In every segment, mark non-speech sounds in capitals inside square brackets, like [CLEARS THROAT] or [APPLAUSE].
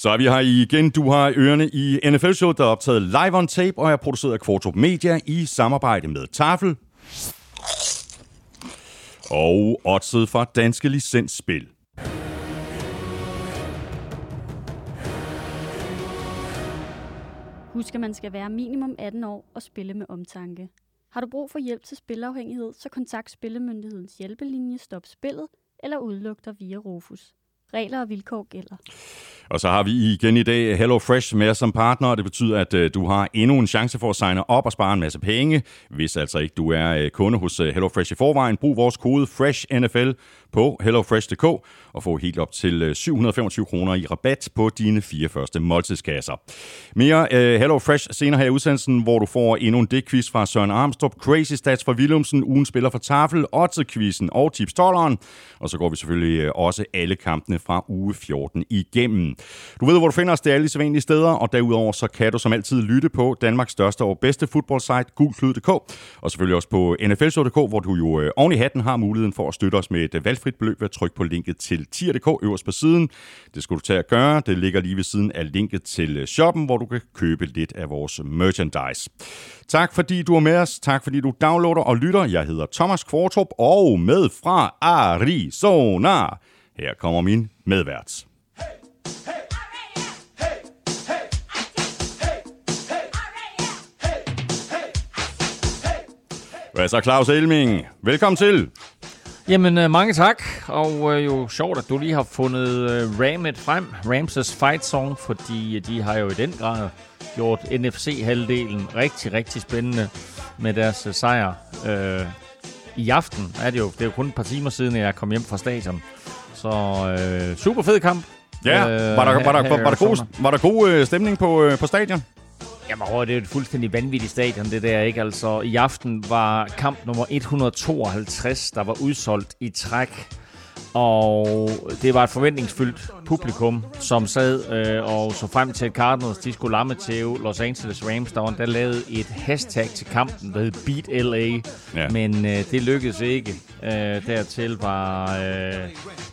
Så er vi her igen. Du har ørerne i NFL Show, der er optaget live on tape og er produceret af Kvartrup Media i samarbejde med Tafel og oddset fra Danske Licensspil. Husk, at man skal være minimum 18 år og spille med omtanke. Har du brug for hjælp til spilafhængighed, så kontakt Spillemyndighedens hjælpelinje Stop Spillet eller udluk dig via Rufus. Regler og vilkår gælder. Og så har vi igen i dag Hello Fresh med som partner, og det betyder, at øh, du har endnu en chance for at signe op og spare en masse penge. Hvis altså ikke du er øh, kunde hos øh, Hello Fresh i forvejen, brug vores kode FRESHNFL på hellofresh.dk og få helt op til øh, 725 kroner i rabat på dine fire første måltidskasser. Mere øh, uh, Hello Fresh senere her i udsendelsen, hvor du får endnu en dækquiz fra Søren Armstrong, Crazy Stats fra Willumsen, ugen spiller for Tafel, Otze-quizzen og Tips 12'eren. Og så går vi selvfølgelig øh, også alle kampene fra uge 14 igennem. Du ved, hvor du finder os, det er alle de sædvanlige steder, og derudover så kan du som altid lytte på Danmarks største og bedste fodboldsite, gulklyd.dk, og selvfølgelig også på nflshow.dk, hvor du jo øh, oven i hatten har muligheden for at støtte os med et valgfrit beløb ved at trykke på linket til tier.dk øverst på siden. Det skulle du tage at gøre. Det ligger lige ved siden af linket til øh, shoppen, hvor du kan købe lidt af vores merchandise. Tak fordi du er med os. Tak fordi du downloader og lytter. Jeg hedder Thomas Kvartrup, og med fra Arizona. Her kommer min medvært. Hvad så, Claus Elming? Velkommen til. Jamen, øh, mange tak, og øh, jo sjovt, at du lige har fundet øh, Ramet frem, Ramses Fight Song, fordi øh, de har jo i den grad gjort NFC-halvdelen rigtig, rigtig spændende med deres øh, sejr. Øh, I aften er det jo, det er jo kun et par timer siden, jeg kom hjem fra stadion. Så øh, super fed kamp. Ja, øh, var, der, var, der, var, der, var, der god, var der god øh, stemning på, øh, på stadion? Jamen, åh, det er et fuldstændig vanvittigt stadion, det der, ikke? Altså, i aften var kamp nummer 152, der var udsolgt i træk. Og det var et forventningsfyldt publikum, som sad øh, og så frem til, at Cardinals de skulle lamme til Los Angeles Rams. Der var der lavet et hashtag til kampen, der hed Beat LA, ja. men øh, det lykkedes ikke. Øh, dertil var øh,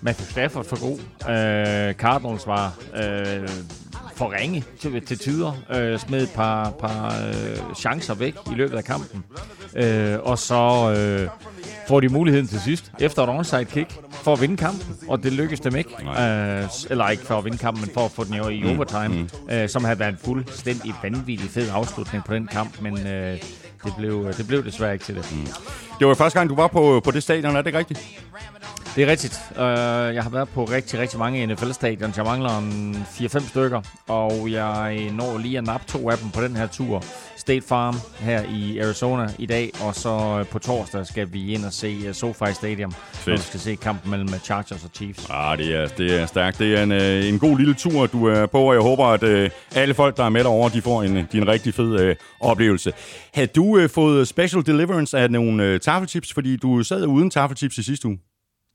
Matthew Stafford for god. Øh, Cardinals var øh, for ringe til, til tider. Øh, smed et par, par øh, chancer væk i løbet af kampen. Øh, og så øh, får de muligheden til sidst, efter et onside kick, for at vinde kampen. Og det lykkedes dem ikke. Øh, eller ikke for at vinde kampen, men for at få den i mm. overtime. Mm. Øh, som havde været en fuldstændig vanvittig fed afslutning på den kamp. Men øh, det, blev, det blev desværre ikke til det. Mm. Det var første gang, du var på, på det stadion, er det rigtigt? Det er rigtigt. Uh, jeg har været på rigtig, rigtig mange NFL-stadions. Jeg mangler en 4-5 stykker, og jeg når lige at nappe to af dem på den her tur. State Farm her i Arizona i dag, og så på torsdag skal vi ind og se SoFi Stadium, Fedt. når vi skal se kampen mellem Chargers og Chiefs. Ah, det er, det er stærkt. Det er en, øh, en god lille tur, du er på, og jeg håber, at alle folk, der er med derovre, de får en, de en rigtig fed uh, oplevelse. Har du uh, fået special deliverance af nogle uh, tafelchips, fordi du sad uden tafelchips i sidste uge?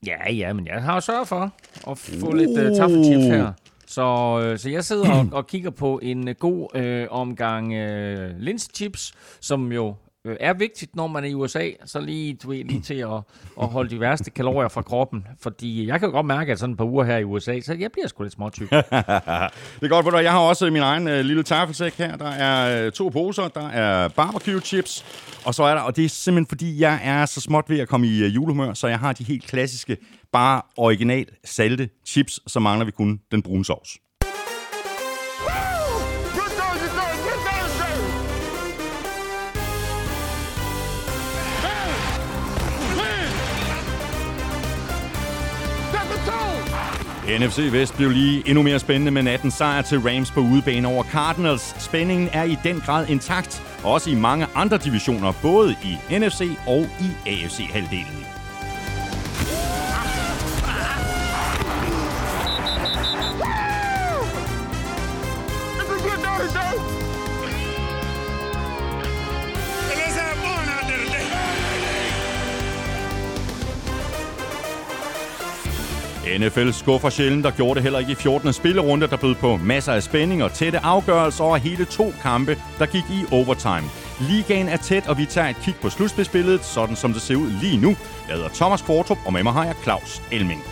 Ja, ja, men jeg har sørget for at få uh. lidt uh, taffelchips her. Så, øh, så jeg sidder og, og kigger på en uh, god øh, omgang øh, linsechips, som jo øh, er vigtigt, når man er i USA, så lige, du ved, lige til at, at holde de værste kalorier fra kroppen. Fordi jeg kan jo godt mærke, at sådan et par uger her i USA, så jeg bliver sgu lidt småtyk. [LAUGHS] det er godt, for jeg har også min egen øh, lille tafelsæk her. Der er øh, to poser, der er barbecue chips, og så er der, og det er simpelthen fordi, jeg er så småt ved at komme i øh, julehumør, så jeg har de helt klassiske, bare original salte chips, så mangler vi kun den brune sovs. NFC Vest blev lige endnu mere spændende med natten sejr til Rams på udebane over Cardinals. Spændingen er i den grad intakt, også i mange andre divisioner, både i NFC og i AFC-halvdelen. NFL skuffer sjældent, og gjorde det heller ikke i 14. spillerunde, der bød på masser af spænding og tætte afgørelser over hele to kampe, der gik i overtime. Ligaen er tæt, og vi tager et kig på slutspidsbilledet, sådan som det ser ud lige nu. Jeg hedder Thomas Kvartrup, og med mig har jeg Claus Elming.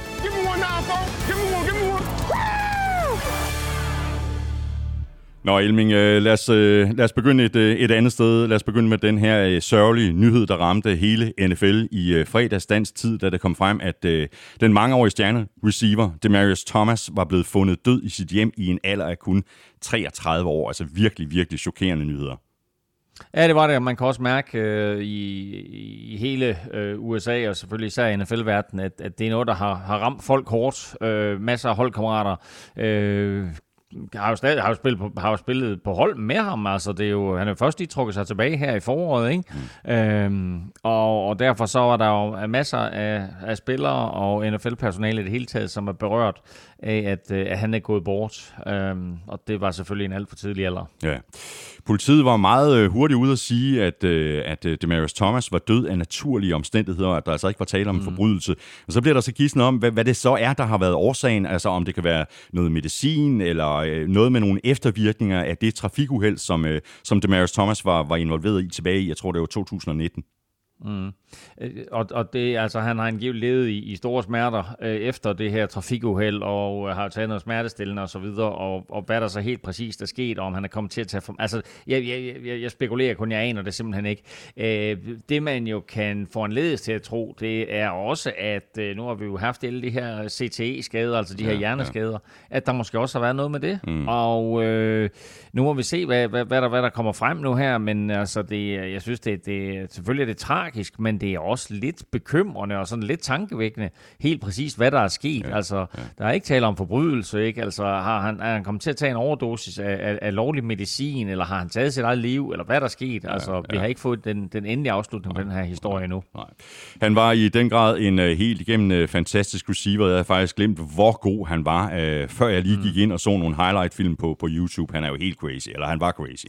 Nå Elming, øh, lad, os, øh, lad os begynde et, øh, et andet sted. Lad os begynde med den her sørgelige nyhed, der ramte hele NFL i fredags dansk tid, da det kom frem, at den mangeårige stjerne receiver Demarius Thomas var blevet fundet død i sit hjem i en alder af kun 33 år. Altså virkelig, virkelig chokerende nyheder. Ja, det var det. Man kan også mærke øh, i, i hele øh, USA, og selvfølgelig især i NFL-verdenen, at, at det er noget, der har, har ramt folk hårdt. Øh, masser af holdkammerater. Øh, har jo, stadig, har jo, spillet på, har jo spillet på hold med ham. Altså, det er jo, han er først lige trukket sig tilbage her i foråret. Ikke? Mm. Øhm, og, og derfor så var der jo masser af, af spillere og NFL-personale i det hele taget, som er berørt af, at, øh, at han er gået bort. Øhm, og det var selvfølgelig en alt for tidlig alder. Ja. Politiet var meget øh, hurtigt ude at sige, at, øh, at Demarius Thomas var død af naturlige omstændigheder, og at der altså ikke var tale om en mm. forbrydelse. Og så bliver der så gidsnet om, hvad, hvad det så er, der har været årsagen. Altså om det kan være noget medicin, eller noget med nogle eftervirkninger af det trafikuheld, som, som Demarius Thomas var, var involveret i tilbage i, jeg tror det var 2019. Mm. Øh, og, og det, altså, han har angiveligt levet i, i store smerter øh, efter det her trafikuheld, og øh, har taget noget smertestillende og så videre, og, og hvad der så helt præcist er sket, og om han er kommet til at tage... For, altså, jeg, jeg, jeg, jeg spekulerer kun, jeg aner det simpelthen ikke. Øh, det, man jo kan få en ledes til at tro, det er også, at øh, nu har vi jo haft alle de her CTE-skader, altså de her ja, hjerneskader, ja. at der måske også har været noget med det. Mm. Og øh, nu må vi se, hvad, hvad, hvad, der, hvad der kommer frem nu her, men altså, det, jeg synes, det, det selvfølgelig er det tragisk, men det er også lidt bekymrende og sådan lidt tankevækkende, helt præcis, hvad der er sket. Ja, altså, ja. der er ikke tale om forbrydelse, ikke? Altså, har han, er han kommet til at tage en overdosis af, af, af lovlig medicin, eller har han taget sit eget liv, eller hvad der er sket? Altså, ja. vi har ikke fået den, den endelige afslutning på den her historie endnu. Nej. Han var i den grad en uh, helt igennem uh, fantastisk receiver. Jeg har faktisk glemt, hvor god han var, uh, før jeg lige mm. gik ind og så nogle highlight-film på, på YouTube. Han er jo helt crazy, eller han var crazy.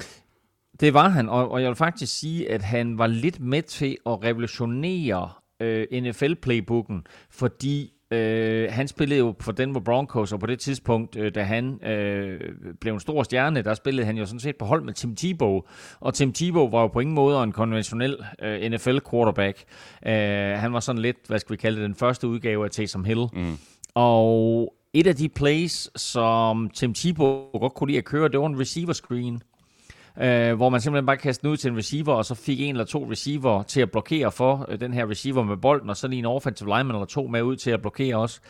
Det var han, og, og jeg vil faktisk sige, at han var lidt med til at revolutionere øh, NFL-playbooken, fordi øh, han spillede jo for Denver Broncos, og på det tidspunkt, øh, da han øh, blev en stor stjerne, der spillede han jo sådan set på hold med Tim Tebow, og Tim Tebow var jo på ingen måde en konventionel øh, NFL-quarterback. Øh, han var sådan lidt, hvad skal vi kalde det, den første udgave af Taysom Hill. Mm. Og et af de plays, som Tim Tebow godt kunne lide at køre, det var en receiver screen øh, hvor man simpelthen bare kastede ud til en receiver, og så fik en eller to receiver til at blokere for øh, den her receiver med bolden, og så lige en offensive lineman eller to med ud til at blokere også.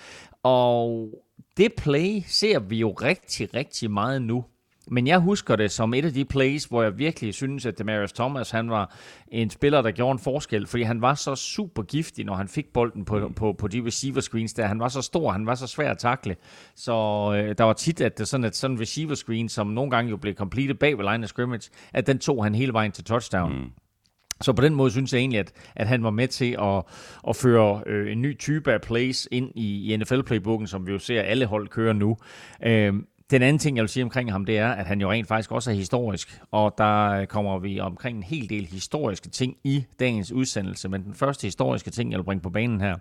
Og det play ser vi jo rigtig, rigtig meget nu. Men jeg husker det som et af de plays, hvor jeg virkelig synes, at Demarius Thomas han var en spiller, der gjorde en forskel, fordi han var så super giftig, når han fik bolden på, på, på de receiver screens der. Han var så stor, han var så svær at takle. Så øh, der var tit, at det sådan et sådan receiver screen, som nogle gange jo blev completed bag ved line of scrimmage, at den tog han hele vejen til touchdown. Mm. Så på den måde synes jeg egentlig, at, at han var med til at, at føre øh, en ny type af plays ind i, i NFL-playbooken, som vi jo ser alle hold køre nu. Øh, den anden ting, jeg vil sige omkring ham, det er, at han jo rent faktisk også er historisk, og der kommer vi omkring en hel del historiske ting i dagens udsendelse, men den første historiske ting, jeg vil bringe på banen her,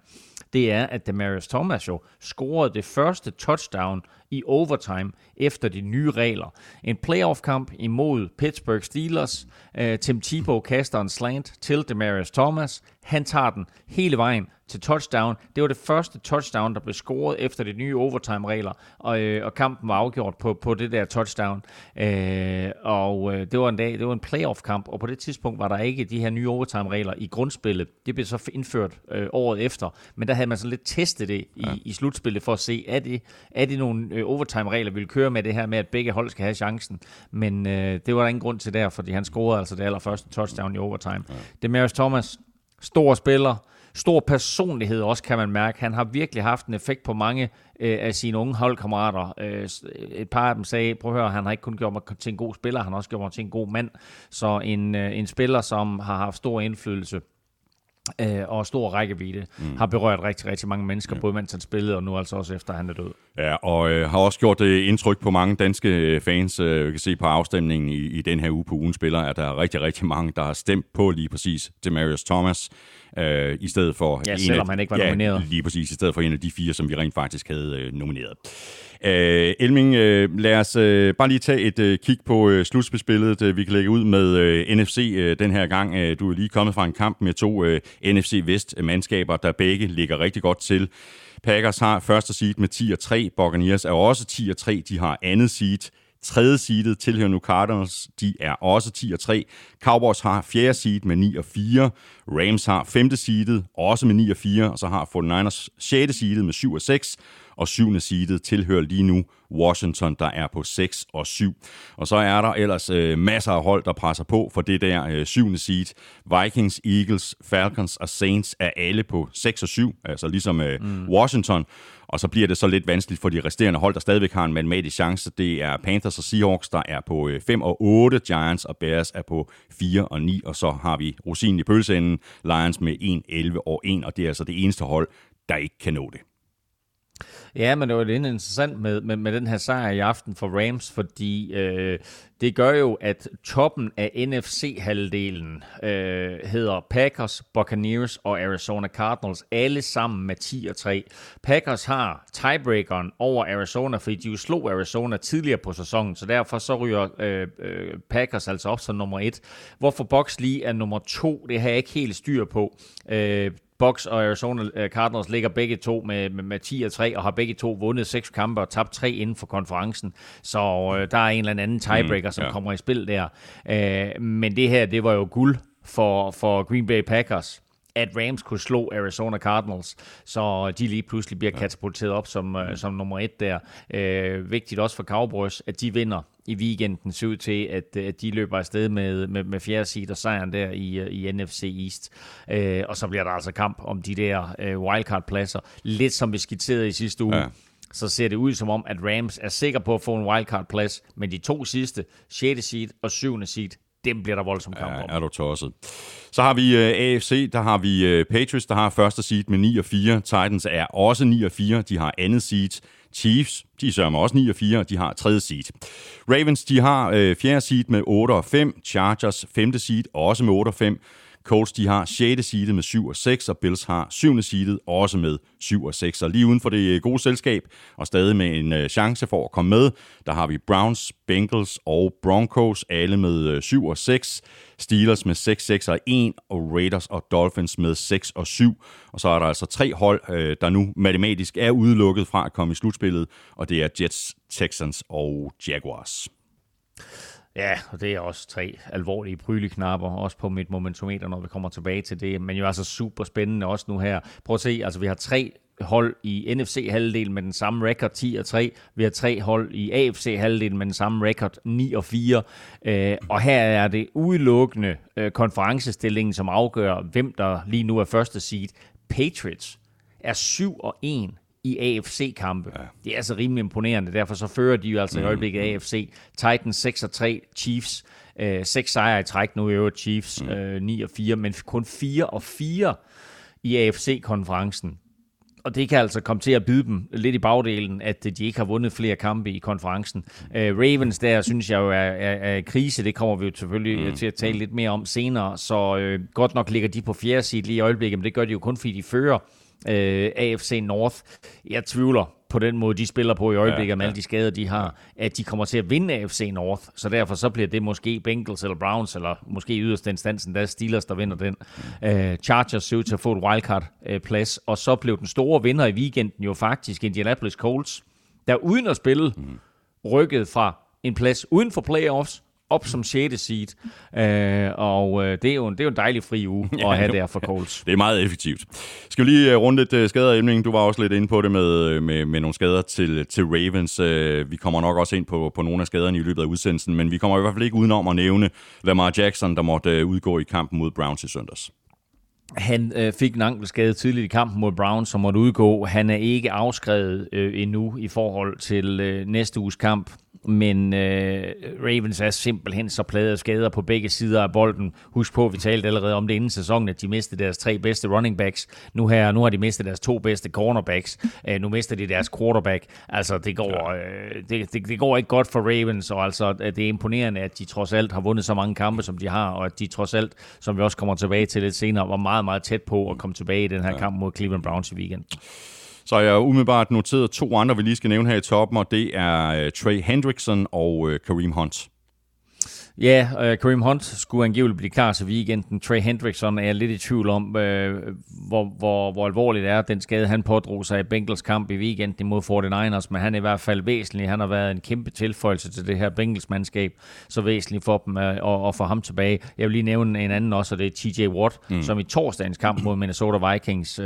det er, at Demarius Thomas jo scorede det første touchdown i overtime efter de nye regler. En playoff-kamp imod Pittsburgh Steelers. Uh, Tim Tebow kaster en slant til Demarius Thomas. Han tager den hele vejen til touchdown. Det var det første touchdown, der blev scoret efter de nye overtime-regler, og, øh, og kampen var afgjort på, på det der touchdown. Øh, og øh, det var en dag, det var en playoff-kamp, og på det tidspunkt var der ikke de her nye overtime-regler i grundspillet. Det blev så indført øh, året efter, men der havde man så lidt testet det i, ja. i slutspillet for at se, er det, er det nogle øh, overtime-regler, vi vil køre med det her med, at begge hold skal have chancen. Men øh, det var der ingen grund til der, fordi han scorede altså det allerførste touchdown i overtime. Ja. Demarius Thomas, stor spiller, stor personlighed også, kan man mærke. Han har virkelig haft en effekt på mange øh, af sine unge holdkammerater. Øh, et par af dem sagde, prøv at høre, han har ikke kun gjort mig til en god spiller, han har også gjort mig til en god mand. Så en, øh, en spiller, som har haft stor indflydelse øh, og stor rækkevidde, mm. har berørt rigtig, rigtig mange mennesker, ja. både mens han spillede, og nu altså også efter han er død. Ja, og øh, har også gjort øh, indtryk på mange danske øh, fans. Øh, vi kan se på afstemningen i, i den her uge på ugen spiller, at der er rigtig, rigtig mange, der har stemt på lige præcis til Marius Thomas, øh, i stedet for... Ja, en selvom af, han ikke var ja, nomineret. lige præcis, i stedet for en af de fire, som vi rent faktisk havde øh, nomineret. Øh, Elming, øh, lad os øh, bare lige tage et øh, kig på øh, slutspillet, øh, vi kan lægge ud med øh, NFC øh, den her gang. Øh, du er lige kommet fra en kamp med to øh, NFC Vest-mandskaber, der begge ligger rigtig godt til. Packers har første seed med 10 og 3, Buccaneers er også 10 og 3, de har andet seed tredje seedet tilhører nu Cardinals. De er også 10 og 3. Cowboys har fjerde seed med 9 og 4. Rams har femte seedet, også med 9 og 4. Og så har 49ers sjette seedet med 7 og 6 og syvende seedet tilhører lige nu Washington, der er på 6 og 7. Og så er der ellers øh, masser af hold, der presser på for det der øh, syvende seed. Vikings, Eagles, Falcons og Saints er alle på 6 og 7, altså ligesom øh, mm. Washington. Og så bliver det så lidt vanskeligt for de resterende hold, der stadigvæk har en matematisk chance. Det er Panthers og Seahawks, der er på 5 øh, og 8. Giants og Bears er på 4 og 9. Og så har vi rosinen i pølseenden, Lions med 1, 11 og 1. Og det er altså det eneste hold, der ikke kan nå det. Ja, men det var lidt interessant med, med, med den her sejr i aften for Rams, fordi øh, det gør jo, at toppen af NFC-halvdelen øh, hedder Packers, Buccaneers og Arizona Cardinals, alle sammen med 10 og 3. Packers har tiebreakeren over Arizona, fordi de jo slog Arizona tidligere på sæsonen, så derfor så ryger øh, øh, Packers altså op som nummer 1. Hvorfor Bucks lige er nummer 2, det har jeg ikke helt styr på. Øh, Bucks og Arizona øh, Cardinals ligger begge to med, med, med 10 og 3, og har begge to vundet seks kampe og tabt tre inden for konferencen. Så øh, der er en eller anden tiebreaker, mm, som ja. kommer i spil der. Øh, men det her, det var jo guld for, for Green Bay Packers at Rams kunne slå Arizona Cardinals, så de lige pludselig bliver katapulteret op som, uh, som nummer et der. Uh, vigtigt også for Cowboys, at de vinder i weekenden, ser ud til, at, at de løber afsted med, med, med fjerde seed og sejren der i, i NFC East. Uh, og så bliver der altså kamp om de der uh, wildcard-pladser. Lidt som vi skitserede i sidste uge. Ja så ser det ud som om, at Rams er sikker på at få en wildcard-plads, men de to sidste, 6. seed og 7. seed, dem bliver der voldsomt kamp om. Ja, er du tosset. Så har vi øh, AFC, der har vi uh, Patriots, der har første seed med 9 og 4. Titans er også 9 og 4, de har andet seed. Chiefs, de sørger også 9 og 4, og de har tredje seed. Ravens, de har øh, fjerde seed med 8 og 5. Chargers, femte seed, også med 8 og 5. Colts de har 6. seedet med 7 og 6, og Bills har 7. seedet også med 7 og 6. Og lige uden for det øh, gode selskab, og stadig med en øh, chance for at komme med, der har vi Browns, Bengals og Broncos, alle med øh, 7 og 6. Steelers med 6, 6 og 1, og Raiders og Dolphins med 6 og 7. Og så er der altså tre hold, der nu matematisk er udelukket fra at komme i slutspillet, og det er Jets, Texans og Jaguars. Ja, og det er også tre alvorlige bryleknapper, også på mit momentometer, når vi kommer tilbage til det. Men jo altså super spændende også nu her. Prøv at se, altså vi har tre hold i NFC-halvdelen med den samme record 10 og 3. Vi har tre hold i AFC-halvdelen med den samme record 9 og 4. Øh, og her er det udelukkende øh, konferencestillingen, som afgør, hvem der lige nu er første seed. Patriots er 7 og 1 i AFC-kampe. Ja. Det er altså rimelig imponerende. Derfor så fører de jo altså mm. i øjeblikket AFC. Titans 6 og 3, Chiefs øh, 6 sejre i træk nu i øvrigt, Chiefs mm. øh, 9 og 4, men kun 4 og 4 i AFC-konferencen. Og det kan altså komme til at byde dem lidt i bagdelen, at de ikke har vundet flere kampe i konferencen. Uh, Ravens der, synes jeg jo er, er, er krise. Det kommer vi jo selvfølgelig mm. til at tale lidt mere om senere. Så uh, godt nok ligger de på fjerde side lige i øjeblikket, men det gør de jo kun, fordi de fører øh, AFC North. Jeg tvivler på den måde, de spiller på i øjeblikket, ja, ja. med alle de skader, de har, at de kommer til at vinde AFC North. Så derfor så bliver det måske Bengals eller Browns, eller måske yderst instansen, der er Steelers, der vinder den. Øh, Chargers ser ud til at få et wildcard-plads, og så blev den store vinder i weekenden jo faktisk Indianapolis Colts, der uden at spille, mm. rykket fra en plads uden for playoffs op som 6. seed. Øh, og øh, det, er jo en, det er jo en dejlig fri uge [LAUGHS] ja, at have der for Colts. Det er meget effektivt. Skal vi lige uh, runde et uh, skaderemning? Du var også lidt inde på det med, med, med nogle skader til, til Ravens. Vi kommer nok også ind på, på nogle af skaderne i løbet af udsendelsen, men vi kommer i hvert fald ikke udenom at nævne Lamar Jackson, der måtte udgå i kampen mod Browns i søndags. Han øh, fik en ankelskade tidligt i kampen mod Browns, som måtte udgå. Han er ikke afskrevet øh, endnu i forhold til øh, næste uges kamp men øh, Ravens er simpelthen så pladet skader på begge sider af bolden. Husk på, vi talte allerede om det inden sæsonen, at de mistede deres tre bedste running backs. Nu, her, nu har de mistet deres to bedste cornerbacks. Øh, nu mister de deres quarterback. Altså, det går, øh, det, det, det går ikke godt for Ravens, og altså, det er imponerende, at de trods alt har vundet så mange kampe, som de har, og at de trods alt, som vi også kommer tilbage til lidt senere, var meget, meget tæt på at komme tilbage i den her kamp mod Cleveland Browns i weekenden. Så jeg har umiddelbart noteret to andre, vi lige skal nævne her i toppen, og det er uh, Trey Hendrickson og uh, Kareem Hunt. Ja, uh, Kareem Hunt skulle angiveligt blive klar til weekenden. Trey Hendrickson er lidt i tvivl om, uh, hvor, hvor, hvor alvorligt er den skade, han pådrog sig i Bengals kamp i weekenden imod 49ers, men han er i hvert fald væsentlig. Han har været en kæmpe tilføjelse til det her Bengals-mandskab, så væsentligt for dem uh, at, at få ham tilbage. Jeg vil lige nævne en anden også, og det er TJ Watt, mm. som i torsdagens kamp mod Minnesota Vikings uh,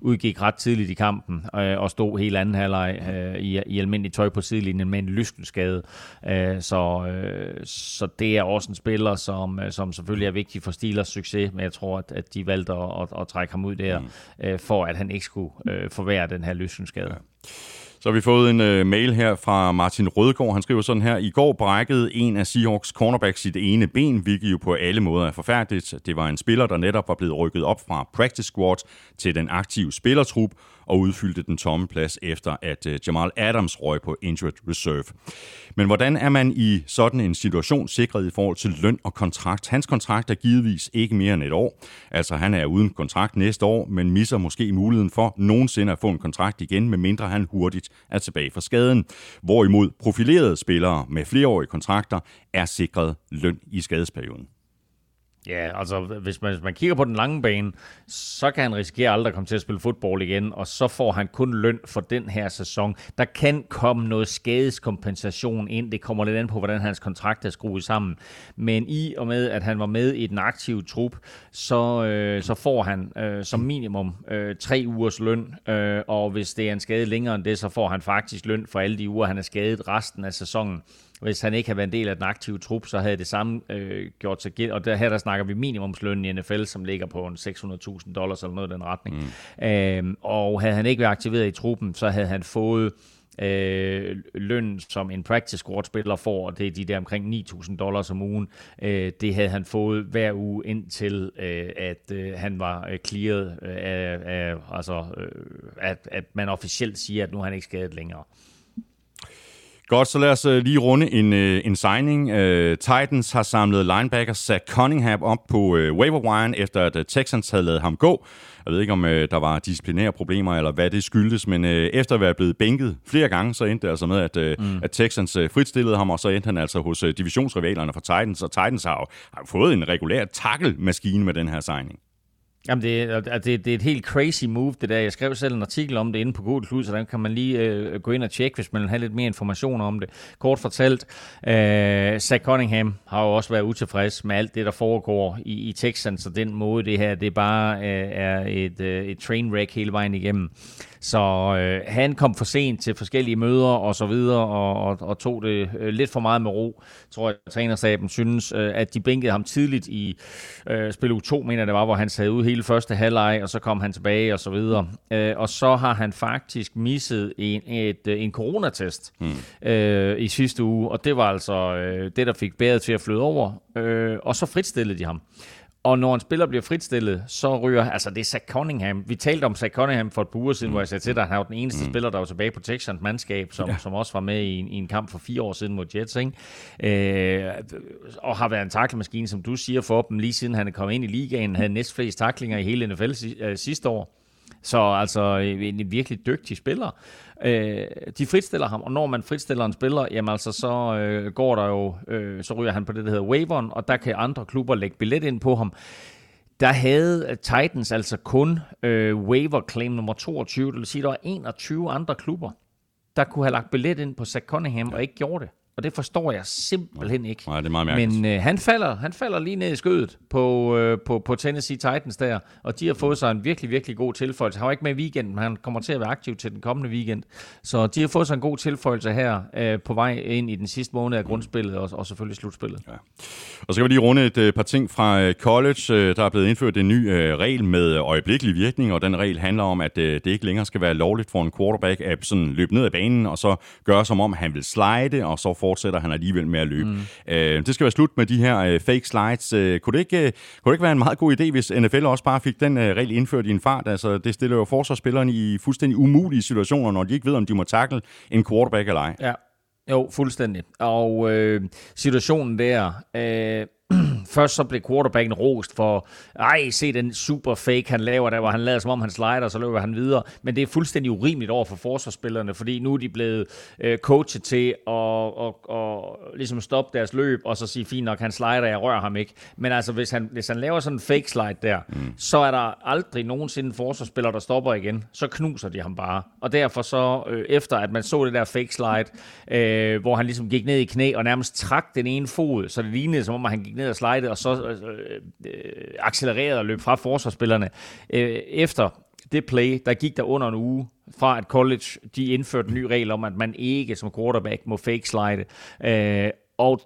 udgik ret tidligt i kampen uh, og stod helt anden halvleg uh, i, i almindelig tøj på sidelinjen med en lyskenskade. Uh, så, uh, så det er også en spiller, som, øh, som selvfølgelig er vigtig for Steelers succes, men jeg tror, at, at de valgte at, at, at trække ham ud der, mm. øh, for at han ikke skulle øh, forvære den her løsningsskade. Ja. Så har vi fået en uh, mail her fra Martin Rødgaard. Han skriver sådan her. I går brækkede en af Seahawks cornerbacks sit ene ben, hvilket jo på alle måder er forfærdeligt. Det var en spiller, der netop var blevet rykket op fra practice squad til den aktive spillertrup og udfyldte den tomme plads efter, at øh, Jamal Adams røg på injured reserve. Men hvordan er man i sådan en situation sikret i forhold til løn og kontrakt? Hans kontrakt er givetvis ikke mere end et år. Altså han er uden kontrakt næste år, men misser måske muligheden for nogensinde at få en kontrakt igen, medmindre han hurtigt er tilbage fra skaden. Hvorimod profilerede spillere med flereårige kontrakter er sikret løn i skadesperioden. Ja, altså hvis man, hvis man kigger på den lange bane, så kan han risikere aldrig at komme til at spille fodbold igen, og så får han kun løn for den her sæson. Der kan komme noget skadeskompensation ind. Det kommer lidt an på, hvordan hans kontrakt er skruet sammen. Men i og med, at han var med i den aktive trup, så, øh, så får han øh, som minimum øh, tre ugers løn, øh, og hvis det er en skade længere end det, så får han faktisk løn for alle de uger, han er skadet resten af sæsonen. Hvis han ikke havde været en del af den aktive trup, så havde det samme øh, gjort sig gæld. Og der, her der snakker vi minimumslønnen i NFL, som ligger på en 600.000 dollars eller noget i den retning. Mm. Øhm, og havde han ikke været aktiveret i truppen, så havde han fået øh, løn, som en practice squad spiller får, og det er de der omkring 9.000 dollars om ugen. Øh, det havde han fået hver uge indtil, øh, at øh, han var øh, clearet øh, af, af altså, øh, at, at man officielt siger, at nu er han ikke skadet længere. Godt, så lad os uh, lige runde en, uh, en signing. Uh, Titans har samlet linebacker Zach Cunningham op på uh, waiver wire, efter at uh, Texans havde lavet ham gå. Jeg ved ikke, om uh, der var disciplinære problemer, eller hvad det skyldtes, men uh, efter at være blevet bænket flere gange, så endte det altså med, at, uh, mm. at Texans uh, fritstillede ham, og så endte han altså hos uh, divisionsrivalerne for Titans, og Titans har jo har fået en regulær tackle-maskine med den her signing. Jamen, det, altså, det, det er et helt crazy move, det der. Jeg skrev selv en artikel om det inde på Google Plus, så den kan man lige øh, gå ind og tjekke, hvis man vil have lidt mere information om det. Kort fortalt, øh, Zach Cunningham har jo også været utilfreds med alt det, der foregår i, i Texans, så den måde, det her, det bare øh, er et, øh, et train wreck hele vejen igennem. Så øh, han kom for sent til forskellige møder og så videre, og, og, og tog det øh, lidt for meget med ro. Tror jeg, at trænerstaben synes, øh, at de bænkede ham tidligt i øh, spil u 2, mener det var, hvor han sad ud hele første halvleg, og så kom han tilbage og så videre. Øh, og så har han faktisk misset en, et, øh, en coronatest hmm. øh, i sidste uge, og det var altså øh, det, der fik bæret til at flyde over, øh, og så fritstillede de ham. Og når en spiller bliver fritstillet, så ryger, altså det er Zach Cunningham. Vi talte om Zach Cunningham for et par uger siden, mm. hvor jeg sagde til dig, at han var den eneste mm. spiller, der var tilbage på Texans mandskab, som, ja. som også var med i en, i en kamp for fire år siden mod Jets. Ikke? Øh, og har været en taklemaskine, som du siger, for dem lige siden han er kommet ind i ligaen, havde næstflest taklinger i hele NFL øh, sidste år. Så altså en virkelig dygtig spiller. Øh, de fritstiller ham, og når man fritstiller en spiller, jamen altså så øh, går der jo, øh, så ryger han på det, der hedder waveren, og der kan andre klubber lægge billet ind på ham. Der havde Titans altså kun øh, waiver claim nummer 22, det vil sige, der var 21 andre klubber, der kunne have lagt billet ind på Zach Cunningham ja. og ikke gjorde det. Og det forstår jeg simpelthen ikke. Nej, det er meget mærkeligt. Men øh, han, falder, han falder lige ned i skødet på, øh, på, på Tennessee Titans der, og de har fået sig en virkelig, virkelig god tilføjelse. Han var ikke med i weekenden, men han kommer til at være aktiv til den kommende weekend. Så de har fået sig en god tilføjelse her øh, på vej ind i den sidste måned af grundspillet, og, og selvfølgelig slutspillet. Ja. Og så skal vi lige runde et øh, par ting fra øh, college. Øh, der er blevet indført en ny øh, regel med øjeblikkelig virkning, og den regel handler om, at øh, det ikke længere skal være lovligt for en quarterback at sådan løbe ned ad banen, og så gøre som om, han vil slide, og så fortsætter han alligevel med at løbe. Mm. Øh, det skal være slut med de her øh, fake slides. Øh, kunne, det ikke, øh, kunne det ikke være en meget god idé, hvis NFL også bare fik den øh, regel indført i en fart? Altså, det stiller jo forsvarsspillerne i fuldstændig umulige situationer, når de ikke ved, om de må takle en quarterback eller ej. Ja, jo, fuldstændig. Og øh, situationen der... Øh [CLEARS THROAT] først så blev quarterbacken rost for, ej, se den super fake, han laver der, hvor han lader som om han slider, så løber han videre. Men det er fuldstændig urimeligt over for forsvarsspillerne, fordi nu er de blevet øh, coachet til at og, og, ligesom stoppe deres løb, og så sige, fint nok, han slider, jeg rører ham ikke. Men altså, hvis han, hvis han laver sådan en fake slide der, mm. så er der aldrig nogensinde forsvarsspiller, der stopper igen. Så knuser de ham bare. Og derfor så, øh, efter at man så det der fake slide, øh, hvor han ligesom gik ned i knæ og nærmest trak den ene fod, så det lignede som om, han gik ned og slide og så øh, øh, accelererede og løb fra forsvarsspillerne. Øh, efter det play, der gik der under en uge fra at college, de indførte en ny regel om, at man ikke som quarterback må fake slide. Øh, og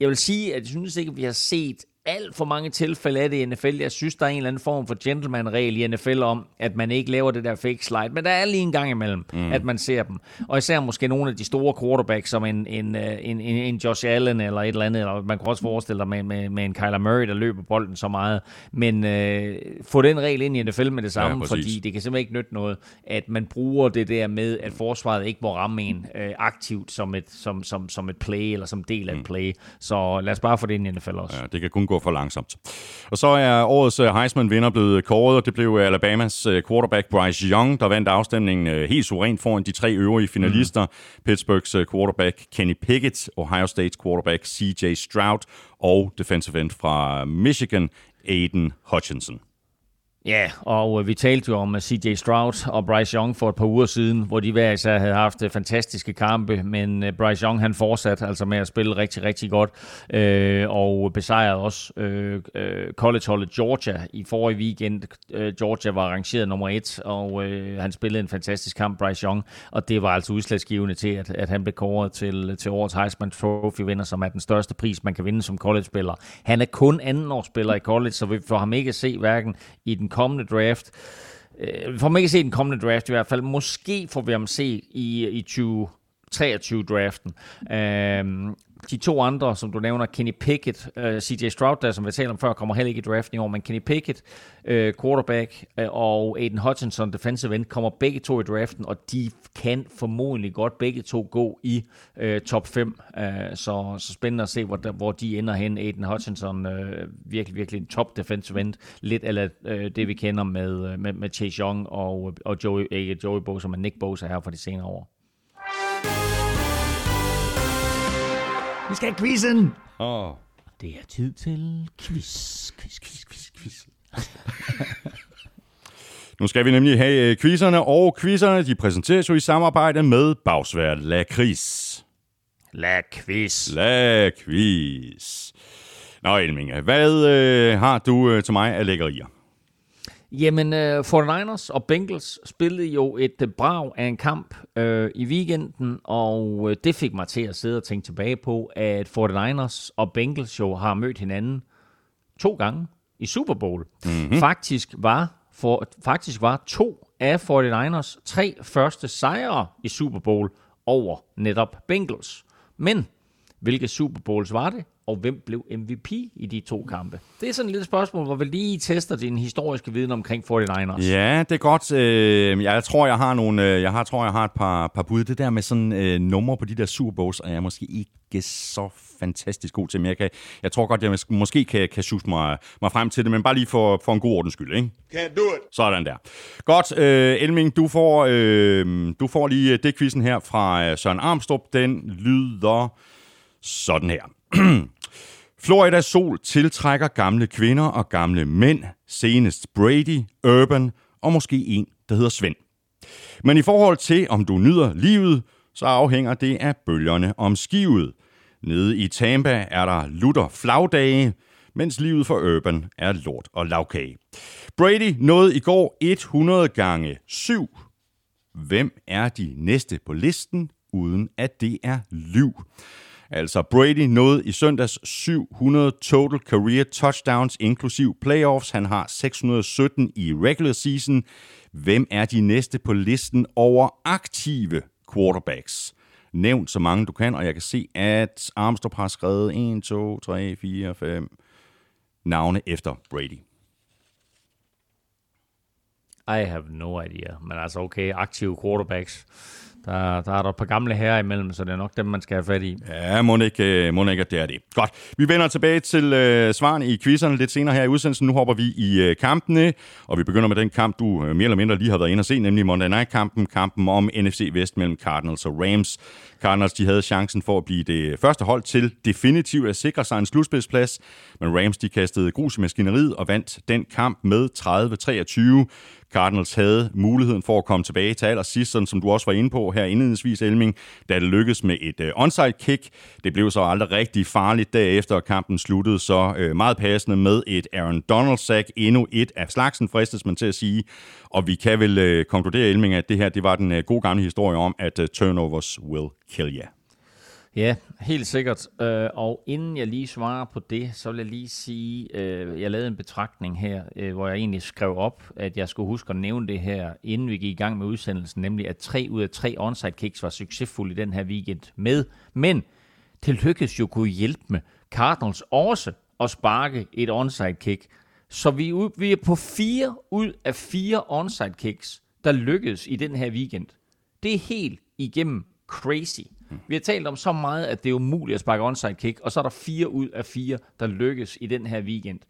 jeg vil sige, at jeg synes ikke, at vi har set alt for mange tilfælde af det i NFL. Jeg synes, der er en eller anden form for gentleman-regel i NFL om, at man ikke laver det der fake slide. Men der er lige en gang imellem, mm. at man ser dem. Og især måske nogle af de store quarterbacks, som en, en, øh, en, en, en Josh Allen eller et eller andet. Eller man kan også forestille sig med, med, med en Kyler Murray, der løber bolden så meget. Men øh, få den regel ind i NFL med det samme, ja, fordi det kan simpelthen ikke nytte noget, at man bruger det der med, at forsvaret ikke må ramme en øh, aktivt som et, som, som, som et play eller som del af mm. et play. Så lad os bare få det ind i NFL også. Ja, det kan kun gå for langsomt. Og så er årets øh, Heisman-vinder blevet kåret, og det blev Alabamas øh, quarterback Bryce Young, der vandt afstemningen øh, helt suverænt foran de tre øvrige finalister. Mm. Pittsburghs quarterback Kenny Pickett, Ohio States quarterback CJ Stroud og defensive end fra Michigan, Aiden Hutchinson. Ja, og øh, vi talte jo om CJ Stroud og Bryce Young for et par uger siden, hvor de hver især havde haft øh, fantastiske kampe, men øh, Bryce Young han fortsatte altså med at spille rigtig, rigtig godt, øh, og besejrede også øh, collegeholdet Georgia i forrige weekend. Georgia var rangeret nummer et, og øh, han spillede en fantastisk kamp, Bryce Young, og det var altså udslagsgivende til, at, at han blev kåret til, til årets Heisman Trophy-vinder, som er den største pris, man kan vinde som college-spiller. Han er kun andenårsspiller i college, så vi får ham ikke at se hverken i den kommende draft. Øh, vi får ikke se den kommende draft i hvert fald. Måske får vi ham se i, i 2023-draften. Øh, de to andre, som du nævner, Kenny Pickett, uh, øh, CJ Stroud, der som vi talte om før, kommer heller ikke i draften i år, men Kenny Pickett, uh, quarterback, uh, og Aiden Hutchinson, defensive end, kommer begge to i draften, og de kan formodentlig godt begge to gå i uh, top 5. Uh, så, så spændende at se, hvor, der, hvor de ender hen. Aiden Hutchinson, uh, virkelig, virkelig en top defensive end, lidt eller uh, det vi kender med, med, med Chase Young og, og Joey, ikke Joey Bosa, men Nick Bosa her for de senere år. Vi skal have quizzen! Oh. Det er tid til quiz, quiz, quiz, quiz, quiz. [LAUGHS] nu skal vi nemlig have øh, quizzerne, og quizzerne de præsenteres jo i samarbejde med Bagsvær La Quiz. La Quiz. La Quiz. Nå, Elming, hvad øh, har du øh, til mig af lækkerier? Jamen, uh, 49ers og Bengals spillede jo et uh, brag af en kamp uh, i weekenden, og uh, det fik mig til at sidde og tænke tilbage på, at 49ers og Bengals jo har mødt hinanden to gange i Super Bowl. Mm-hmm. Faktisk var for, faktisk var to af 49ers tre første sejre i Super Bowl over netop Bengals. Men hvilke Super Bowls var det? Og hvem blev MVP i de to kampe? Det er sådan et lille spørgsmål, hvor vi lige tester din historiske viden omkring 49ers. Ja, det er godt. Øh, jeg tror, jeg har nogle, øh, jeg har, tror, jeg har et par, par bud. Det der med sådan øh, numre på de der Super Bowls, er jeg måske ikke så fantastisk god til, men jeg, kan, jeg tror godt, jeg måske kan, kan sjuse mig, mig frem til det, men bare lige for, for en god ordens skyld, ikke? Can't do it. Sådan der. Godt, øh, Elming, du får, øh, du får lige det quizzen her fra Søren Armstrong. Den lyder sådan her. [CLEARS THROAT] Floridas sol tiltrækker gamle kvinder og gamle mænd, senest Brady, Urban og måske en, der hedder Svend. Men i forhold til, om du nyder livet, så afhænger det af bølgerne om skivet. Nede i Tampa er der lutter flagdage, mens livet for Urban er lort og lavkage. Brady nåede i går 100 gange 7. Hvem er de næste på listen, uden at det er liv? Altså Brady nåede i søndags 700 total career touchdowns inklusiv playoffs. Han har 617 i regular season. Hvem er de næste på listen over aktive quarterbacks? Nævn så mange du kan, og jeg kan se, at Armstrong har skrevet 1, 2, 3, 4, 5 navne efter Brady. I have no idea. Men altså okay, aktive quarterbacks der, der er der et par gamle herrer imellem, så det er nok dem, man skal have fat i. Ja, må ikke, øh, må ikke at det er det. Godt. Vi vender tilbage til øh, svaren i quizzerne lidt senere her i udsendelsen. Nu hopper vi i øh, kampene, og vi begynder med den kamp, du øh, mere eller mindre lige har været inde og se, nemlig Monday Night-kampen, kampen om NFC Vest mellem Cardinals og Rams. Cardinals de havde chancen for at blive det første hold til definitivt at sikre sig en slutspidsplads, men Rams de kastede grus i maskineriet og vandt den kamp med 30-23. Cardinals havde muligheden for at komme tilbage til allersidst, sådan som du også var inde på her indledningsvis, Elming, da det lykkedes med et øh, onside kick. Det blev så aldrig rigtig farligt derefter, kampen sluttede så øh, meget passende med et Aaron Donald-sack, endnu et af slagsen, fristes man til at sige. Og vi kan vel øh, konkludere, Elming, at det her det var den øh, gode gamle historie om, at øh, turnovers will kill you. Ja, helt sikkert. Øh, og inden jeg lige svarer på det, så vil jeg lige sige, øh, jeg lavede en betragtning her, øh, hvor jeg egentlig skrev op, at jeg skulle huske at nævne det her, inden vi gik i gang med udsendelsen, nemlig at tre ud af tre onside kicks var succesfulde i den her weekend med. Men det lykkedes jo kunne hjælpe med Cardinals også at sparke et onside kick. Så vi, vi er på fire ud af fire onside kicks, der lykkedes i den her weekend. Det er helt igennem crazy. Vi har talt om så meget, at det er umuligt at sparke onside kick, og så er der fire ud af fire, der lykkes i den her weekend.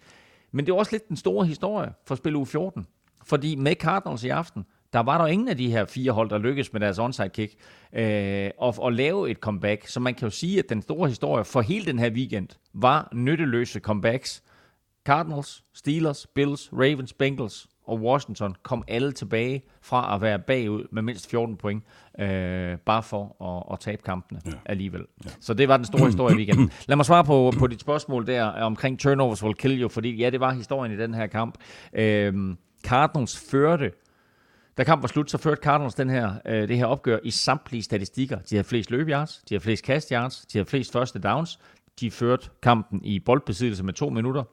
Men det er også lidt den store historie for spil u 14. Fordi med Cardinals i aften, der var der ingen af de her fire hold, der lykkedes med deres onside kick, øh, og, og lave et comeback. Så man kan jo sige, at den store historie for hele den her weekend var nytteløse comebacks. Cardinals, Steelers, Bills, Ravens, Bengals og Washington kom alle tilbage fra at være bagud med mindst 14 point, øh, bare for at, at tabe kampene ja. alligevel. Ja. Så det var den store historie i weekenden. Lad mig svare på, på dit spørgsmål der omkring turnovers will kill you, fordi ja, det var historien i den her kamp. Øh, Cardinals førte da kampen var slut, så førte Cardinals den her, øh, det her opgør i samtlige statistikker. De har flest løbeyards, de har flest cast yards, de har flest første downs. De førte kampen i boldbesiddelse med to minutter.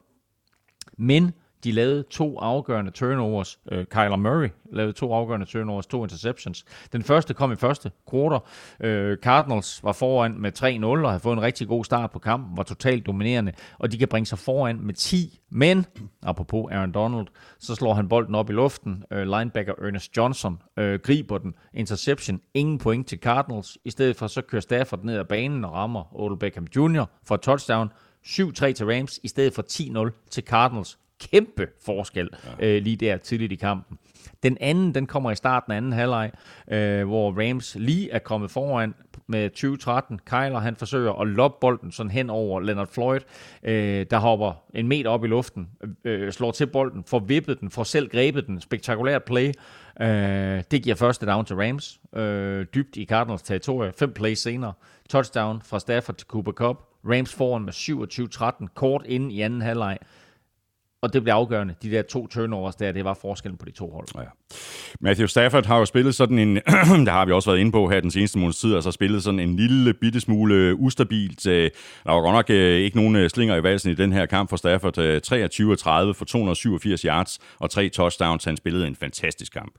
Men de lavede to afgørende turnovers. Øh, Kyler Murray lavede to afgørende turnovers, to interceptions. Den første kom i første quarter. Øh, Cardinals var foran med 3-0 og havde fået en rigtig god start på kampen, var totalt dominerende, og de kan bringe sig foran med 10. Men, apropos Aaron Donald, så slår han bolden op i luften. Øh, linebacker Ernest Johnson øh, griber den. Interception. Ingen point til Cardinals. I stedet for så kører Stafford ned ad banen og rammer Odell Beckham Jr. for touchdown. 7-3 til Rams i stedet for 10-0 til Cardinals kæmpe forskel ja. øh, lige der tidligt i kampen. Den anden, den kommer i starten af anden halvleg, øh, hvor Rams lige er kommet foran med 2013. Kyler, han forsøger at loppe bolden sådan hen over Leonard Floyd, øh, der hopper en meter op i luften, øh, slår til bolden, får vippet den, får selv grebet den. Spektakulært play. Øh, det giver første down til Rams, øh, dybt i Cardinals territorie. Fem plays senere. Touchdown fra Stafford til Cooper Cup. Rams foran med 27-13, kort inden i anden halvleg og det blev afgørende. De der to turnovers der, det var forskellen på de to hold. Ja. Matthew Stafford har jo spillet sådan en, [CLEARS THROAT] der har vi også været inde på her den seneste måneds tid, altså spillet sådan en lille bitte smule øh, ustabilt. Øh, der var godt nok øh, ikke nogen slinger i valsen i den her kamp for Stafford. 23-30 for 287 yards og tre touchdowns. Han spillede en fantastisk kamp.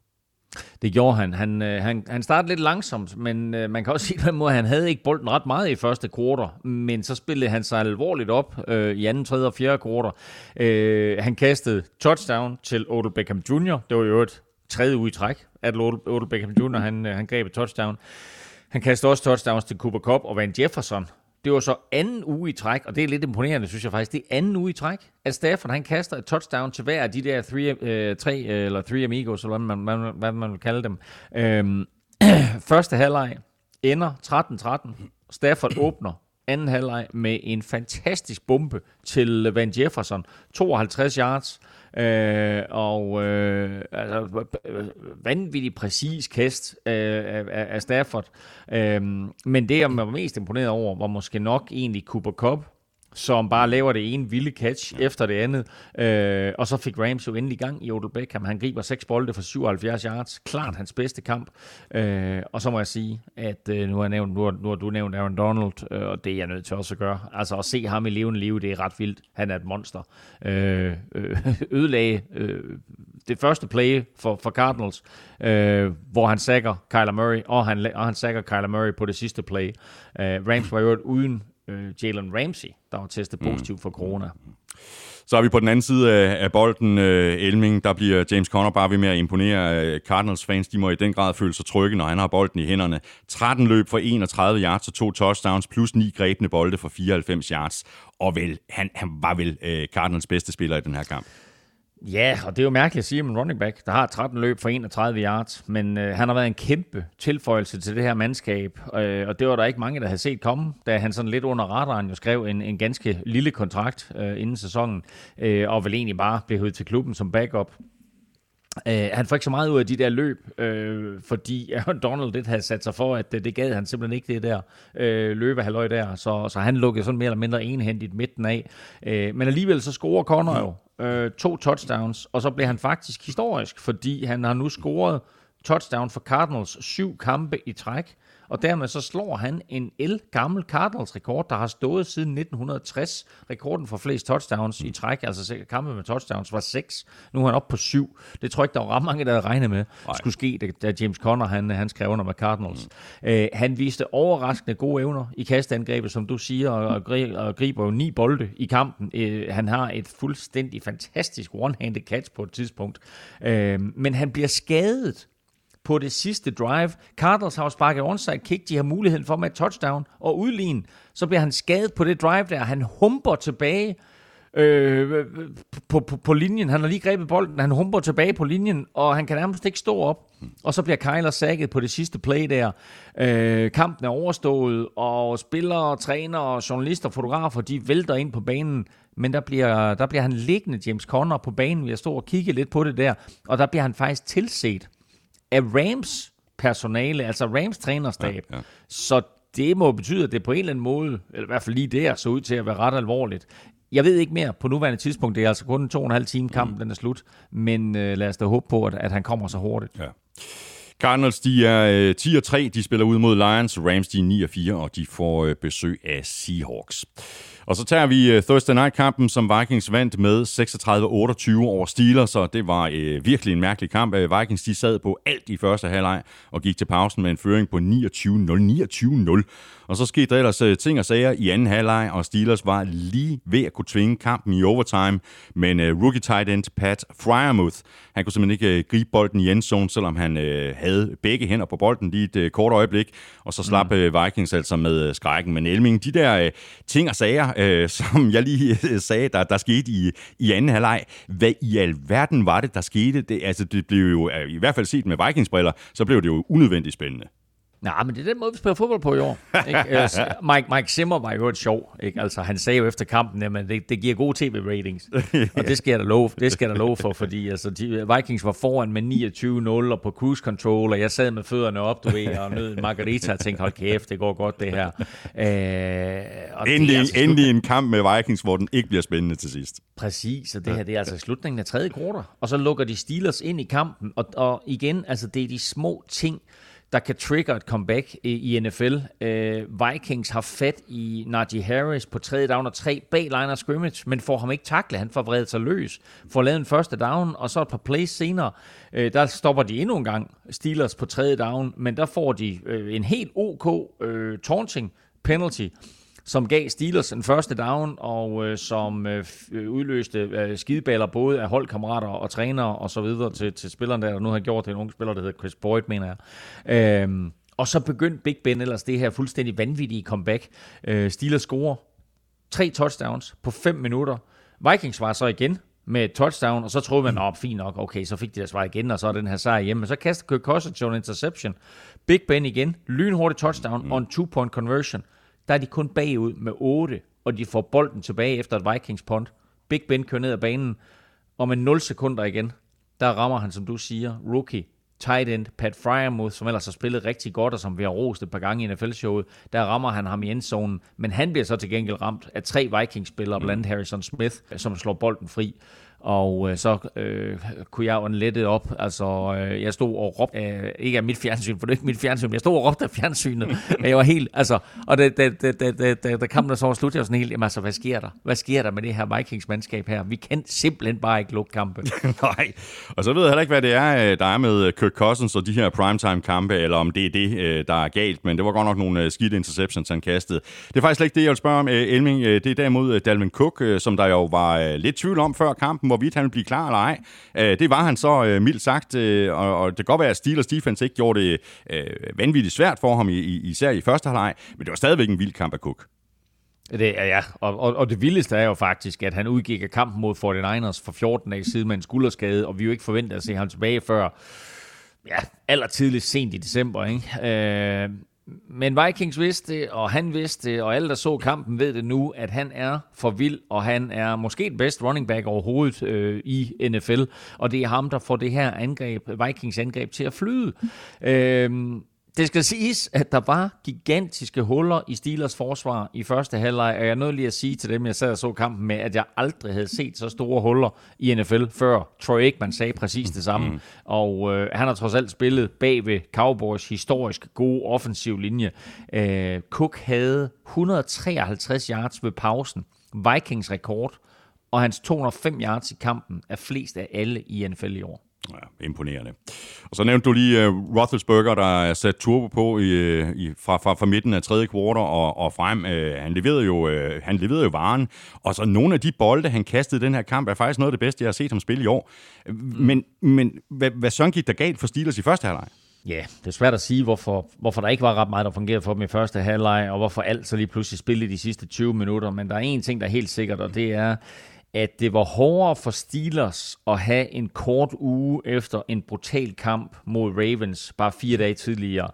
Det gjorde han. Han, øh, han, han startede lidt langsomt, men øh, man kan også sige på måde, at han havde ikke bolden ret meget i første kvartal, men så spillede han sig alvorligt op øh, i anden, tredje og fjerde kvartal. Øh, han kastede touchdown til Odell Beckham Jr. Det var jo et tredje uge i træk, at Odell Beckham Jr. han, øh, han greb et touchdown. Han kastede også touchdowns til Cooper Cup og Van Jefferson, det var så anden uge i træk, og det er lidt imponerende, synes jeg faktisk. Det er anden uge i træk, at Stafford han kaster et touchdown til hver af de der three, øh, tre, øh, eller three amigos, eller hvad man, hvad, hvad man vil kalde dem. Øhm, [CLEARS THROAT] første halvleg ender 13-13. Stafford åbner anden halvleg med en fantastisk bombe til Van Jefferson. 52 yards. Øh, og øh, altså, vanvittigt præcis kast øh, af, af Stafford. Øh, men det, jeg var mest imponeret over, var måske nok egentlig Cooper Cup, som bare laver det ene vilde catch ja. efter det andet. Øh, og så fik Rams jo endelig gang i Odell Beckham. Han griber seks bolde for 77 yards. Klart hans bedste kamp. Øh, og så må jeg sige, at øh, nu, har jeg nævnt, nu, har, nu har du nævnt Aaron Donald, øh, og det er jeg nødt til også at gøre. Altså at se ham i levende liv, det er ret vildt. Han er et monster. Øh, øh, [LAUGHS] ødelagde øh, det første play for, for Cardinals, øh, hvor han sækker Kyler Murray, og han, og han sækker Kyler Murray på det sidste play. Øh, Rams var jo uden øh, Jalen Ramsey, der var testet mm. positiv for corona. Så er vi på den anden side af, af bolden, øh, Elming. Der bliver James Conner bare ved med at imponere. Øh, Cardinals fans, de må i den grad føle sig trygge, når han har bolden i hænderne. 13 løb for 31 yards og to touchdowns, plus 9 grebne bolde for 94 yards. Og vel, han, han var vel øh, Cardinals bedste spiller i den her kamp. Ja, og det er jo mærkeligt at sige om en running back, der har 13 løb for 31 yards, men øh, han har været en kæmpe tilføjelse til det her mandskab, øh, og det var der ikke mange, der havde set komme, da han sådan lidt under radaren jo skrev en, en ganske lille kontrakt øh, inden sæsonen, øh, og vel egentlig bare blev højt til klubben som backup. Øh, han får ikke så meget ud af de der løb, øh, fordi Aaron [LAUGHS] Donald lidt havde sat sig for, at øh, det, det gav han simpelthen ikke det der øh, løbehalløj der, så, så han lukkede sådan mere eller mindre enhændigt midten af. Øh, men alligevel så scorer Connor jo øh, to touchdowns, og så blev han faktisk historisk, fordi han har nu scoret touchdown for Cardinals syv kampe i træk og dermed så slår han en el gammel Cardinals rekord, der har stået siden 1960. Rekorden for flest touchdowns i træk, altså kampe med touchdowns, var 6. Nu er han oppe på 7. Det tror jeg ikke, der var ret mange, der havde regnet med, Nej. skulle ske, da James Conner han, han skrev under med Cardinals. Mm. Uh, han viste overraskende gode evner i kastangrebet, som du siger, og, og griber jo ni bolde i kampen. Uh, han har et fuldstændig fantastisk one-handed catch på et tidspunkt. Uh, men han bliver skadet på det sidste drive. Cardinals har jo sparket onside kick. De har muligheden for med et touchdown og udligne. Så bliver han skadet på det drive der. Han humper tilbage øh, på, på, på linjen. Han har lige grebet bolden. Han humper tilbage på linjen, og han kan nærmest ikke stå op. Og så bliver Kyler sækket på det sidste play der. Øh, kampen er overstået, og spillere, trænere, journalister, fotografer, de vælter ind på banen. Men der bliver, der bliver han liggende, James Conner, på banen. Vi har stået og kigget lidt på det der. Og der bliver han faktisk tilset af Rams personale, altså Rams trænerstab. Ja, ja. Så det må betyde, at det på en eller anden måde, eller i hvert fald lige der, så ud til at være ret alvorligt. Jeg ved ikke mere på nuværende tidspunkt. Det er altså kun en to og en halv time kamp, mm. den er slut. Men øh, lad os da håbe på, at, at han kommer så hurtigt. Ja. Cardinals, de er øh, 10 og 3. De spiller ud mod Lions. Rams, de er 9 og 4, og de får øh, besøg af Seahawks. Og så tager vi uh, Thursday Night-kampen, som Vikings vandt med 36-28 over Steelers, så det var uh, virkelig en mærkelig kamp. Uh, Vikings de sad på alt i første halvleg og gik til pausen med en føring på 29-0. 29-0. Og så skete der ellers uh, ting og sager i anden halvleg, og Steelers var lige ved at kunne tvinge kampen i overtime. Men uh, rookie tight end Pat Fryermuth, han kunne simpelthen ikke uh, gribe bolden i endzone, selvom han uh, havde begge hænder på bolden lige et uh, kort øjeblik. Og så slap uh, Vikings altså med uh, skrækken. Men Elming, de der uh, ting og sager, uh, [LAUGHS] som jeg lige sagde, der, der skete i, i anden halvleg, hvad i alverden var det, der skete? Det, altså, det blev jo, i hvert fald set med Vikings-briller, så blev det jo unødvendigt spændende. Nej, men det er den måde, vi spiller fodbold på i år. [LAUGHS] Ikke? Altså, Mike, Mike Zimmer var jo et sjov. Ikke? Altså, han sagde jo efter kampen, at det, det giver gode tv-ratings. [LAUGHS] Og det skal, jeg da love, det skal jeg da love for, fordi altså, de, Vikings var foran med 29-0 og på cruise control, og jeg sad med fødderne op, du ved, og nød en margarita og tænkte, hold kæft, det går godt det her. Øh, og endelig, det altså endelig en kamp med Vikings, hvor den ikke bliver spændende til sidst. Præcis, og det her det er altså slutningen af tredje kvartal. Og så lukker de Steelers ind i kampen, og, og igen, altså det er de små ting, der kan trigger et comeback i, i NFL. Øh, Vikings har fat i Najee Harris på tredje down og 3 bag line of scrimmage, men får ham ikke taklet. Han får vredet sig løs, får lavet en første down, og så et par plays senere, øh, der stopper de endnu en gang Steelers på tredje down, men der får de øh, en helt OK øh, taunting penalty, som gav Steelers en første down, og øh, som øh, udløste øh, skideballer både af holdkammerater og trænere og så videre til, til spilleren der, der nu har gjort det en ung spiller, der hedder Chris Boyd, mener jeg. Øhm, og så begyndte Big Ben ellers det her fuldstændig vanvittige comeback. Øh, Steelers scorer tre touchdowns på 5 minutter. Vikings var så igen med et touchdown, og så troede man, at fint nok, okay, så fik de deres svar igen, og så er den her sejr hjemme. Men så kaster Kirk Cousins en interception. Big Ben igen, lynhurtig touchdown mm. og en two-point conversion der er de kun bagud med 8, og de får bolden tilbage efter et Vikings punt. Big Ben kører ned ad banen, og med 0 sekunder igen, der rammer han, som du siger, rookie, tight end Pat Fryermuth, som ellers har spillet rigtig godt, og som vi har rost et par gange i NFL-showet, der rammer han ham i endzonen, men han bliver så til gengæld ramt af tre Vikings-spillere, blandt Harrison Smith, som slår bolden fri og øh, så øh, kunne jeg jo lette op. Altså, øh, jeg stod og råbte, øh, ikke af mit fjernsyn, for det er ikke mit fjernsyn, men jeg stod og råbte af fjernsynet. [LAUGHS] men jeg var helt, altså, og da, da, da, da, da, da, da kampen så var slut, jeg var sådan helt, jamen altså, hvad sker der? Hvad sker der med det her Vikings-mandskab her? Vi kan simpelthen bare ikke lukke kampe. [LAUGHS] Nej, og så ved jeg heller ikke, hvad det er, øh, der er med Kirk Cousins og de her primetime-kampe, eller om det er det, øh, der er galt, men det var godt nok nogle øh, skidte interceptions, han kastede. Det er faktisk ikke det, jeg vil spørge om, Elming. Det er derimod Dalvin Cook, som der jo var lidt tvivl om før kampen, hvorvidt han ville blive klar eller ej. Øh, det var han så øh, mildt sagt, øh, og og det kan godt være, at Steelers defense ikke gjorde det vanvittigt svært for ham, i, i, især i første halvleg, men det var stadigvæk en vild kamp af Cook. Det, er ja, og, og, og det vildeste er jo faktisk, at han udgik af kampen mod 49ers for 14 dage siden med en skulderskade, og vi jo ikke forventede at se ham tilbage før ja, allertidligst sent i december. Ikke? Øh, men Vikings vidste det, og han vidste det, og alle, der så kampen, ved det nu, at han er for vild, og han er måske den bedste running back overhovedet øh, i NFL, og det er ham, der får det her angreb, Vikings angreb til at flyde. Øh, det skal siges, at der var gigantiske huller i Steelers forsvar i første halvleg, og jeg nødt lige at sige til dem, jeg sad og så kampen med, at jeg aldrig havde set så store huller i NFL før. Troy Aikman sagde præcis det samme, mm. og øh, han har trods alt spillet bag ved Cowboys historisk gode offensiv linje. Øh, Cook havde 153 yards ved pausen, Vikings rekord, og hans 205 yards i kampen er flest af alle i NFL i år. Ja, imponerende. Og så nævnte du lige uh, Roethlisberger, der er sat turbo på i, øh, i, fra, fra, fra midten af tredje kvartal og, og frem. Uh, han, leverede jo, uh, han leverede jo varen, og så nogle af de bolde, han kastede i den her kamp, er faktisk noget af det bedste, jeg har set ham spille i år. Men, men hvad, hvad sådan gik der galt for Steelers i første halvleg? Ja, det er svært at sige, hvorfor, hvorfor der ikke var ret meget, der fungerede for dem i første halvleg, og hvorfor alt så lige pludselig spillede de sidste 20 minutter. Men der er en ting, der er helt sikkert, og det er, at det var hårdere for Steelers at have en kort uge efter en brutal kamp mod Ravens, bare fire dage tidligere,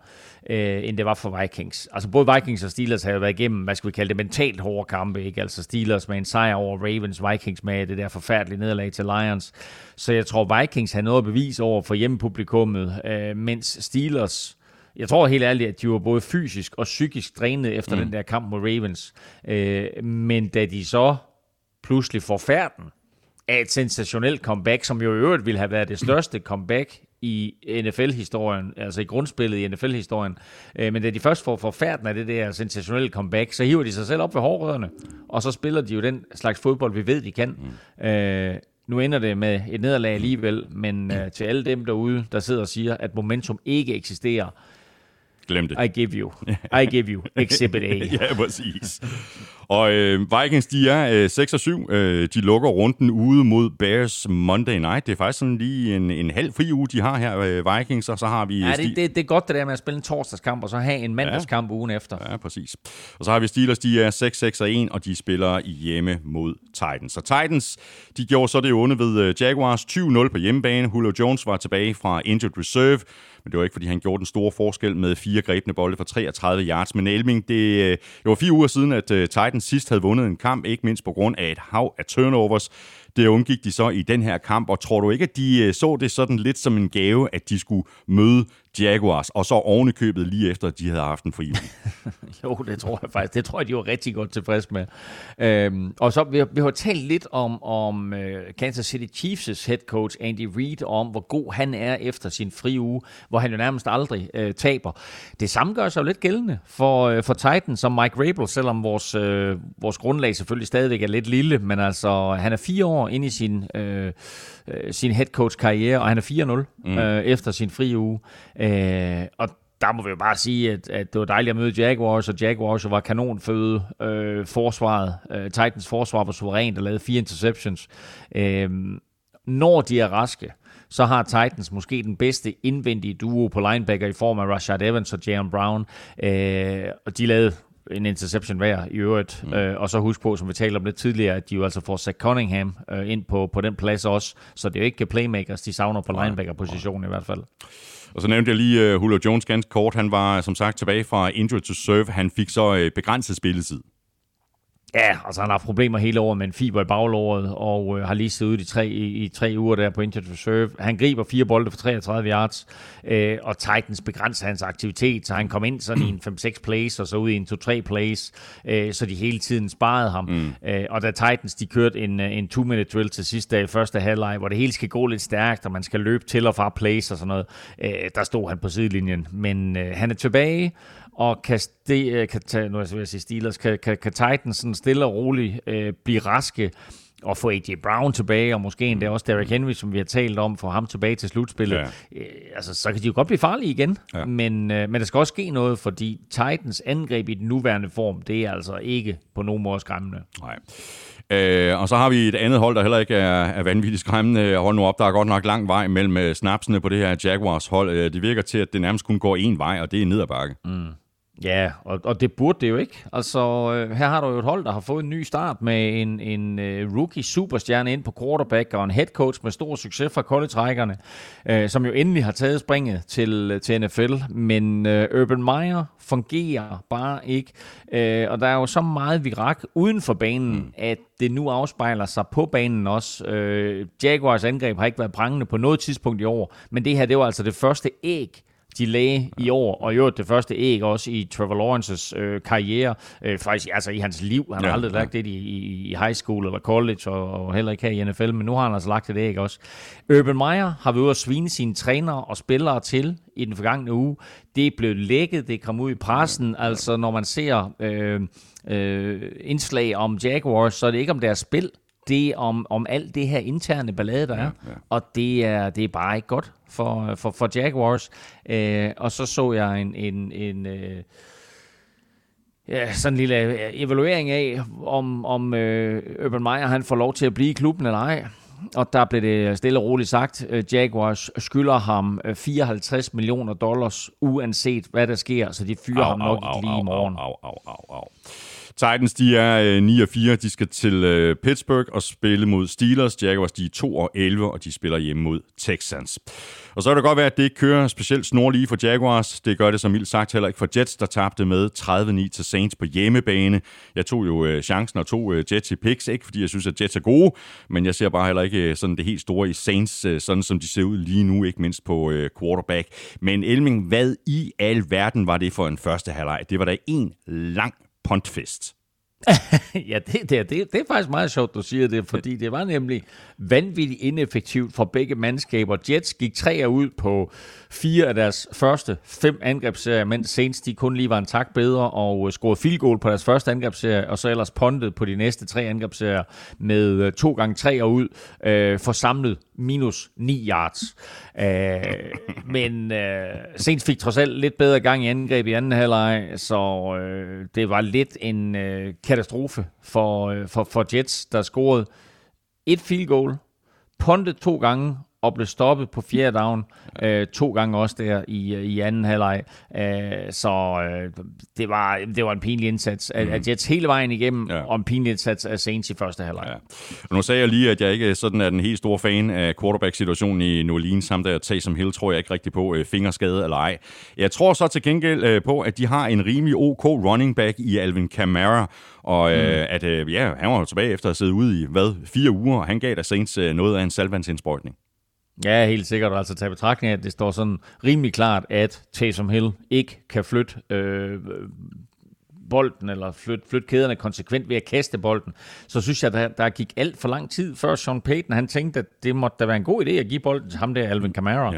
øh, end det var for Vikings. Altså både Vikings og Steelers havde været igennem, hvad skal vi kalde det, mentalt hårde kampe, ikke? Altså Steelers med en sejr over Ravens, Vikings med det der forfærdelige nederlag til Lions. Så jeg tror, Vikings havde noget at bevise over for hjemmepublikummet, øh, mens Steelers... Jeg tror helt ærligt, at de var både fysisk og psykisk drænet efter mm. den der kamp mod Ravens. Øh, men da de så pludselig får færden af et sensationelt comeback, som jo i øvrigt ville have været det største comeback i NFL-historien, altså i grundspillet i NFL-historien. Øh, men da de først får forfærden af det der sensationelle comeback, så hiver de sig selv op ved hårdrødderne, og så spiller de jo den slags fodbold, vi ved, de kan. Mm. Øh, nu ender det med et nederlag alligevel, men øh, til alle dem derude, der sidder og siger, at momentum ikke eksisterer, Glem det. I give you. I give you. Exhibit A. [LAUGHS] ja, præcis. Og øh, Vikings, de er øh, 6 og 7. Øh, de lukker runden ude mod Bears Monday Night. Det er faktisk sådan lige en, en halv fri uge, de har her, øh, Vikings, og så har vi... Ja, det, det, det er godt det der med at spille en torsdagskamp, og så have en mandagskamp ja. ugen efter. Ja, præcis. Og så har vi Steelers, de er 6, 6 og 1, og de spiller hjemme mod Titans. Så Titans, de gjorde så det onde ved øh, Jaguars 20-0 på hjemmebane. Julio Jones var tilbage fra injured reserve men det var ikke, fordi han gjorde den store forskel med fire grebne bolde for 33 yards. Men Elming, det, øh, det var fire uger siden, at øh, Titans sidst havde vundet en kamp, ikke mindst på grund af et hav af turnovers. Det undgik de så i den her kamp, og tror du ikke, at de øh, så det sådan lidt som en gave, at de skulle møde Jaguars, og så ovenikøbet lige efter, at de havde haft en fri [LAUGHS] Jo, det tror jeg faktisk. Det tror jeg, de var rigtig godt tilfredse med. Øhm, og så vi, vi har talt lidt om, om uh, Kansas City Chiefs head coach Andy Reid, om hvor god han er efter sin fri uge, hvor han jo nærmest aldrig uh, taber. Det samme gør sig jo lidt gældende for, uh, for Titans som Mike Rabel, selvom vores, uh, vores grundlag selvfølgelig stadigvæk er lidt lille, men altså han er fire år inde i sin... Uh, øh, sin head coach karriere, og han er 4-0 mm. øh, efter sin fri uge. Øh, og der må vi jo bare sige, at, at det var dejligt at møde Jaguars, og Jaguars var kanonføde. Øh, forsvaret, øh, Titans forsvar var suverænt og lavede fire interceptions. Øh, når de er raske, så har Titans måske den bedste indvendige duo på linebacker i form af Rashad Evans og Jalen Brown. Øh, og de lavede en interception hver i øvrigt. Mm. Øh, og så husk på, som vi talte om lidt tidligere, at de jo altså får Zach Cunningham øh, ind på, på den plads også. Så det er jo ikke playmakers, de savner på linebacker-positionen i hvert fald. Og så nævnte jeg lige uh, Julio Jones ganske kort. Han var som sagt tilbage fra injury to serve. Han fik så uh, begrænset spilletid. Ja, altså han har problemer hele året med en fiber i baglåret, og øh, har lige siddet ude i tre, i, i tre uger der på injured reserve. Han griber fire bolde for 33 yards, øh, og Titans begrænser hans aktivitet, så han kom ind sådan i en [CLEARS THROAT] 5-6 plays, og så ud i en 2-3 plays, øh, så de hele tiden sparede ham. Mm. Øh, og da Titans de kørte en, øh, en 2-minute drill til sidste dag i første halvleg, hvor det hele skal gå lidt stærkt, og man skal løbe til og fra plays og sådan noget, øh, der stod han på sidelinjen. Men øh, han er tilbage, og kan, de, øh, kan tage, nu vil jeg sige Steelers, kan, kan, kan Titans sådan stille og roligt øh, blive raske og få AJ Brown tilbage, og måske endda også Derrick Henry, som vi har talt om, få ham tilbage til slutspillet. Ja. Øh, altså, så kan de jo godt blive farlige igen, ja. men, øh, men der skal også ske noget, fordi Titans angreb i den nuværende form, det er altså ikke på nogen måde skræmmende. Nej. Øh, og så har vi et andet hold, der heller ikke er, er vanvittigt skræmmende. Hold nu op, der er godt nok lang vej mellem øh, snapsene på det her Jaguars hold. Øh, det virker til, at det nærmest kun går en vej, og det er ned ad bakke. Mm. Ja, og, og det burde det jo ikke. Altså, øh, her har du jo et hold, der har fået en ny start med en, en uh, rookie superstjerne ind på quarterback og en head coach med stor succes fra college-rækkerne, uh, som jo endelig har taget springet til, til NFL. Men uh, Urban Meyer fungerer bare ikke. Uh, og der er jo så meget virak uden for banen, mm. at det nu afspejler sig på banen også. Uh, Jaguars angreb har ikke været prangende på noget tidspunkt i år, men det her, det var altså det første æg, de lagde i år, og jo det første æg også i Trevor Lawrences øh, karriere, øh, faktisk altså i hans liv. Han har ja, aldrig lagt det i, i high school eller college, og, og heller ikke her i NFL, men nu har han altså lagt et æg også. Urban Meyer har været ude at svine sine trænere og spillere til i den forgangne uge. Det er blevet lækket, det kom ud i pressen, altså når man ser øh, øh, indslag om Jaguars, så er det ikke om deres spil, det om, om alt det her interne ballade, der er. Ja, ja. Og det er, det er bare ikke godt for, for, for Jaguars. Øh, og så så jeg en, en, en øh, ja, sådan en lille øh, evaluering af, om, om øh, Urban Meyer han får lov til at blive i klubben eller ej. Og der blev det stille og roligt sagt, øh, Jaguars skylder ham 54 øh, millioner dollars, uanset hvad der sker, så de fyrer au, ham nok au, lige i morgen. Au, au, au, au. Titans, de er 9 øh, og 4. De skal til øh, Pittsburgh og spille mod Steelers. Jaguars, de er 2 og 11, og de spiller hjemme mod Texans. Og så kan det godt være, at det ikke kører specielt snorlige for Jaguars. Det gør det som mildt sagt heller ikke for Jets, der tabte med 30-9 til Saints på hjemmebane. Jeg tog jo øh, chancen og tog øh, Jets i picks, ikke fordi jeg synes, at Jets er gode, men jeg ser bare heller ikke øh, sådan det helt store i Saints, øh, sådan som de ser ud lige nu, ikke mindst på øh, quarterback. Men Elming, hvad i al verden var det for en første halvleg? Det var da en lang puntfest. [LAUGHS] ja, det, det, det, det er faktisk meget sjovt, du siger det, fordi det var nemlig vanvittigt ineffektivt for begge mandskaber. Jets gik tre ud på fire af deres første fem angrebsserier, mens Saints de kun lige var en tak bedre og øh, scorede field goal på deres første angrebsserie, og så ellers pontet på de næste tre angrebsserier med øh, to gange tre ud øh, for samlet minus 9 yards. Øh, men øh, Saints fik trods alt lidt bedre gang i angreb i anden halvleg, så øh, det var lidt en øh, katastrofe for, øh, for, for Jets, der scorede et field goal, pondet to gange og blev stoppet på fjerde down øh, to gange også der i, i anden halvleg. Øh, så øh, det, var, det var en pinlig indsats af, mm. af Jets hele vejen igennem, ja. og en pinlig indsats af Saints i første halvleg. Ja. Nu sagde jeg lige, at jeg ikke sådan er den helt store fan af quarterback-situationen i New Orleans, samt der Taysom Hill tror jeg ikke rigtig på, øh, fingerskade eller ej. Jeg tror så til gengæld øh, på, at de har en rimelig OK running back i Alvin Kamara, og øh, mm. at øh, ja, han var tilbage efter at have siddet ude i, hvad, fire uger, og han gav da Saints øh, noget af en salvandsindsprøjtning. Ja, helt sikkert. Altså tage betragtning af, at det står sådan rimelig klart, at Taysom Hill ikke kan flytte øh, bolden, eller flytte, flytte kæderne konsekvent ved at kaste bolden, så synes jeg, der, der gik alt for lang tid før Sean Payton, han tænkte, at det måtte da være en god idé at give bolden til ham der, Alvin Kamara.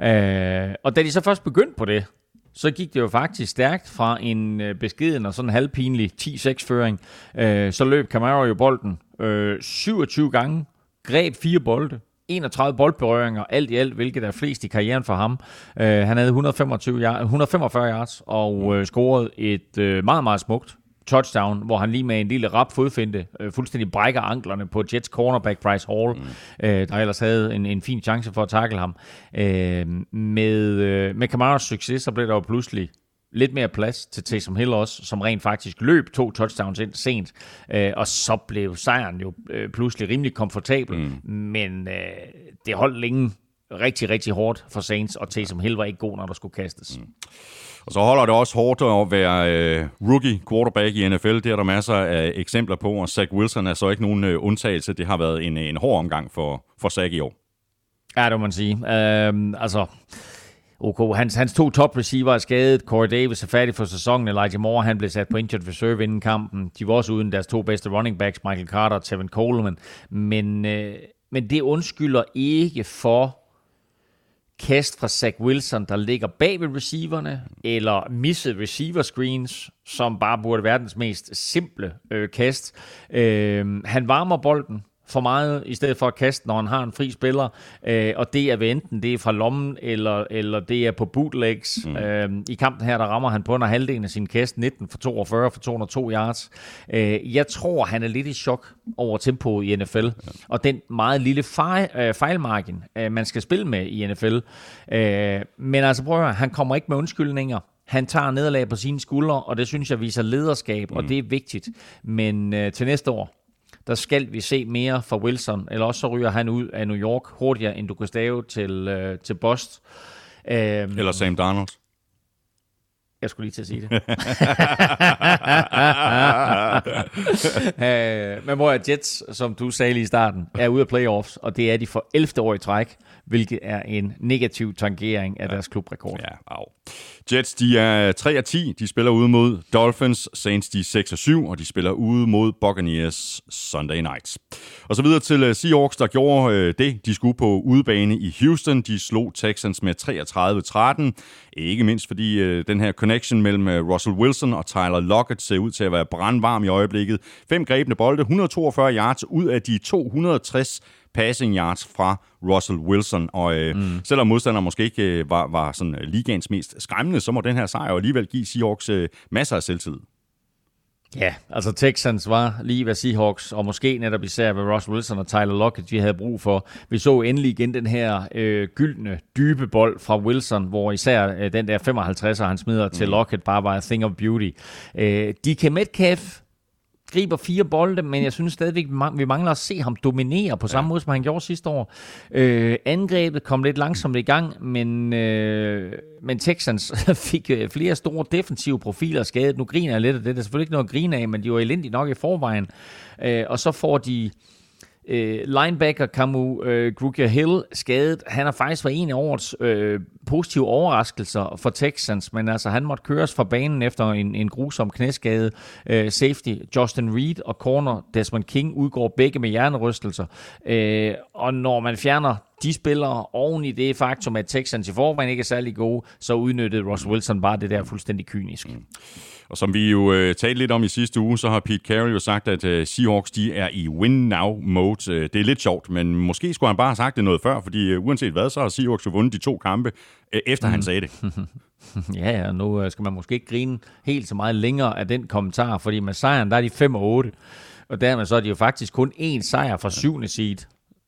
Yeah. Øh, og da de så først begyndte på det, så gik det jo faktisk stærkt fra en øh, beskeden og sådan halvpinlig 10-6-føring. Øh, så løb Camaro jo bolden øh, 27 gange, greb fire bolde, 31 boldberøringer, alt i alt, hvilket er flest i karrieren for ham. Uh, han havde 125 yard, 145 yards og uh, scorede et uh, meget, meget smukt touchdown, hvor han lige med en lille rap fodfinde uh, fuldstændig brækker anklerne på Jets cornerback Bryce Hall, mm. uh, der ellers havde en, en fin chance for at takle ham. Uh, med, uh, med Camaros succes, så blev der jo pludselig lidt mere plads til Taysom Hill også, som rent faktisk løb to touchdowns ind sent, øh, og så blev sejren jo øh, pludselig rimelig komfortabel, mm. men øh, det holdt længe rigtig, rigtig hårdt for Saints, og Taysom Hill var ikke god, når der skulle kastes. Mm. Og så holder det også hårdt at være øh, rookie quarterback i NFL. Det er der masser af eksempler på, og Zach Wilson er så ikke nogen øh, undtagelse. Det har været en, en hård omgang for, for Zach i år. Ja, det må man sige. Øhm, altså, OK, hans, hans to top receiver er skadet. Corey Davis er færdig for sæsonen. Elijah Moore han blev sat på injured reserve inden kampen. De var også uden deres to bedste running backs, Michael Carter og Tevin Coleman. Men, øh, men det undskylder ikke for kast fra Zach Wilson, der ligger bag ved receiverne, eller misset receiver screens, som bare burde være verdens mest simple øh, kast. Øh, han varmer bolden, for meget, i stedet for at kaste, når han har en fri spiller. Øh, og det er ved enten det er fra lommen, eller, eller det er på bootlegs. Mm. Øh, I kampen her, der rammer han på under halvdelen af sin kast, 19 for 42 for 202 yards. Øh, jeg tror, han er lidt i chok over tempoet i NFL, ja. og den meget lille fejl, øh, fejlmargin, øh, man skal spille med i NFL. Øh, men altså prøv at høre, han kommer ikke med undskyldninger. Han tager nederlag på sine skuldre, og det synes jeg viser lederskab, mm. og det er vigtigt. Men øh, til næste år, der skal vi se mere fra Wilson, eller også så ryger han ud af New York hurtigere, end du kan stave til, øh, til Boston. Øhm, eller Sam Darnold. Jeg skulle lige til at sige det. [LAUGHS] øh, men hvor er Jets, som du sagde lige i starten, er ude af playoffs, og det er de for 11. år i træk hvilket er en negativ tangering af ja. deres klubrekord. Ja, au. Jets, de er 3 10. De spiller ude mod Dolphins. Saints, de er 6 7, og de spiller ude mod Buccaneers Sunday Nights. Og så videre til øh, Seahawks, der gjorde øh, det. De skulle på udebane i Houston. De slog Texans med 33-13. Ikke mindst fordi øh, den her connection mellem Russell Wilson og Tyler Lockett ser ud til at være brandvarm i øjeblikket. Fem grebne bolde, 142 yards ud af de 260 passing yards fra Russell Wilson. Og øh, mm. selvom modstanderen måske ikke øh, var, var sådan øh, ligaens mest skræmmende, så må den her sejr alligevel give Seahawks øh, masser af selvtid. Ja, altså Texans var lige hvad Seahawks, og måske netop især ved Russell Wilson og Tyler Lockett, vi havde brug for. Vi så endelig igen den her øh, gyldne, dybe bold fra Wilson, hvor især øh, den der 55'er, han smider mm. til Lockett, bare var a thing of beauty. Øh, DK Metcalf griber fire bolde, men jeg synes stadigvæk, vi mangler at se ham dominere på samme ja. måde, som han gjorde sidste år. Øh, angrebet kom lidt langsomt i gang, men, øh, men Texans [LAUGHS] fik øh, flere store defensive profiler skadet. Nu griner jeg lidt af det. Det er selvfølgelig ikke noget at grine af, men de var elendige nok i forvejen. Øh, og så får de øh, linebacker Camu øh, Grugier Hill skadet. Han har faktisk været en af årets øh, positive overraskelser for Texans, men altså han måtte køres fra banen efter en, en grusom knæskade. Øh, safety Justin Reed og corner Desmond King udgår begge med hjernerystelser. Øh, og når man fjerner de spillere oven i det faktum, at Texans i forvejen ikke er særlig gode, så udnyttede Ross Wilson bare det der fuldstændig kynisk. Mm. Og som vi jo øh, talte lidt om i sidste uge, så har Pete Carroll jo sagt, at øh, Seahawks de er i win-now-mode. Øh, det er lidt sjovt, men måske skulle han bare have sagt det noget før, fordi øh, uanset hvad, så har Seahawks jo vundet de to kampe, øh, efter mm. han sagde det. [LAUGHS] ja, ja, nu øh, skal man måske ikke grine helt så meget længere af den kommentar, fordi med sejren, der er de 5 og 8. Og dermed så er de jo faktisk kun én sejr fra syvende seed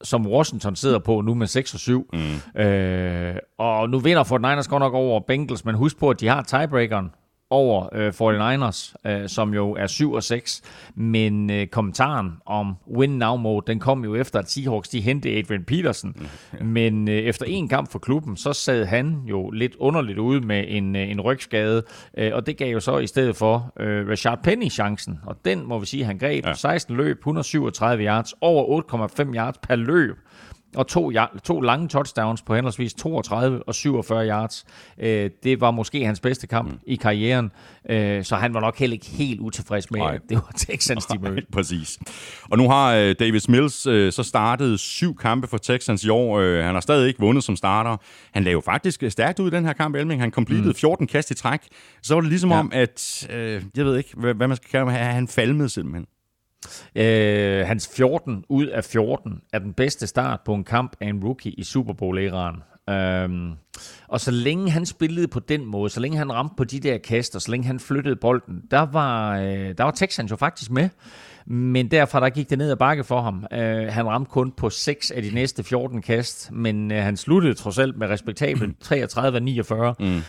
som Washington sidder på nu med 6 og 7. Mm. Øh, og nu vinder Fort Niners godt nok over Bengals, men husk på, at de har tiebreakeren over øh, 49ers, øh, som jo er 7 og 6. Men øh, kommentaren om win now mode, den kom jo efter, at Seahawks de hentede Adrian Peterson. [LAUGHS] Men øh, efter en kamp for klubben, så sad han jo lidt underligt ude med en, øh, en rygskade. Øh, og det gav jo så i stedet for øh, Rashard Penny chancen. Og den må vi sige, han greb. Ja. 16 løb, 137 yards, over 8,5 yards per løb og to, to lange touchdowns på henholdsvis 32 og 47 yards. Øh, det var måske hans bedste kamp mm. i karrieren, øh, så han var nok heller ikke helt utilfreds med, at det var Texans, de mødte. [LAUGHS] Præcis. Og nu har øh, Davis Mills øh, så startet syv kampe for Texans i år. Øh, han har stadig ikke vundet som starter. Han lavede faktisk stærkt ud i den her kamp, Elming. Han completed mm. 14 kast i træk. Så var det ligesom ja. om, at, øh, jeg ved ikke, hvad, hvad man skal kalde ham, han falmede simpelthen. Øh, hans 14 ud af 14 er den bedste start på en kamp af en rookie i Super Bowl-æraen. Øhm, og så længe han spillede på den måde, så længe han ramte på de der kaster, så længe han flyttede bolden, der var, øh, der var Texans jo faktisk med. Men derfra der gik det ned ad bakke for ham. Øh, han ramte kun på 6 af de næste 14 kast, men øh, han sluttede trods alt med respektabelt 33 49 mm.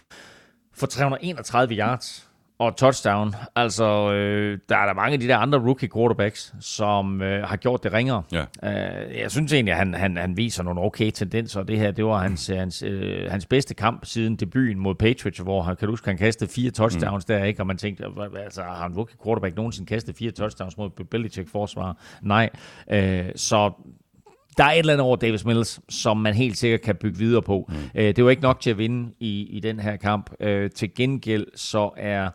for 331 yards og touchdown. Altså, øh, der er der mange af de der andre rookie quarterbacks, som øh, har gjort det ringere. Ja. Øh, jeg synes egentlig, at han, han, han viser nogle okay tendenser. Det her, det var hans, hans, øh, hans bedste kamp siden debuten mod Patriots, hvor han, kan du huske, han kastede fire touchdowns mm. der, ikke? Og man tænkte, altså, har en rookie quarterback nogensinde kastet fire touchdowns mod Belichick forsvar? Nej. Øh, så der er et eller andet over Davis Mills, som man helt sikkert kan bygge videre på. Mm. Øh, det var ikke nok til at vinde i, i den her kamp. Øh, til gengæld så er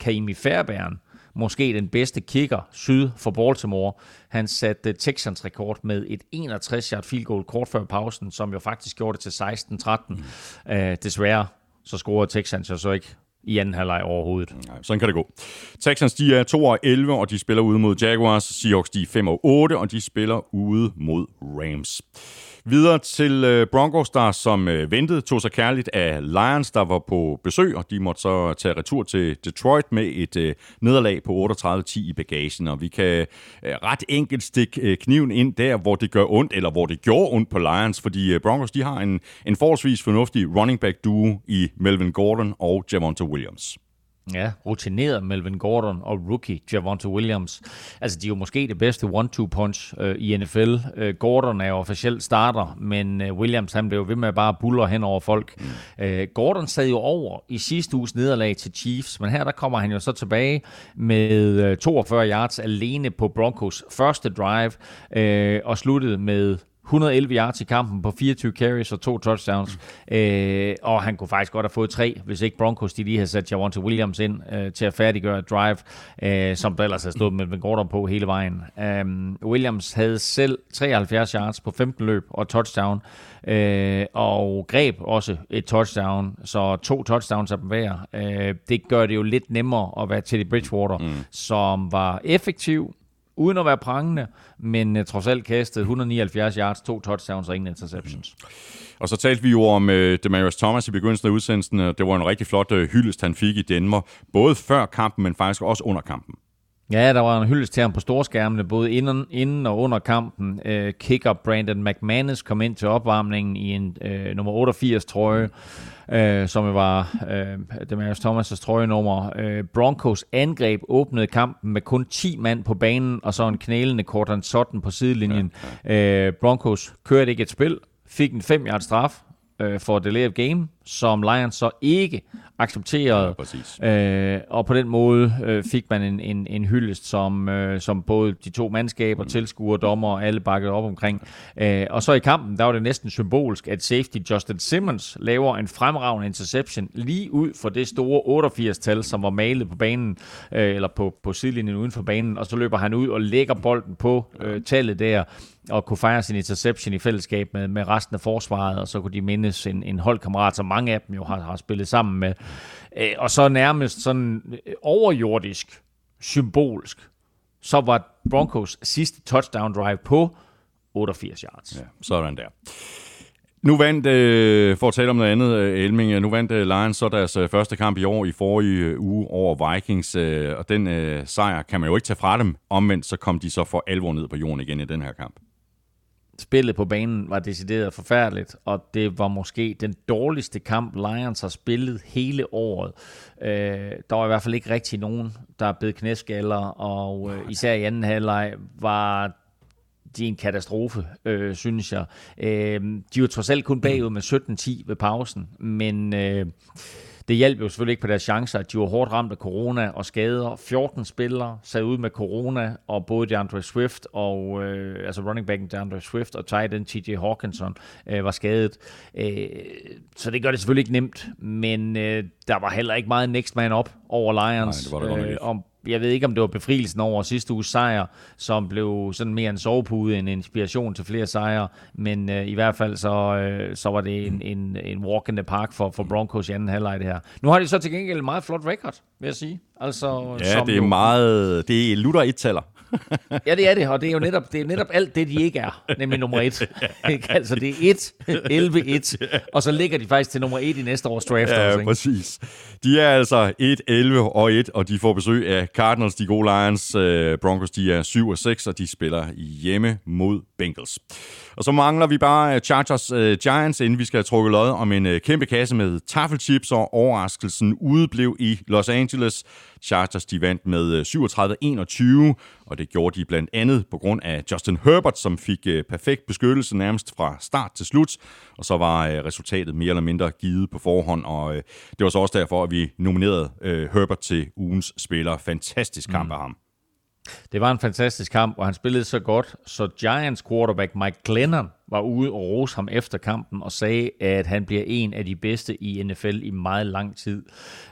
Kaimi Fairbairn måske den bedste kicker syd for Baltimore. Han satte Texans rekord med et 61-yard field goal kort før pausen, som jo faktisk gjorde det til 16-13. Mm. Øh, desværre så scorede Texans jo så ikke i anden halvleg overhovedet. Nej, sådan kan det gå. Texans de er 2 og 11, og de spiller ude mod Jaguars. Seahawks de er 5 og 8, og de spiller ude mod Rams. Videre til øh, Broncos, der som øh, ventede tog sig kærligt af Lions, der var på besøg, og de måtte så tage retur til Detroit med et øh, nederlag på 38-10 i bagagen. Og vi kan øh, ret enkelt stikke øh, kniven ind der, hvor det gør ondt, eller hvor det gjorde ondt på Lions, fordi øh, Broncos de har en, en forholdsvis fornuftig running back duo i Melvin Gordon og Javonte Williams. Ja, rutineret Melvin Gordon og rookie Javonte Williams. Altså, de er jo måske det bedste one-two-punch øh, i NFL. Øh, Gordon er jo officielt starter, men øh, Williams han blev ved med at bare buller hen over folk. Mm. Øh, Gordon sad jo over i sidste uges nederlag til Chiefs, men her der kommer han jo så tilbage med øh, 42 yards alene på Broncos første drive, øh, og sluttede med 111 yards i kampen på 24 carries og to touchdowns. Mm. Øh, og han kunne faktisk godt have fået tre, hvis ikke Broncos de lige havde sat Javonte Williams ind øh, til at færdiggøre et drive, øh, som der ellers havde stået med Gordon på hele vejen. Øh, Williams havde selv 73 yards på 15 løb og touchdown, øh, og greb også et touchdown, så to touchdowns af dem hver. Øh, det gør det jo lidt nemmere at være Teddy Bridgewater, mm. som var effektiv, uden at være prangende, men uh, trods alt kastet 179 yards, to touchdowns og ingen interceptions. Mm. Og så talte vi jo om uh, Demarius Thomas i begyndelsen af udsendelsen. Det var en rigtig flot uh, hyldest, han fik i Denver, både før kampen, men faktisk også under kampen. Ja, der var en hyldest til ham på storskærmene, både inden, inden og under kampen. Uh, kicker Brandon McManus kom ind til opvarmningen i en uh, nummer 88 trøje. Øh, som var øh, Demarius Thomas' trøjenummer. Øh, Broncos angreb åbnede kampen med kun 10 mand på banen, og så en knælende Cortland Sutton på sidelinjen. Ja, ja. Øh, Broncos kørte ikke et spil, fik en 5 yard straf øh, for delay of game, som Lions så ikke accepterede. Ja, øh, og på den måde øh, fik man en, en, en hyldest, som, øh, som både de to mandskaber, mm. tilskuere, dommer og alle bakkede op omkring. Øh, og så i kampen, der var det næsten symbolsk, at safety Justin Simmons laver en fremragende interception lige ud for det store 88-tal, som var malet på banen, øh, eller på, på sidelinjen uden for banen, og så løber han ud og lægger bolden på øh, tallet der, og kunne fejre sin interception i fællesskab med, med resten af forsvaret, og så kunne de mindes en, en holdkammerat, som mange af dem jo har, har spillet sammen med. Øh, og så nærmest sådan øh, overjordisk, symbolsk, så var Broncos sidste touchdown drive på 88 yards. Ja, sådan der. Nu vandt, øh, for at tale om noget andet, øh, Elming, øh, nu vandt øh, Lions så deres øh, første kamp i år i forrige uge over Vikings, øh, og den øh, sejr kan man jo ikke tage fra dem. Omvendt så kom de så for alvor ned på jorden igen i den her kamp spillet på banen var decideret forfærdeligt, og det var måske den dårligste kamp, Lions har spillet hele året. Øh, der var i hvert fald ikke rigtig nogen, der blev knæskaller, og øh, især i anden halvleg var de en katastrofe, øh, synes jeg. Øh, de var trods alt kun bagud med 17-10 ved pausen, men... Øh, det hjalp jo selvfølgelig ikke på deres chancer, at de var hårdt ramt af corona og skader. 14 spillere sad ud med corona, og både DeAndre Swift og øh, altså running backen DeAndre Swift og tight end TJ Hawkinson øh, var skadet. Øh, så det gør det selvfølgelig ikke nemt, men øh, der var heller ikke meget next man up over Lions. Nej, det var det øh, om jeg ved ikke, om det var befrielsen over sidste uges sejr, som blev sådan mere en sovepude end en inspiration til flere sejre, men øh, i hvert fald så, øh, så var det en, en, en walk in the park for, for Broncos i anden halvleg det her. Nu har de så til gengæld en meget flot record, vil jeg sige. Altså, ja, det er jo, meget, det er lutter et taler ja, det er det, og det er jo netop, det er netop alt det, de ikke er, nemlig nummer et. [LAUGHS] Altså, det er 1, 11, 1, og så ligger de faktisk til nummer 1 i næste års draft. Ja, også, ikke? præcis. De er altså 1, 11 og 1, og de får besøg af Cardinals, de gode Lions. Øh, Broncos, de er 7 og 6, og de spiller hjemme mod Bengals. Og så mangler vi bare øh, Chargers uh, Giants, inden vi skal have trukket lod om en uh, kæmpe kasse med taffelchips, og overraskelsen udeblev i Los Angeles. Chargers de vandt med 37-21, og det gjorde de blandt andet på grund af Justin Herbert, som fik perfekt beskyttelse nærmest fra start til slut. Og så var resultatet mere eller mindre givet på forhånd, og det var så også derfor, at vi nominerede Herbert til ugens spiller. Fantastisk kamp mm. af ham. Det var en fantastisk kamp, og han spillede så godt, så Giants quarterback Mike Glennon var ude og rose ham efter kampen og sagde, at han bliver en af de bedste i NFL i meget lang tid.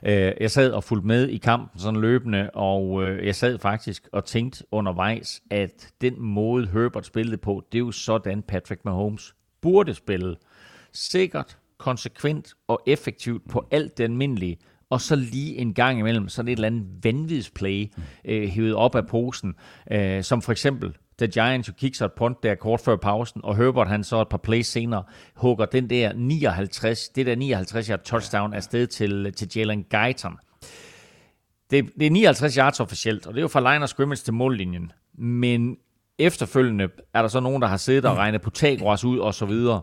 Øh, jeg sad og fulgte med i kampen sådan løbende, og øh, jeg sad faktisk og tænkte undervejs, at den måde Herbert spillede på, det er jo sådan Patrick Mahomes burde spille. Sikkert, konsekvent og effektivt på alt det almindelige, og så lige en gang imellem sådan et eller andet vanvidsplay øh, hævet op af posen, øh, som for eksempel da Giants jo kigger sig et punt der kort før pausen, og Herbert han så et par plays senere hugger den der 59, det der 59 yard touchdown afsted til, til Jalen Guyton. Det, det er 59 yards officielt, og det er jo fra line of scrimmage til mållinjen. Men efterfølgende er der så nogen, der har siddet og regnet på Tagros ud og så videre.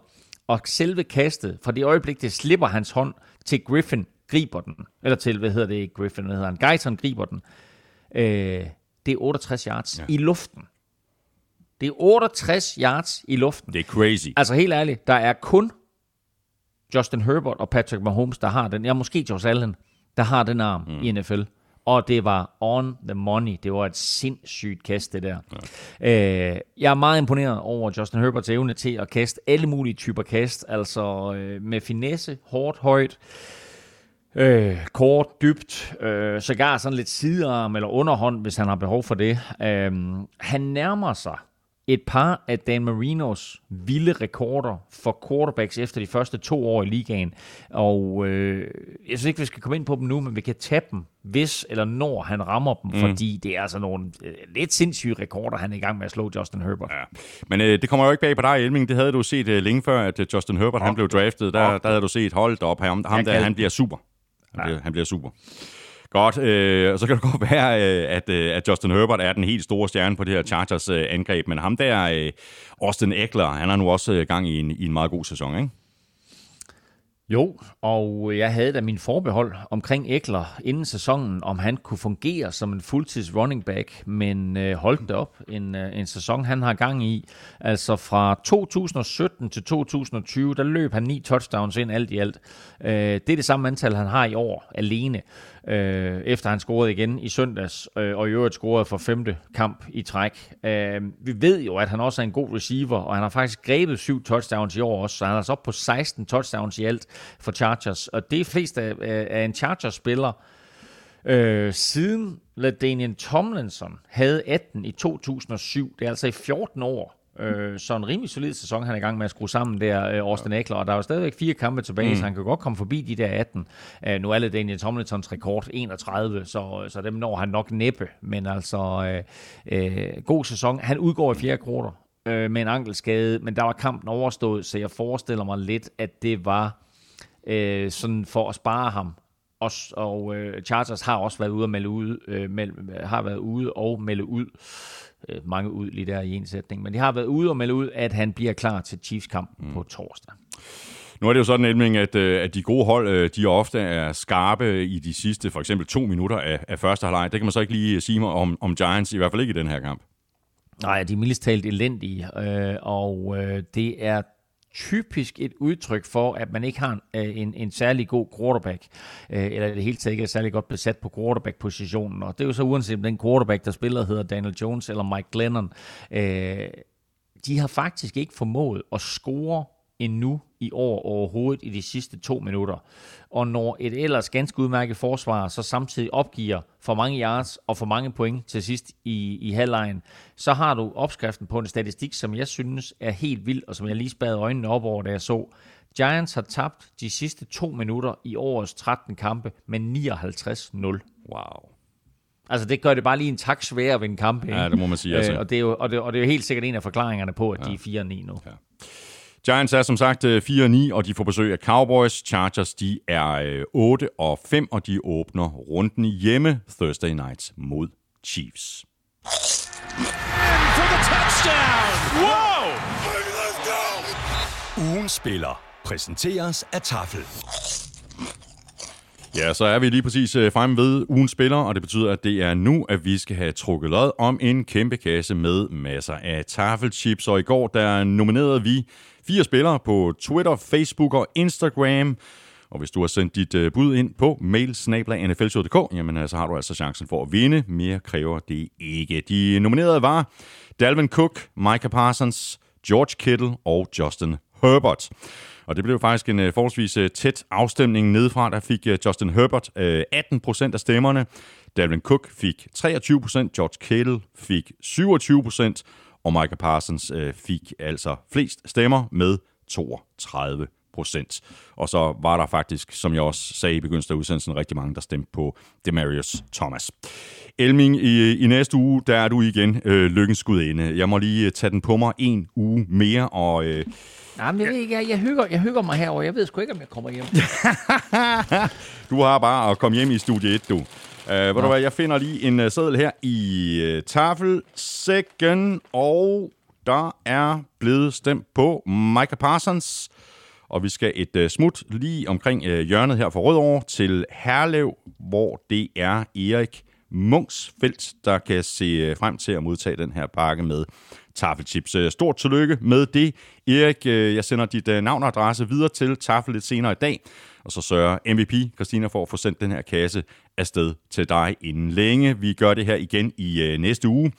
Og selve kastet, fra det øjeblik, det slipper hans hånd til Griffin, griber den, eller til, hvad hedder det, Griffin, hvad hedder han, Guyton griber den, øh, det er 68 yards ja. i luften. Det er 68 yards i luften. Det er crazy. Altså helt ærligt, der er kun Justin Herbert og Patrick Mahomes, der har den, ja måske Josh Allen, der har den arm mm. i NFL. Og det var on the money. Det var et sindssygt kast, det der. Ja. Øh, jeg er meget imponeret over Justin Herberts evne til at kaste alle mulige typer kast. Altså øh, med finesse, hårdt, højt. Øh, kort, dybt, øh, sågar sådan lidt sidearm eller underhånd, hvis han har behov for det. Øh, han nærmer sig et par af Dan Marinos vilde rekorder for quarterbacks efter de første to år i ligaen. Og øh, jeg synes ikke, vi skal komme ind på dem nu, men vi kan tage dem, hvis eller når han rammer dem, mm. fordi det er altså nogle øh, lidt sindssyge rekorder, han er i gang med at slå Justin Herbert. Ja. Men øh, det kommer jo ikke bag på dig, Elming. Det havde du set øh, længe før, at øh, Justin Herbert okay. han blev draftet. Der, okay. der havde du set holdt op. Ham, ham der, han bliver super. Han, ja. bliver, han bliver super. Godt, øh, og så kan det [LAUGHS] godt være, øh, at, øh, at Justin Herbert er den helt store stjerne på det her Chargers øh, angreb, men ham der, øh, Austin Eckler, han har nu også øh, gang i en, i en meget god sæson, ikke? Jo, og jeg havde da min forbehold omkring Ekler inden sæsonen, om han kunne fungere som en fuldtids running back, men øh, holdt det op en, øh, en sæson, han har gang i. Altså fra 2017 til 2020, der løb han ni touchdowns ind alt i alt. Øh, det er det samme antal, han har i år alene øh, efter han scorede igen i søndags, øh, og i øvrigt scorede for femte kamp i træk. Øh, vi ved jo, at han også er en god receiver, og han har faktisk grebet syv touchdowns i år også, så han er så op på 16 touchdowns i alt for Chargers, og det er flest af, af en Chargers-spiller, Øh, siden LaDainian Tomlinson havde 18 i 2007, det er altså i 14 år, Øh, så en rimelig solid sæson, han er i gang med at skrue sammen der, øh, Austin Eckler, og der er jo stadigvæk fire kampe tilbage, mm. så han kan godt komme forbi de der 18. Øh, nu er det Daniel Tomlinsons rekord 31, så, så dem når han nok næppe, men altså øh, øh, god sæson. Han udgår i fjerde kvartal øh, med en ankelskade, men der var kampen overstået, så jeg forestiller mig lidt, at det var øh, sådan for at spare ham og, og øh, Chargers har også været ude og melde ud, øh, meld, har været ude og melde ud øh, mange ud lige der i en sætning, men de har været ude og melde ud, at han bliver klar til Chiefs kamp mm. på torsdag. Nu er det jo sådan, Elming, at, øh, at de gode hold, øh, de ofte er skarpe i de sidste, for eksempel to minutter af, af første halvleg. Det kan man så ikke lige sige mig om, om Giants, i hvert fald ikke i den her kamp. Nej, de er mildest talt elendige, øh, og øh, det er typisk et udtryk for, at man ikke har en, en, en særlig god quarterback, øh, eller det hele taget ikke er særlig godt besat på quarterback-positionen. Og det er jo så uanset om den quarterback, der spiller, hedder Daniel Jones eller Mike Glennon. Øh, de har faktisk ikke formået at score endnu i år overhovedet i de sidste to minutter. Og når et ellers ganske udmærket forsvar så samtidig opgiver for mange yards og for mange point til sidst i, i halvlejen, så har du opskriften på en statistik, som jeg synes er helt vild, og som jeg lige spadede øjnene op over, da jeg så. Giants har tabt de sidste to minutter i årets 13 kampe med 59-0. Wow. Altså, det gør det bare lige en tak sværere ved en kamp. Ikke? Ja, det må man sige. Altså. Øh, og, det er jo, og, det, og det er jo helt sikkert en af forklaringerne på, at ja. de er 4-9 nu. Ja. Giants er som sagt 4-9, øh, og de får besøg af Cowboys. Chargers de er 8 øh, og 5, og de åbner runden hjemme Thursday night mod Chiefs. Wow! Ugen spiller præsenteres af Tafel. Ja, så er vi lige præcis øh, fremme ved ugens spiller, og det betyder, at det er nu, at vi skal have trukket lod om en kæmpe kasse med masser af tafelchips. Og i går, der nominerede vi fire spillere på Twitter, Facebook og Instagram. Og hvis du har sendt dit øh, bud ind på mailsnabla.nflshow.dk, jamen øh, så har du altså chancen for at vinde. Mere kræver det ikke. De nominerede var Dalvin Cook, Micah Parsons, George Kittle og Justin Herbert. Og det blev faktisk en øh, forholdsvis tæt afstemning nedefra. Der fik Justin Herbert 18% af stemmerne. Dalvin Cook fik 23% George Kittle fik 27 og Micah Parsons uh, fik altså flest stemmer med 32 procent. Og så var der faktisk, som jeg også sagde i begyndelsen af udsendelsen, rigtig mange, der stemte på Demarius Thomas. Elming, i, i næste uge, der er du igen øh, lykkens gudinde. Jeg må lige tage den på mig en uge mere, og... Øh, Nej, men jeg, ved ikke, jeg, jeg, hygger, jeg hygger mig herover. Jeg ved sgu ikke, om jeg kommer hjem. [LAUGHS] du har bare at komme hjem i studie 1, du. Uh, ved du hvad, jeg finder lige en uh, seddel her i uh, tafelsækken, og der er blevet stemt på Micah Parsons. Og vi skal et uh, smut lige omkring uh, hjørnet her for Rødovre til Herlev, hvor det er Erik Munksfeldt, der kan se frem til at modtage den her pakke med taffelchips. Stort tillykke med det. Erik, jeg sender dit navn og adresse videre til Tafel lidt senere i dag, og så sørger MVP Christina for at få sendt den her kasse afsted til dig inden længe. Vi gør det her igen i øh, næste uge.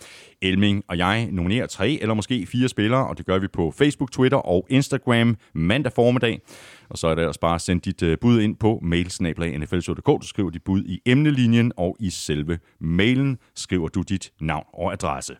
Elming og jeg nominerer tre eller måske fire spillere, og det gør vi på Facebook, Twitter og Instagram mandag formiddag. Og så er det altså bare at sende dit øh, bud ind på mailsnablag.nfl.dk. Du skriver dit bud i emnelinjen, og i selve mailen skriver du dit navn og adresse.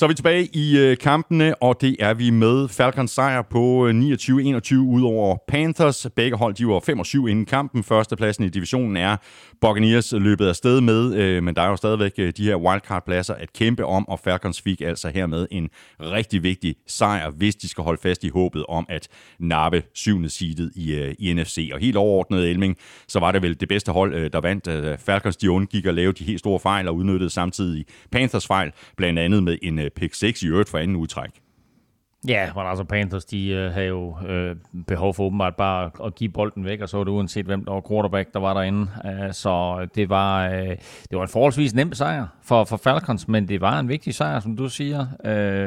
Så er vi tilbage i øh, kampene, og det er vi med Falcons sejr på øh, 29-21 ud over Panthers. Begge hold de var 5-7 inden kampen. Førstepladsen i divisionen er Buccaneers løbet af sted med, øh, men der er jo stadigvæk øh, de her wildcard-pladser at kæmpe om, og Falcons fik altså hermed en rigtig vigtig sejr, hvis de skal holde fast i håbet om at nappe syvende seedet i, øh, i NFC. Og helt overordnet, Elming, så var det vel det bedste hold, øh, der vandt. Øh, Falcons de undgik at lave de helt store fejl og udnyttede samtidig Panthers fejl, blandt andet med en øh, pick 6 i øvrigt for anden udtræk. Ja, men altså Panthers, de øh, havde jo øh, behov for åbenbart bare at give bolden væk, og så var det uanset hvem der var quarterback, der var derinde. Uh, så det var, uh, det var en forholdsvis nem sejr for, for Falcons, men det var en vigtig sejr, som du siger,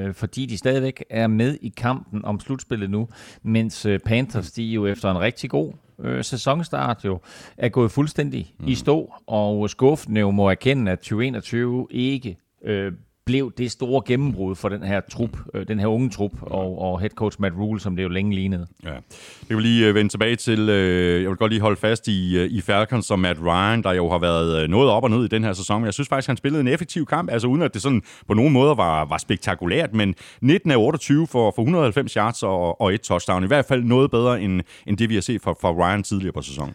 uh, fordi de stadigvæk er med i kampen om slutspillet nu, mens uh, Panthers, de jo efter en rigtig god øh, sæsonstart jo er gået fuldstændig mm. i stå, og skuffende jo må erkende, at 2021 ikke øh, blev det store gennembrud for den her trup, øh, den her unge trup, og, og head coach Matt Rule, som det jo længe lignede. Ja. Jeg vil lige øh, vende tilbage til, øh, jeg vil godt lige holde fast i, øh, i Falcons og Matt Ryan, der jo har været øh, noget op og ned i den her sæson. Jeg synes faktisk, han spillede en effektiv kamp, altså uden at det sådan på nogen måde var, var spektakulært, men 19 af 28 for, for 190 yards og, og et touchdown. I hvert fald noget bedre, end, end det vi har set fra, fra Ryan tidligere på sæsonen.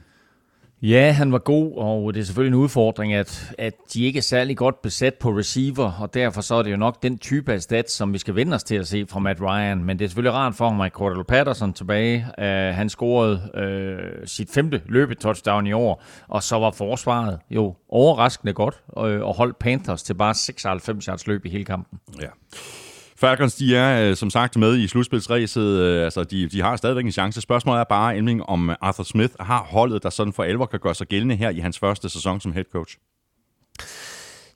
Ja, han var god, og det er selvfølgelig en udfordring, at, at de ikke er særlig godt besat på receiver, og derfor så er det jo nok den type af stats, som vi skal vende os til at se fra Matt Ryan. Men det er selvfølgelig rart for mig, Cordell Patterson tilbage. Uh, han scorede uh, sit femte løbetouchdown i år, og så var forsvaret jo overraskende godt, uh, og holdt Panthers til bare 96 yards løb i hele kampen. Ja. Falcons, de er øh, som sagt med i slutspilsræset. Øh, altså, de, de har stadigvæk en chance. Spørgsmålet er bare, Elming, om Arthur Smith har holdet, der sådan for alvor kan gøre sig gældende her i hans første sæson som head coach.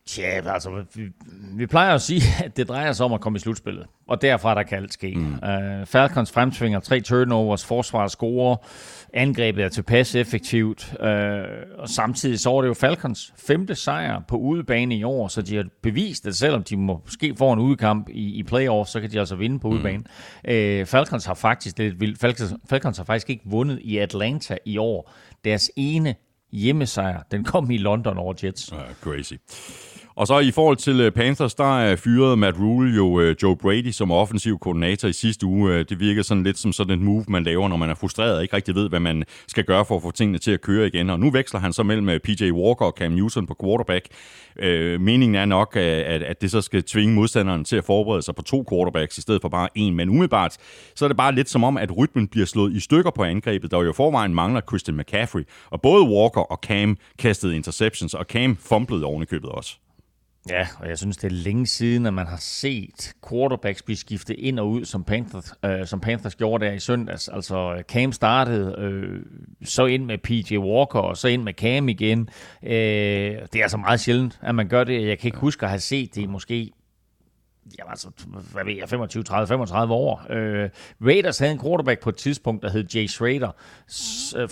Tja, altså, vi, vi plejer at sige, [LAUGHS] at det drejer sig om at komme i slutspillet, og derfra der kan alt ske. Mm. Uh, Falcons fremtvinger tre turnovers, forsvaret scorer, angrebet er tilpas effektivt, uh, og samtidig så er det jo Falcons femte sejr på udebane i år, så de har bevist, at selvom de måske får en udekamp i, i playoff, så kan de altså vinde på mm. udebane. Uh, Falcons har faktisk, er vildt, Falcons, Falcons har faktisk ikke vundet i Atlanta i år. Deres ene hjemmesejr, den kom i London over Jets. Uh, crazy. Og så i forhold til øh, Panthers, der er fyret Matt Rule jo øh, Joe Brady som offensiv koordinator i sidste uge. Øh, det virker sådan lidt som sådan et move, man laver, når man er frustreret og ikke rigtig ved, hvad man skal gøre for at få tingene til at køre igen. Og nu veksler han så mellem PJ Walker og Cam Newton på quarterback. Øh, meningen er nok, at, at det så skal tvinge modstanderen til at forberede sig på to quarterbacks i stedet for bare en. Men umiddelbart, så er det bare lidt som om, at rytmen bliver slået i stykker på angrebet, der jo forvejen mangler Christian McCaffrey. Og både Walker og Cam kastede interceptions, og Cam fumblede ovenikøbet også. Ja, og jeg synes, det er længe siden, at man har set quarterbacks blive skiftet ind og ud, som Panthers, øh, som Panthers gjorde der i søndags. Altså, Cam startede, øh, så ind med PJ Walker, og så ind med Cam igen. Øh, det er altså meget sjældent, at man gør det. Jeg kan ikke huske at have set det måske Jamen altså, hvad ved jeg, 25, 30, 35 år. Øh, Raiders havde en quarterback på et tidspunkt, der hed Jay Schrader, s- øh,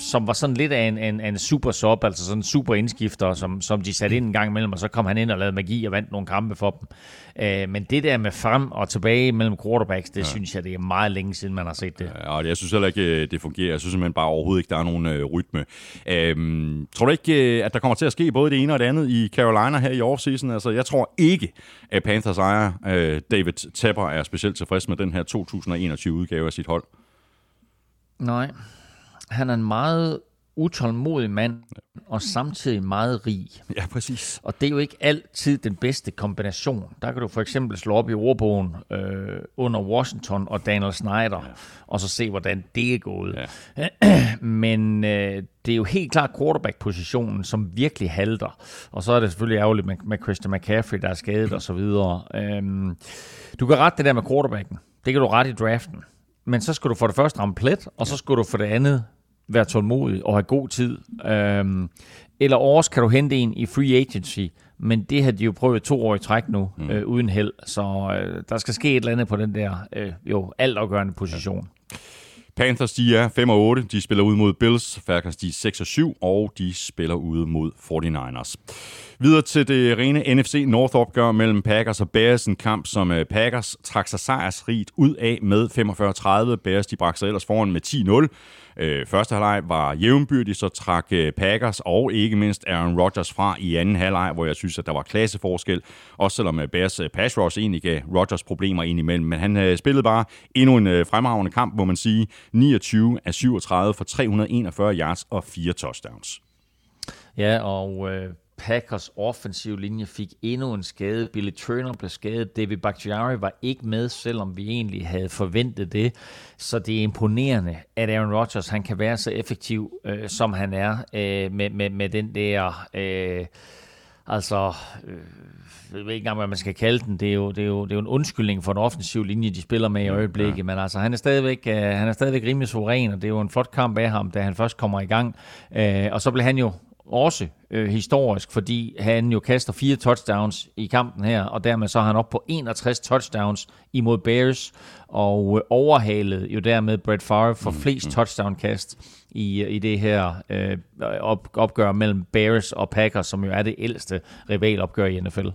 som var sådan lidt af en, en, en super sub, altså sådan en super indskifter, som, som de satte ind en gang imellem, og så kom han ind og lavede magi og vandt nogle kampe for dem. Øh, men det der med frem og tilbage mellem quarterbacks, det ja. synes jeg, det er meget længe siden, man har set det. Ja, og jeg synes heller ikke, øh, det fungerer. Jeg synes simpelthen bare overhovedet ikke, der er nogen øh, rytme. Øhm, tror du ikke, øh, at der kommer til at ske både det ene og det andet i Carolina her i offseason? Altså, jeg tror ikke, at Panthers ejer øh, David Tepper er specielt tilfreds med den her 2021 udgave af sit hold. Nej, han er en meget utålmodig mand, og samtidig meget rig. Ja, præcis. Og det er jo ikke altid den bedste kombination. Der kan du for eksempel slå op i ordbogen øh, under Washington og Daniel Snyder, ja. og så se, hvordan det er gået. Ja. [CLEARS THROAT] Men øh, det er jo helt klart quarterback-positionen, som virkelig halter. Og så er det selvfølgelig ærgerligt med, med Christian McCaffrey, der er skadet og så videre. Øhm, du kan rette det der med quarterbacken. Det kan du rette i draften. Men så skal du for det første ramme plet, og så skal du for det andet være tålmodig og have god tid. Øhm, eller også kan du hente en i free agency, men det har de jo prøvet to år i træk nu, mm. øh, uden held. Så øh, der skal ske et eller andet på den der øh, jo altafgørende position. Ja. Panthers, de er 5 og 8. De spiller ud mod Bills. Falcons, de er 6 og 7, og de spiller ude mod 49ers. Videre til det rene NFC North-opgør mellem Packers og Bears. En kamp, som øh, Packers trak sig sejrsrigt ud af med 45-30. Bears, de bragte sig ellers foran med 10-0. Øh, første halvleg var jævnbyrdig, så trak øh, Packers og ikke mindst Aaron Rodgers fra i anden halvleg, hvor jeg synes, at der var klasseforskel. Også selvom øh, Bears pass rush egentlig gav Rodgers problemer indimellem. Men han spillede bare endnu en fremragende kamp, må man sige. 29 af 37 for 341 yards og fire touchdowns. Ja, og øh, Packers offensiv linje fik endnu en skade. Billy Turner blev skadet. David Bakhtiari var ikke med, selvom vi egentlig havde forventet det. Så det er imponerende, at Aaron Rodgers han kan være så effektiv, øh, som han er, øh, med, med, med den der... Øh, altså... Øh, jeg ved ikke engang, hvad man skal kalde den. Det er jo, det er jo, det er jo en undskyldning for en offensiv linje, de spiller med i øjeblikket. Ja. Men altså, han er stadigvæk, uh, han er stadigvæk rimelig suveræn, og det er jo en flot kamp af ham, da han først kommer i gang. Uh, og så blev han jo også øh, historisk, fordi han jo kaster fire touchdowns i kampen her, og dermed så er han op på 61 touchdowns imod Bears, og øh, overhalet jo dermed Brett Favre for mm, flest mm. touchdown-kast i, i det her øh, op, opgør mellem Bears og Packers, som jo er det ældste rivalopgør i NFL.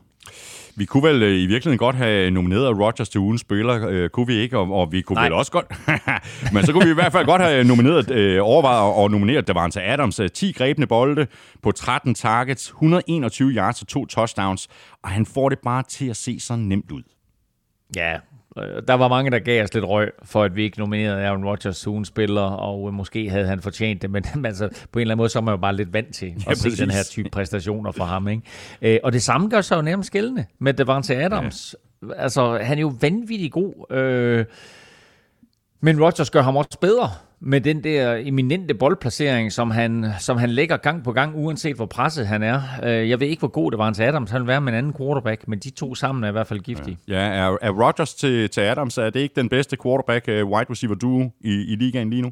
Vi kunne vel øh, i virkeligheden godt have nomineret Rodgers til ugens spiller, øh, kunne vi ikke, og, og vi kunne Nej. vel også godt, [LAUGHS] men så kunne vi i hvert fald godt have nomineret, øh, overvejet og nomineret Davante Adams, 10 grebne bolde på 13 targets, 121 yards og to touchdowns, og han får det bare til at se så nemt ud. Ja, der var mange, der gav os lidt røg, for at vi ikke nominerede Aaron Rodgers som spiller, og måske havde han fortjent det, [LAUGHS] men altså, på en eller anden måde, så er man jo bare lidt vant til at ja, se den her type præstationer fra ham. Ikke? Øh, og det samme gør sig jo nærmest gældende med Devante Adams. Ja. Altså, han er jo vanvittig god, øh, men Rodgers gør ham også bedre med den der eminente boldplacering, som han, som han lægger gang på gang, uanset hvor presset han er. Øh, jeg ved ikke, hvor god det var til Adams. Han vil være med en anden quarterback, men de to sammen er i hvert fald giftige. Ja, ja er, er Rodgers til, til Adams, er det ikke den bedste quarterback uh, wide receiver duo i, i ligaen lige nu?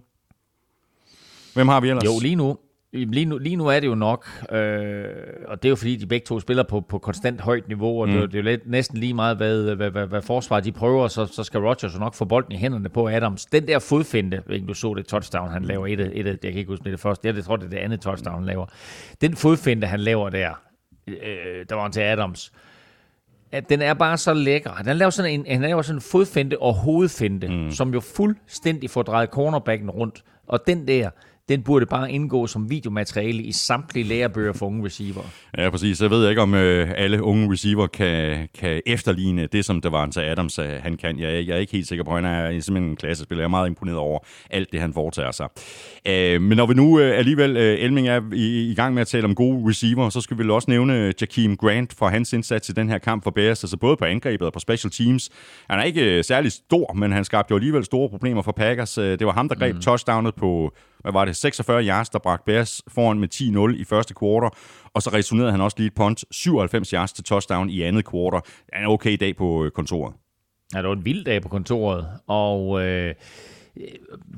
Hvem har vi ellers? Jo, lige nu, Lige nu, lige nu er det jo nok, øh, og det er jo fordi, de begge to spiller på, på konstant højt niveau, og mm. det, det er jo lidt, næsten lige meget, hvad, hvad, hvad, hvad forsvaret de prøver, så, så skal Rodgers jo nok få bolden i hænderne på Adams. Den der fodfinde, ikke du så det touchdown, han laver, et, et, jeg kan ikke huske det, det første, jeg tror, det er det andet touchdown, han laver. Den fodfinde, han laver der, øh, der var til Adams, at den er bare så lækker. Han laver sådan en, han laver sådan en fodfinde og hovedfinde, mm. som jo fuldstændig får drejet cornerbacken rundt. Og den der, den burde bare indgå som videomateriale i samtlige lærebøger for unge receiver. Ja, præcis. Jeg ved ikke, om øh, alle unge receiver kan, kan efterligne det, som det var til Adams, øh, han kan. Jeg, jeg er ikke helt sikker på, at han er simpelthen en klassespiller. Jeg er meget imponeret over alt det, han foretager sig. Øh, men når vi nu øh, alligevel, øh, Elming er i, i gang med at tale om gode receiver, så skal vi også nævne Jakeem Grant for hans indsats i den her kamp for Bears, altså både på angrebet og på special teams. Han er ikke øh, særlig stor, men han skabte jo alligevel store problemer for Packers. Øh, det var ham, der greb mm. touchdownet på hvad var det, 46 yards, der bragte Bears foran med 10-0 i første kvartal, og så returnerede han også lige et punt, 97 yards til touchdown i andet kvartal. Er en okay dag på øh, kontoret. Ja, det var en vild dag på kontoret, og øh,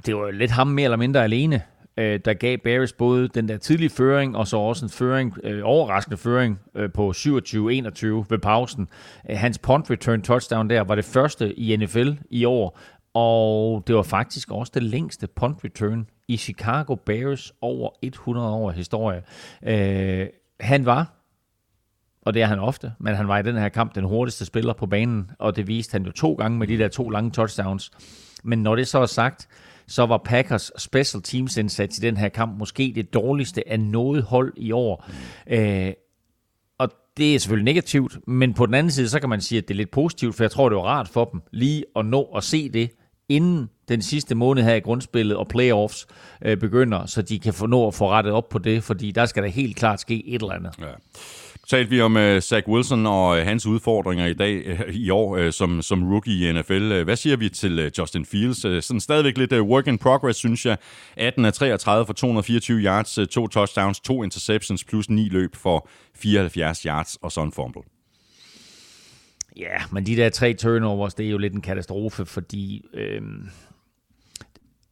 det var lidt ham mere eller mindre alene, øh, der gav Bears både den der tidlige føring, og så også en føring, øh, overraskende føring øh, på 27-21 ved pausen. Øh, hans punt return touchdown der var det første i NFL i år, og det var faktisk også det længste punt return i Chicago Bears over 100 år historie. Øh, han var, og det er han ofte, men han var i den her kamp den hurtigste spiller på banen, og det viste han jo to gange med de der to lange touchdowns. Men når det så er sagt, så var Packers special teams indsats i den her kamp måske det dårligste af noget hold i år. Øh, og det er selvfølgelig negativt, men på den anden side, så kan man sige, at det er lidt positivt, for jeg tror, det var rart for dem lige at nå at se det, inden den sidste måned her i grundspillet og playoffs øh, begynder, så de kan få nå at få rettet op på det, fordi der skal der helt klart ske et eller andet. Ja. Talte vi om uh, Zach Wilson og uh, hans udfordringer i dag uh, i år uh, som, som rookie i NFL. Uh, hvad siger vi til uh, Justin Fields? Uh, sådan stadigvæk lidt uh, work in progress, synes jeg. 18 af 33 for 224 yards, uh, to touchdowns, to interceptions plus ni løb for 74 yards og sådan fumble. Ja, men de der tre turnovers, det er jo lidt en katastrofe, fordi øhm,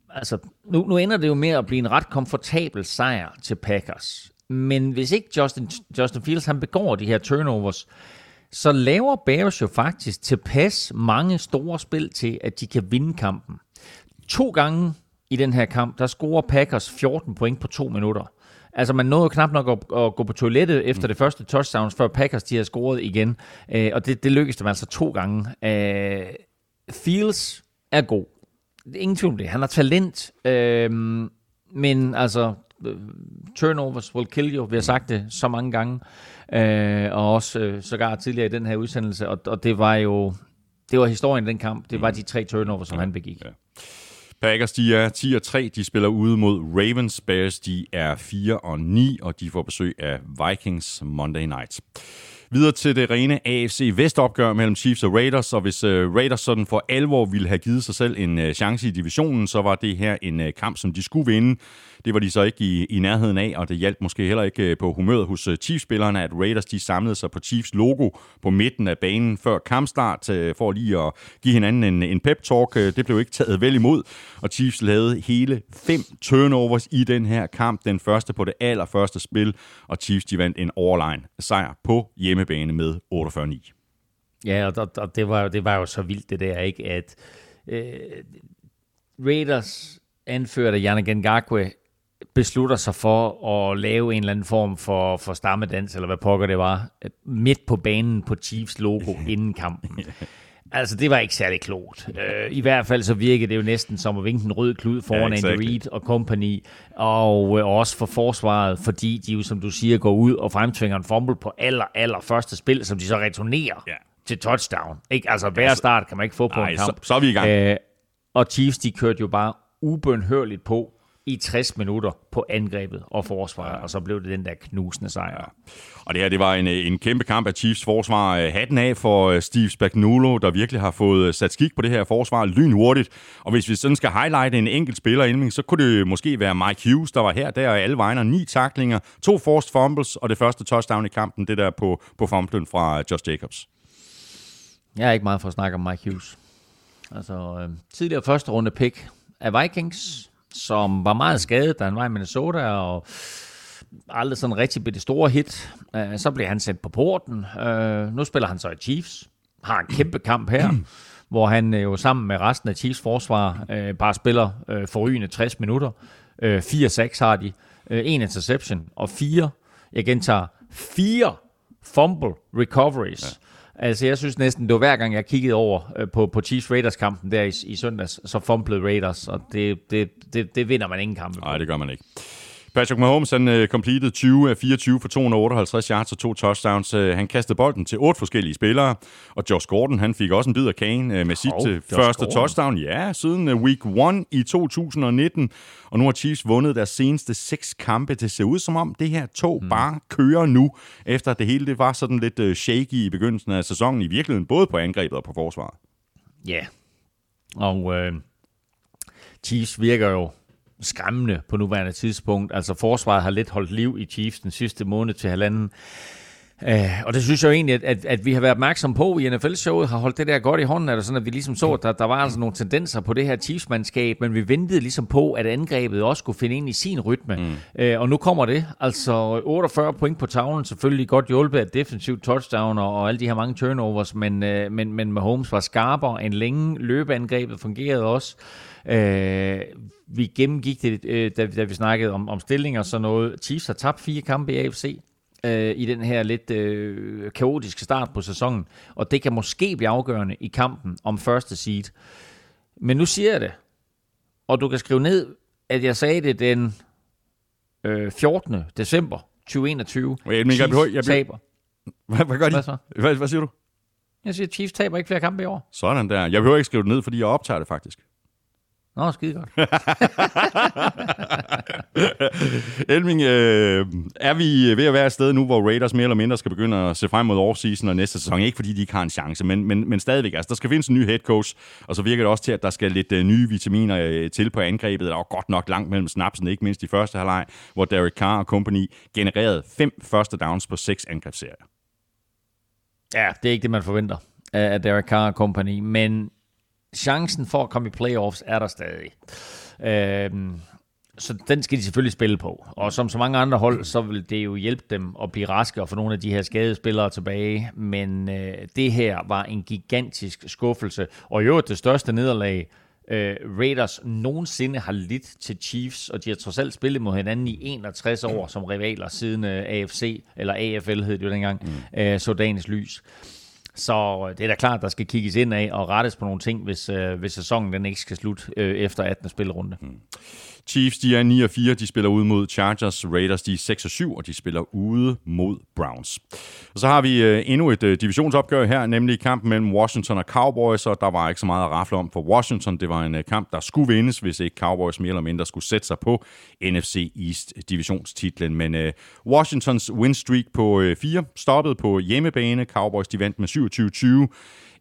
altså, nu, nu ender det jo med at blive en ret komfortabel sejr til Packers. Men hvis ikke Justin, Justin Fields han begår de her turnovers, så laver Bears jo faktisk tilpas mange store spil til, at de kan vinde kampen. To gange i den her kamp, der scorer Packers 14 point på to minutter. Altså, man nåede knap nok at, at gå på toilettet efter det første touchdowns, før Packers de har scoret igen. Uh, og det, det lykkedes dem altså to gange. Uh, Fields er god. Ingen tvivl om det. Han har talent. Uh, men altså, turnovers will kill you. Vi har sagt det så mange gange. Uh, og også uh, sågar tidligere i den her udsendelse. Og, og det var jo... Det var historien i den kamp. Det var de tre turnovers, som ja, han begik. Ja. Packers, de er 10 og 3. De spiller ude mod Ravens. Bears, de er 4 og 9, og de får besøg af Vikings Monday Night. Videre til det rene AFC Vest-opgør mellem Chiefs og Raiders, og hvis uh, Raiders sådan for alvor ville have givet sig selv en uh, chance i divisionen, så var det her en uh, kamp, som de skulle vinde. Det var de så ikke i, i nærheden af, og det hjalp måske heller ikke øh, på humøret hos øh, Chiefs-spillerne, at Raiders de samlede sig på Chiefs logo på midten af banen før kampstart, øh, for lige at give hinanden en, en pep-talk. Det blev ikke taget vel imod, og Chiefs lavede hele fem turnovers i den her kamp. Den første på det allerførste spil, og Chiefs de vandt en overline sejr på hjemmebane med 48-9. Ja, og, og det, var, det var jo så vildt det der, ikke? At øh, Raiders anførte Yannick Ngakwe beslutter sig for at lave en eller anden form for, for stammedans, eller hvad pokker det var, midt på banen på Chiefs logo [LAUGHS] inden kampen. Altså, det var ikke særlig klogt. Uh, I hvert fald så virkede det jo næsten som at vinke en rød klud foran ja, exactly. Andy Reid og company, og uh, også for forsvaret, fordi de jo, som du siger, går ud og fremtvinger en fumble på aller, aller første spil, som de så returnerer ja. til touchdown. Ikke? Altså, hver altså, start kan man ikke få på Ej, en kamp. Så, så er vi i gang. Uh, og Chiefs, de kørte jo bare ubønhørligt på i 60 minutter på angrebet og forsvaret, og så blev det den der knusende sejr. Ja. Og det her, det var en, en kæmpe kamp af Chiefs forsvar. Hatten af for øh, Steve Spagnuolo, der virkelig har fået øh, sat skik på det her forsvar lynhurtigt. Og hvis vi sådan skal highlighte en enkelt spiller inden, så kunne det måske være Mike Hughes, der var her, der og alle vegne, ni taklinger, to forced fumbles, og det første touchdown i kampen, det der på, på fumblen fra Josh Jacobs. Jeg er ikke meget for at snakke om Mike Hughes. Altså, øh, tidligere første runde pick af Vikings, som var meget skadet, da han var i Minnesota, og aldrig sådan rigtig blev det store hit. Øh, så blev han sendt på porten. Øh, nu spiller han så i Chiefs. Har en kæmpe kamp her, [CLEARS THROAT] hvor han øh, jo sammen med resten af Chiefs forsvar bare spiller forrygende 60 minutter. 4-6 har de. En interception og fire, jeg gentager, fire fumble recoveries. Altså, jeg synes næsten, det var hver gang, jeg kiggede over øh, på, på Chiefs Raiders-kampen der i, i søndags, så fumblede Raiders, og det, det, det, det vinder man ingen kampe. Nej, det gør man ikke. Patrick Mahomes, han uh, completed 20 af 24 for 258 yards og to touchdowns. Uh, han kastede bolden til otte forskellige spillere, og Josh Gordon, han fik også en bid af kagen uh, med sit oh, første Gordon. touchdown. Ja, siden uh, week 1 i 2019. Og nu har Chiefs vundet deres seneste seks kampe. Det ser ud som om, det her tog hmm. bare kører nu, efter at det hele det var sådan lidt uh, shaky i begyndelsen af sæsonen i virkeligheden, både på angrebet og på forsvaret. Ja, yeah. og uh, Chiefs virker jo skræmmende på nuværende tidspunkt. Altså forsvaret har lidt holdt liv i Chiefs den sidste måned til halvanden. Uh, og det synes jeg jo egentlig, at, at, at vi har været opmærksom på i NFL-showet, har holdt det der godt i hånden, altså sådan, at vi ligesom så, at der, der var altså nogle tendenser på det her Chiefs-mandskab, men vi ventede ligesom på, at angrebet også skulle finde ind i sin rytme. Mm. Uh, og nu kommer det. Altså 48 point på tavlen, selvfølgelig godt hjulpet af defensivt touchdown og, og alle de her mange turnovers, men, uh, men, men Mahomes var skarpere end længe. Løbeangrebet fungerede også. Øh, vi gennemgik det, øh, da, da vi snakkede om, om stillinger og sådan noget. Chiefs har tabt fire kampe i AFC øh, i den her lidt øh, kaotiske start på sæsonen, og det kan måske blive afgørende i kampen om første seed. Men nu siger jeg det, og du kan skrive ned, at jeg sagde det den øh, 14. december 2021. Jeg, jeg, jeg, jeg, taber. Hvad, hvad gør de? Hvad, så? Hvad, hvad siger du? Jeg siger, Chiefs taber ikke flere kampe i år. Sådan der. Jeg behøver ikke skrive det ned, fordi jeg optager det faktisk. Nå, skide godt. [LAUGHS] Elming, øh, er vi ved at være et sted nu, hvor Raiders mere eller mindre skal begynde at se frem mod offseason og næste sæson? Ikke fordi de ikke har en chance, men, men, men stadigvæk. Altså, der skal findes en ny head coach, og så virker det også til, at der skal lidt øh, nye vitaminer øh, til på angrebet. Der var godt nok langt mellem snapsen, ikke mindst i første halvleg, hvor Derek Carr og company genererede fem første downs på seks angrebsserier. Ja, det er ikke det, man forventer af Derek Carr og company, men chancen for at komme i playoffs er der stadig. Øhm, så den skal de selvfølgelig spille på. Og som så mange andre hold, så vil det jo hjælpe dem at blive raske og få nogle af de her skadede spillere tilbage. Men øh, det her var en gigantisk skuffelse. Og jo, det største nederlag, øh, Raiders nogensinde har lidt til Chiefs, og de har trods alt spillet mod hinanden i 61 år som rivaler siden øh, AFC, eller AFL hed det jo dengang, mm. øh, så dagens lys. Så øh, det er da klart, at der skal kigges ind af og rettes på nogle ting, hvis, øh, hvis sæsonen den ikke skal slutte øh, efter 18. spillerunde. Hmm. Chiefs, de er 9 og 4, de spiller ude mod Chargers. Raiders, de er 6 og 7, og de spiller ude mod Browns. Og så har vi øh, endnu et øh, divisionsopgør her, nemlig kampen mellem Washington og Cowboys, og der var ikke så meget at rafle om for Washington. Det var en øh, kamp, der skulle vindes, hvis ikke Cowboys mere eller mindre skulle sætte sig på NFC East divisionstitlen. Men øh, Washingtons win streak på øh, 4 stoppede på hjemmebane. Cowboys, de vandt med 27-20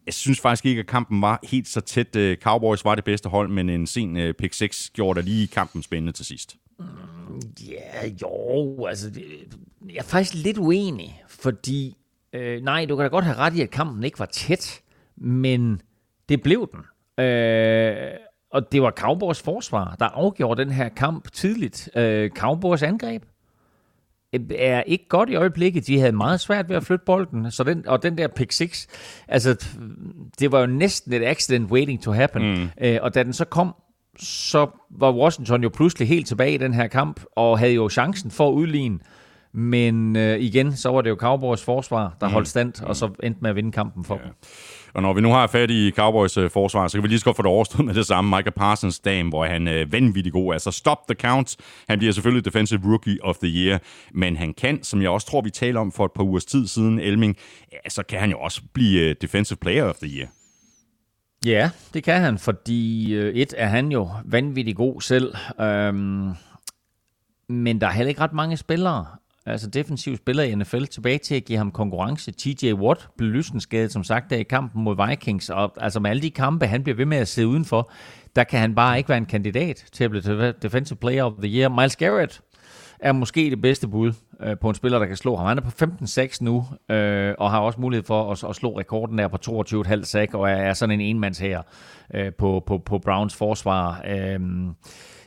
jeg synes faktisk ikke, at kampen var helt så tæt. Øh, Cowboys var det bedste hold, men en sen øh, pick 6 gjorde da lige kampen spændende til sidst. Mm, ja, jo, altså, jeg er faktisk lidt uenig, fordi, øh, nej, du kan da godt have ret i, at kampen ikke var tæt, men det blev den. Øh, og det var Cowboys forsvar, der afgjorde den her kamp tidligt. Øh, Cowboys angreb er ikke godt i øjeblikket. De havde meget svært ved at flytte bolden, så den, og den der pick 6, altså det var jo næsten et accident waiting to happen. Mm. Øh, og da den så kom, så var Washington jo pludselig helt tilbage i den her kamp, og havde jo chancen for at udligne. Men øh, igen, så var det jo Cowboys forsvar, der mm. holdt stand, og så endte med at vinde kampen for ja. dem. Og når vi nu har fat i Cowboys øh, forsvar, så kan vi lige så godt få det overstået med det samme. Michael Parsons dam, hvor han er øh, vanvittig god. Altså stop the count. Han bliver selvfølgelig Defensive Rookie of the Year, men han kan, som jeg også tror, vi taler om for et par ugers tid siden, Elming, ja, så kan han jo også blive øh, Defensive Player of the Year. Ja, det kan han, fordi øh, et er han jo vanvittig god selv, øhm, men der er heller ikke ret mange spillere, altså defensiv spiller i NFL, tilbage til at give ham konkurrence. TJ Watt blev lysensskadet, som sagt, der i kampen mod Vikings, og altså med alle de kampe, han bliver ved med at sidde udenfor, der kan han bare ikke være en kandidat til at blive Defensive Player of the Year. Miles Garrett er måske det bedste bud øh, på en spiller, der kan slå ham. Han er på 15-6 nu, øh, og har også mulighed for at, at slå rekorden der på 22,5 sack, og er, er sådan en enmands her øh, på, på, på Browns forsvar. Øh,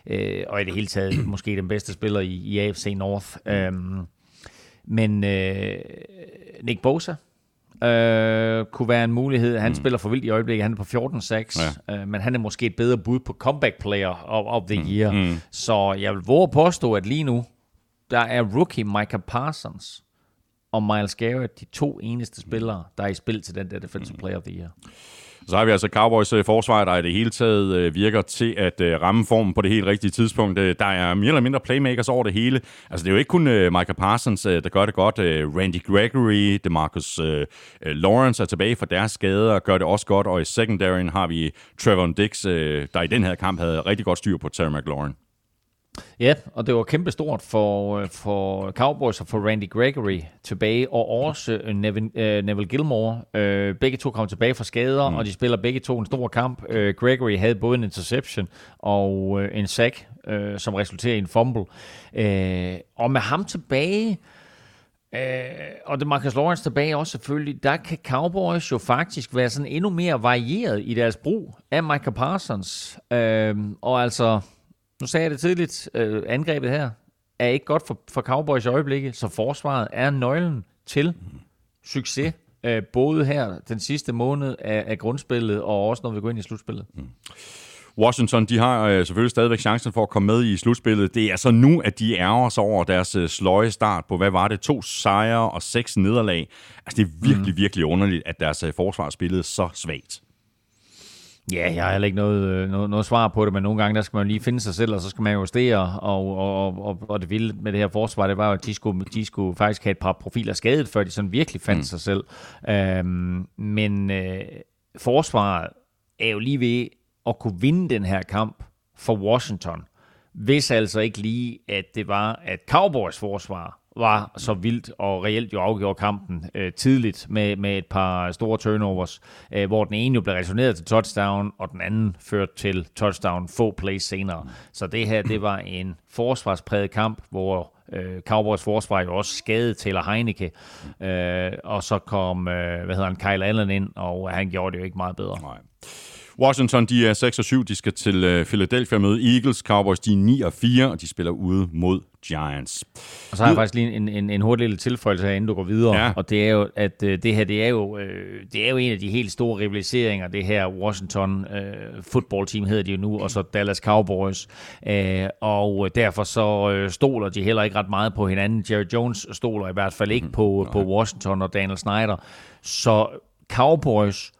øh, og i det hele taget [CLEARS THROAT] måske den bedste spiller i, i AFC North. Øh, men øh, Nick Bosa øh, kunne være en mulighed. Han mm. spiller for vildt i øjeblikket. Han er på 14-6, ja. øh, men han er måske et bedre bud på comeback player of, of the mm. year. Mm. Så jeg vil våge påstå, at lige nu, der er rookie Micah Parsons og Miles Garrett de to eneste spillere, der er i spil til den der Defensive Player of the Year. Så har vi altså Cowboys øh, forsvar, der i det hele taget øh, virker til at øh, ramme formen på det helt rigtige tidspunkt. Der er mere eller mindre playmakers over det hele. Altså det er jo ikke kun Michael Parsons, der gør det godt. Randy Gregory, DeMarcus Lawrence er tilbage fra deres skader og gør det også godt. Og i secondaryen har vi Trevor Dix, der i den her kamp havde rigtig godt styr på Terry McLaurin. Ja, og det var kæmpestort for, øh, for Cowboys og for Randy Gregory tilbage, og også uh, Nevin, uh, Neville Gilmore. Begge to kom tilbage fra skader, mm. og de spiller begge to en stor kamp. Gregory havde både en interception og en sack, som resulterer i en fumble. Uh, og med ham tilbage, uh, og det Marcus Lawrence tilbage også selvfølgelig, der kan Cowboys jo faktisk være sådan endnu mere varieret i deres brug af Michael Parsons. Uh, og altså nu sagde jeg det tidligt, øh, angrebet her er ikke godt for, for Cowboys i øjeblikket, så forsvaret er nøglen til succes, øh, både her den sidste måned af, af grundspillet, og også når vi går ind i slutspillet. Mm. Washington, de har øh, selvfølgelig stadigvæk chancen for at komme med i slutspillet. Det er så nu, at de ærger sig over deres øh, sløje start på, hvad var det, to sejre og seks nederlag. Altså, det er virkelig, mm. virkelig underligt, at deres øh, forsvar spillede så svagt. Ja, jeg har heller ikke noget, øh, noget, noget svar på det, men nogle gange der skal man lige finde sig selv, og så skal man justere, og, og, og, og det vilde med det her forsvar, det var jo, at de skulle, de skulle faktisk have et par profiler skadet, før de sådan virkelig fandt mm. sig selv. Øhm, men øh, forsvaret er jo lige ved at kunne vinde den her kamp for Washington, hvis altså ikke lige, at det var, at Cowboys forsvar var så vildt og reelt jo afgjorde kampen øh, tidligt med, med et par store turnovers, øh, hvor den ene jo blev returneret til touchdown, og den anden førte til touchdown få plays senere. Så det her, det var en forsvarspræget kamp, hvor øh, Cowboys forsvar jo også skadet Taylor Heineke, øh, og så kom, øh, hvad hedder han, Kyle Allen ind, og han gjorde det jo ikke meget bedre. Nej. Washington, de er 6 og 7. De skal til øh, Philadelphia møde Eagles. Cowboys, de er 9 og 4, og de spiller ude mod Giants. Og så har jeg faktisk lige en, en, en hurtig lille tilføjelse her, inden du går videre. Ja. Og det er jo, at øh, det her, det er jo, øh, det er jo en af de helt store rivaliseringer, det her Washington øh, football team hedder de jo nu, og så Dallas Cowboys. Øh, og derfor så øh, stoler de heller ikke ret meget på hinanden. Jerry Jones stoler i hvert fald ikke mm. på, på Washington og Daniel Snyder. Så Cowboys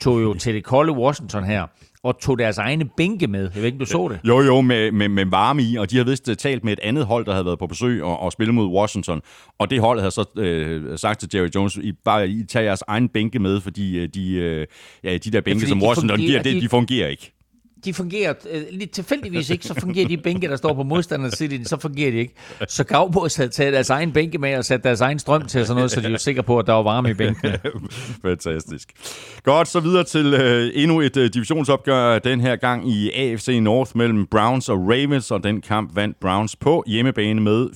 tog jo til det kolde Washington her, og tog deres egne bænke med. Jeg ved ikke, du så det? Jo, jo, med, med, med varme i, og de havde vist øh, talt med et andet hold, der havde været på besøg og, og spillet mod Washington. Og det hold havde så øh, sagt til Jerry Jones, I bare I tager jeres egen bænke med, fordi øh, de, øh, ja, de der bænke, ja, som Washington fungerer, giver, de, de fungerer ikke de fungerer øh, lidt tilfældigvis ikke, så fungerer de bænke, der står på modstanders side, så fungerer de ikke. Så Cowboys havde taget deres egen bænke med og sat deres egen strøm til sådan noget, så de er sikre på, at der var varme i bænken. [LAUGHS] Fantastisk. Godt, så videre til øh, endnu et øh, divisionsopgør den her gang i AFC North mellem Browns og Ravens, og den kamp vandt Browns på hjemmebane med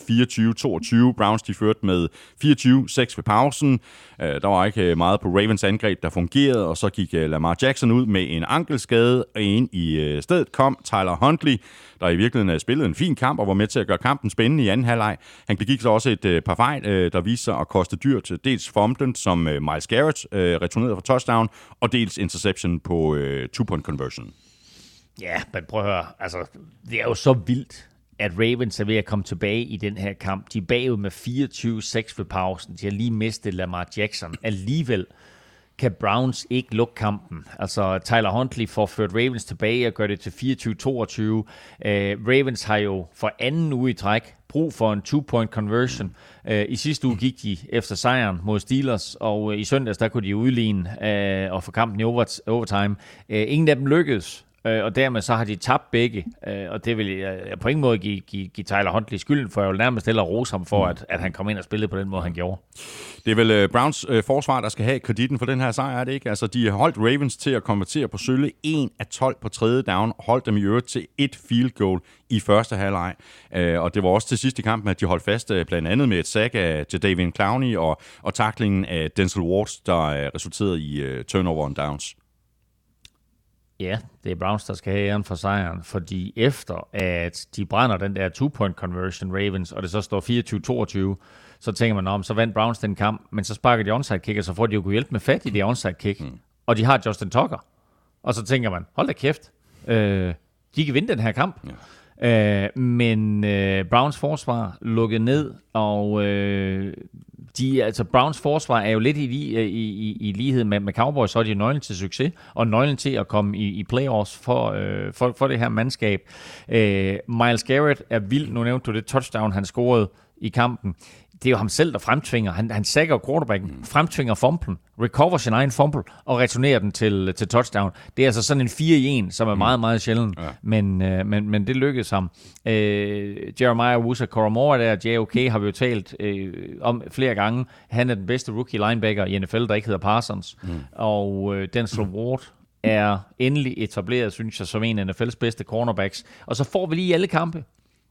24-22. Browns de førte med 24-6 ved pausen. Øh, der var ikke øh, meget på Ravens angreb, der fungerede, og så gik øh, Lamar Jackson ud med en ankelskade, og ind i stedet kom Tyler Huntley, der i virkeligheden spillede en fin kamp og var med til at gøre kampen spændende i anden halvleg. Han begik så også et par fejl, der viste sig at koste dyrt. Dels fumblen, som Miles Garrett returnerede fra touchdown, og dels interception på two-point conversion. Ja, men prøv at høre, altså, det er jo så vildt, at Ravens er ved at komme tilbage i den her kamp. De er bagud med 24-6 ved pausen. De har lige mistet Lamar Jackson. Alligevel kan Browns ikke lukke kampen. Altså Tyler Huntley får ført Ravens tilbage og gør det til 24-22. Uh, øh, Ravens har jo for anden uge i træk brug for en two-point conversion. Uh, I sidste uge gik de efter sejren mod Steelers, og uh, i søndags der kunne de udligne uh, og få kampen i overtime. Uh, ingen af dem lykkedes, øh, og dermed så har de tabt begge, øh, og det vil jeg, jeg på ingen måde give, give, give Tyler Huntley skylden for. Jeg vil nærmest hellere rose ham for, mm. at, at han kom ind og spillede på den måde, han gjorde. Det er vel uh, Browns uh, forsvar, der skal have kreditten for den her sejr, er det ikke? Altså, de har holdt Ravens til at konvertere på sølle 1 af 12 på tredje down, holdt dem i øvrigt til et field goal i første halvleg. Uh, og det var også til sidste kamp, at de holdt fast uh, blandt andet med et sack af Jadavian Clowney og, og taklingen af Denzel Ward, der uh, resulterede i uh, turnover on downs. Ja, det er Browns, der skal have æren for sejren, fordi efter at de brænder den der two-point conversion Ravens, og det så står 24-22, så tænker man om, så vandt Browns den kamp, men så sparker de onside kick, og så får de jo kunne hjælpe med fat i det onside kick, mm. og de har Justin Tucker. Og så tænker man, hold da kæft, øh, de kan vinde den her kamp. Ja. Øh, men øh, Browns forsvar lukkede ned, og øh, de, altså Browns forsvar er jo lidt i, i, i, i lighed med, med Cowboys, så er de nøglen til succes, og nøglen til at komme i, i playoffs for, øh, for, for det her mandskab. Øh, Miles Garrett er vild, nu nævnte du det touchdown, han scorede i kampen det er jo ham selv, der fremtvinger. Han, han sækker quarterbacken, mm. fremtvinger fumblen, recover sin egen fumble og returnerer den til, til touchdown. Det er altså sådan en 4 i 1, som er mm. meget, meget sjældent. Ja. Men, øh, men, men det lykkedes ham. Øh, Jeremiah Wusa Koromora der, JOK, har vi jo talt øh, om flere gange. Han er den bedste rookie linebacker i NFL, der ikke hedder Parsons. Mm. Og øh, Denzel [CLEARS THROAT] Ward er endelig etableret, synes jeg, som en af NFL's bedste cornerbacks. Og så får vi lige alle kampe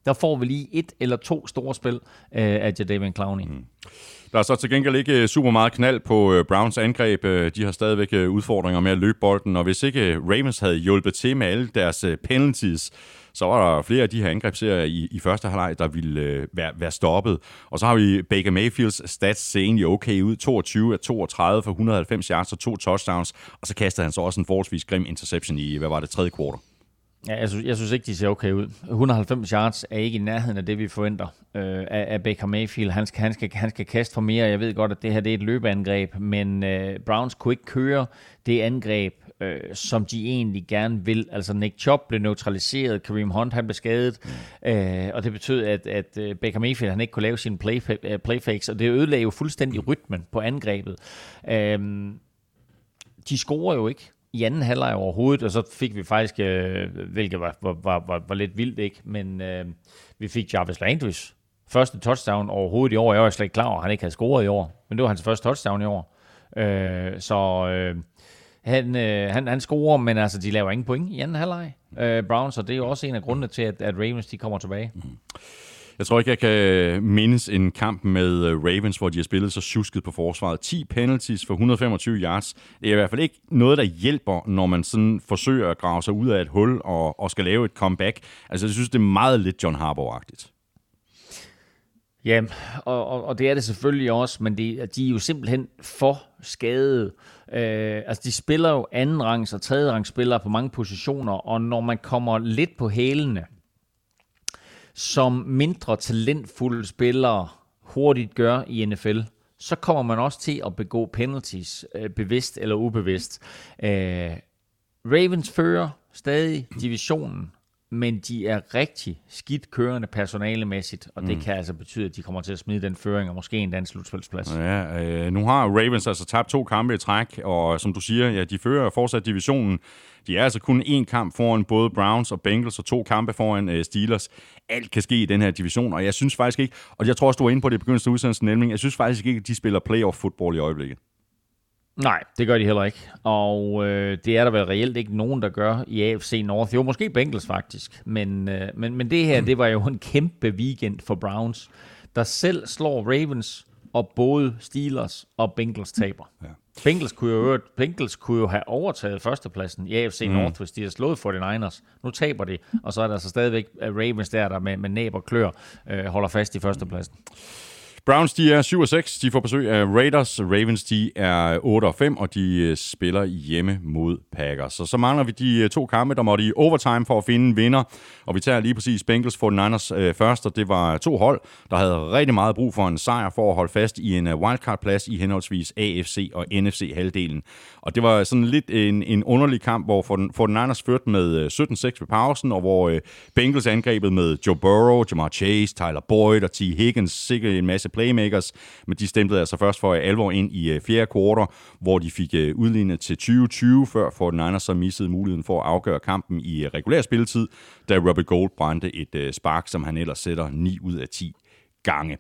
der får vi lige et eller to store spil øh, af Jadavion Clowney. Mm. Der er så til gengæld ikke øh, super meget knald på øh, Browns angreb. Øh, de har stadigvæk udfordringer med at løbe bolden, og hvis ikke Ravens havde hjulpet til med alle deres penalties, så var der flere af de her angrebsserier i, i første halvleg, der ville øh, være, være stoppet. Og så har vi Baker Mayfields stats se egentlig okay ud. 22 af 32 for 190 yards og to touchdowns. Og så kastede han så også en forholdsvis grim interception i, hvad var det, tredje kvartal. Ja, jeg synes, jeg synes ikke, de ser okay ud. 190 yards er ikke i nærheden af det, vi forventer øh, af, af Baker Mayfield. Han skal, han, skal, han skal kaste for mere. Jeg ved godt, at det her det er et løbeangreb, men øh, Browns kunne ikke køre det angreb, øh, som de egentlig gerne vil. Altså Nick Chubb blev neutraliseret, Kareem Hunt han blev skadet, øh, og det betød, at, at øh, Baker Mayfield han ikke kunne lave sine play, øh, playfakes, og det ødelagde jo fuldstændig rytmen på angrebet. Øh, de scorer jo ikke i anden halvleg overhovedet, og så fik vi faktisk, øh, hvilket var, var, var, var, var lidt vildt, ikke? men øh, vi fik Jarvis Landrys første touchdown overhovedet i år. Jeg var slet ikke klar over, at han ikke havde scoret i år, men det var hans første touchdown i år. Øh, så øh, han, øh, han, han scorer, men altså, de laver ingen point i anden halvleg, øh, Browns, og det er jo også en af grundene til, at, at Ravens de kommer tilbage. Mm. Jeg tror ikke, jeg kan øh, mindes en kamp med øh, Ravens, hvor de har spillet så susket på forsvaret. 10 penalties for 125 yards. Det er i hvert fald ikke noget, der hjælper, når man sådan forsøger at grave sig ud af et hul og, og skal lave et comeback. Altså, jeg synes, det er meget lidt John Harbaugh-agtigt. Ja, og, og, og det er det selvfølgelig også, men de, de er jo simpelthen for skadede. Øh, altså, de spiller jo anden rangs og tredje rangs spillere på mange positioner, og når man kommer lidt på hælene, som mindre talentfulde spillere hurtigt gør i NFL, så kommer man også til at begå penalties, øh, bevidst eller ubevidst. Øh, Ravens fører stadig divisionen, men de er rigtig skidt kørende personalemæssigt, og det mm. kan altså betyde, at de kommer til at smide den føring, og måske en dansk slutspilsplads. Ja, øh, nu har Ravens altså tabt to kampe i træk, og som du siger, ja, de fører fortsat divisionen. De er altså kun én kamp foran både Browns og Bengals, og to kampe foran øh, Steelers. Alt kan ske i den her division, og jeg synes faktisk ikke, og jeg tror også, du var inde på det i begyndelsen af udsendelsen, nemlig, jeg synes faktisk ikke, at de spiller playoff football i øjeblikket. Nej, det gør de heller ikke. Og øh, det er der vel reelt ikke nogen, der gør i AFC North. Jo, måske Bengals faktisk. Men, øh, men, men det her, det var jo en kæmpe weekend for Browns, der selv slår Ravens, og både Steelers og Bengals taber. Ja. Bengals kunne, jo, Bengals kunne jo have overtaget førstepladsen i AFC mm. North, hvis de havde slået 49ers. Nu taber de, og så er der så stadigvæk Ravens der, der med, med næb og klør øh, holder fast i førstepladsen. Mm. Browns, de er 7 og 6. De får besøg af Raiders. Ravens, de er 8 og 5, og de øh, spiller hjemme mod Packers. Så så mangler vi de øh, to kampe, der måtte i overtime for at finde en vinder. Og vi tager lige præcis Bengals for Niners øh, først, og det var to hold, der havde rigtig meget brug for en sejr for at holde fast i en øh, wildcard-plads i henholdsvis AFC og NFC-halvdelen. Og det var sådan lidt en, en underlig kamp, hvor for Niners førte med 17-6 ved pausen, og hvor øh, Bengals angrebet med Joe Burrow, Jamar Chase, Tyler Boyd og T. Higgins, sikkert en masse playmakers, men de stemplede altså først for øh, alvor ind i øh, fjerde kvartal, hvor de fik øh, udlignet til 2020, før Fortnite så missede muligheden for at afgøre kampen i regulær spilletid, da Robert Gold brændte et spark, som han ellers sætter 9 ud af 10 gange.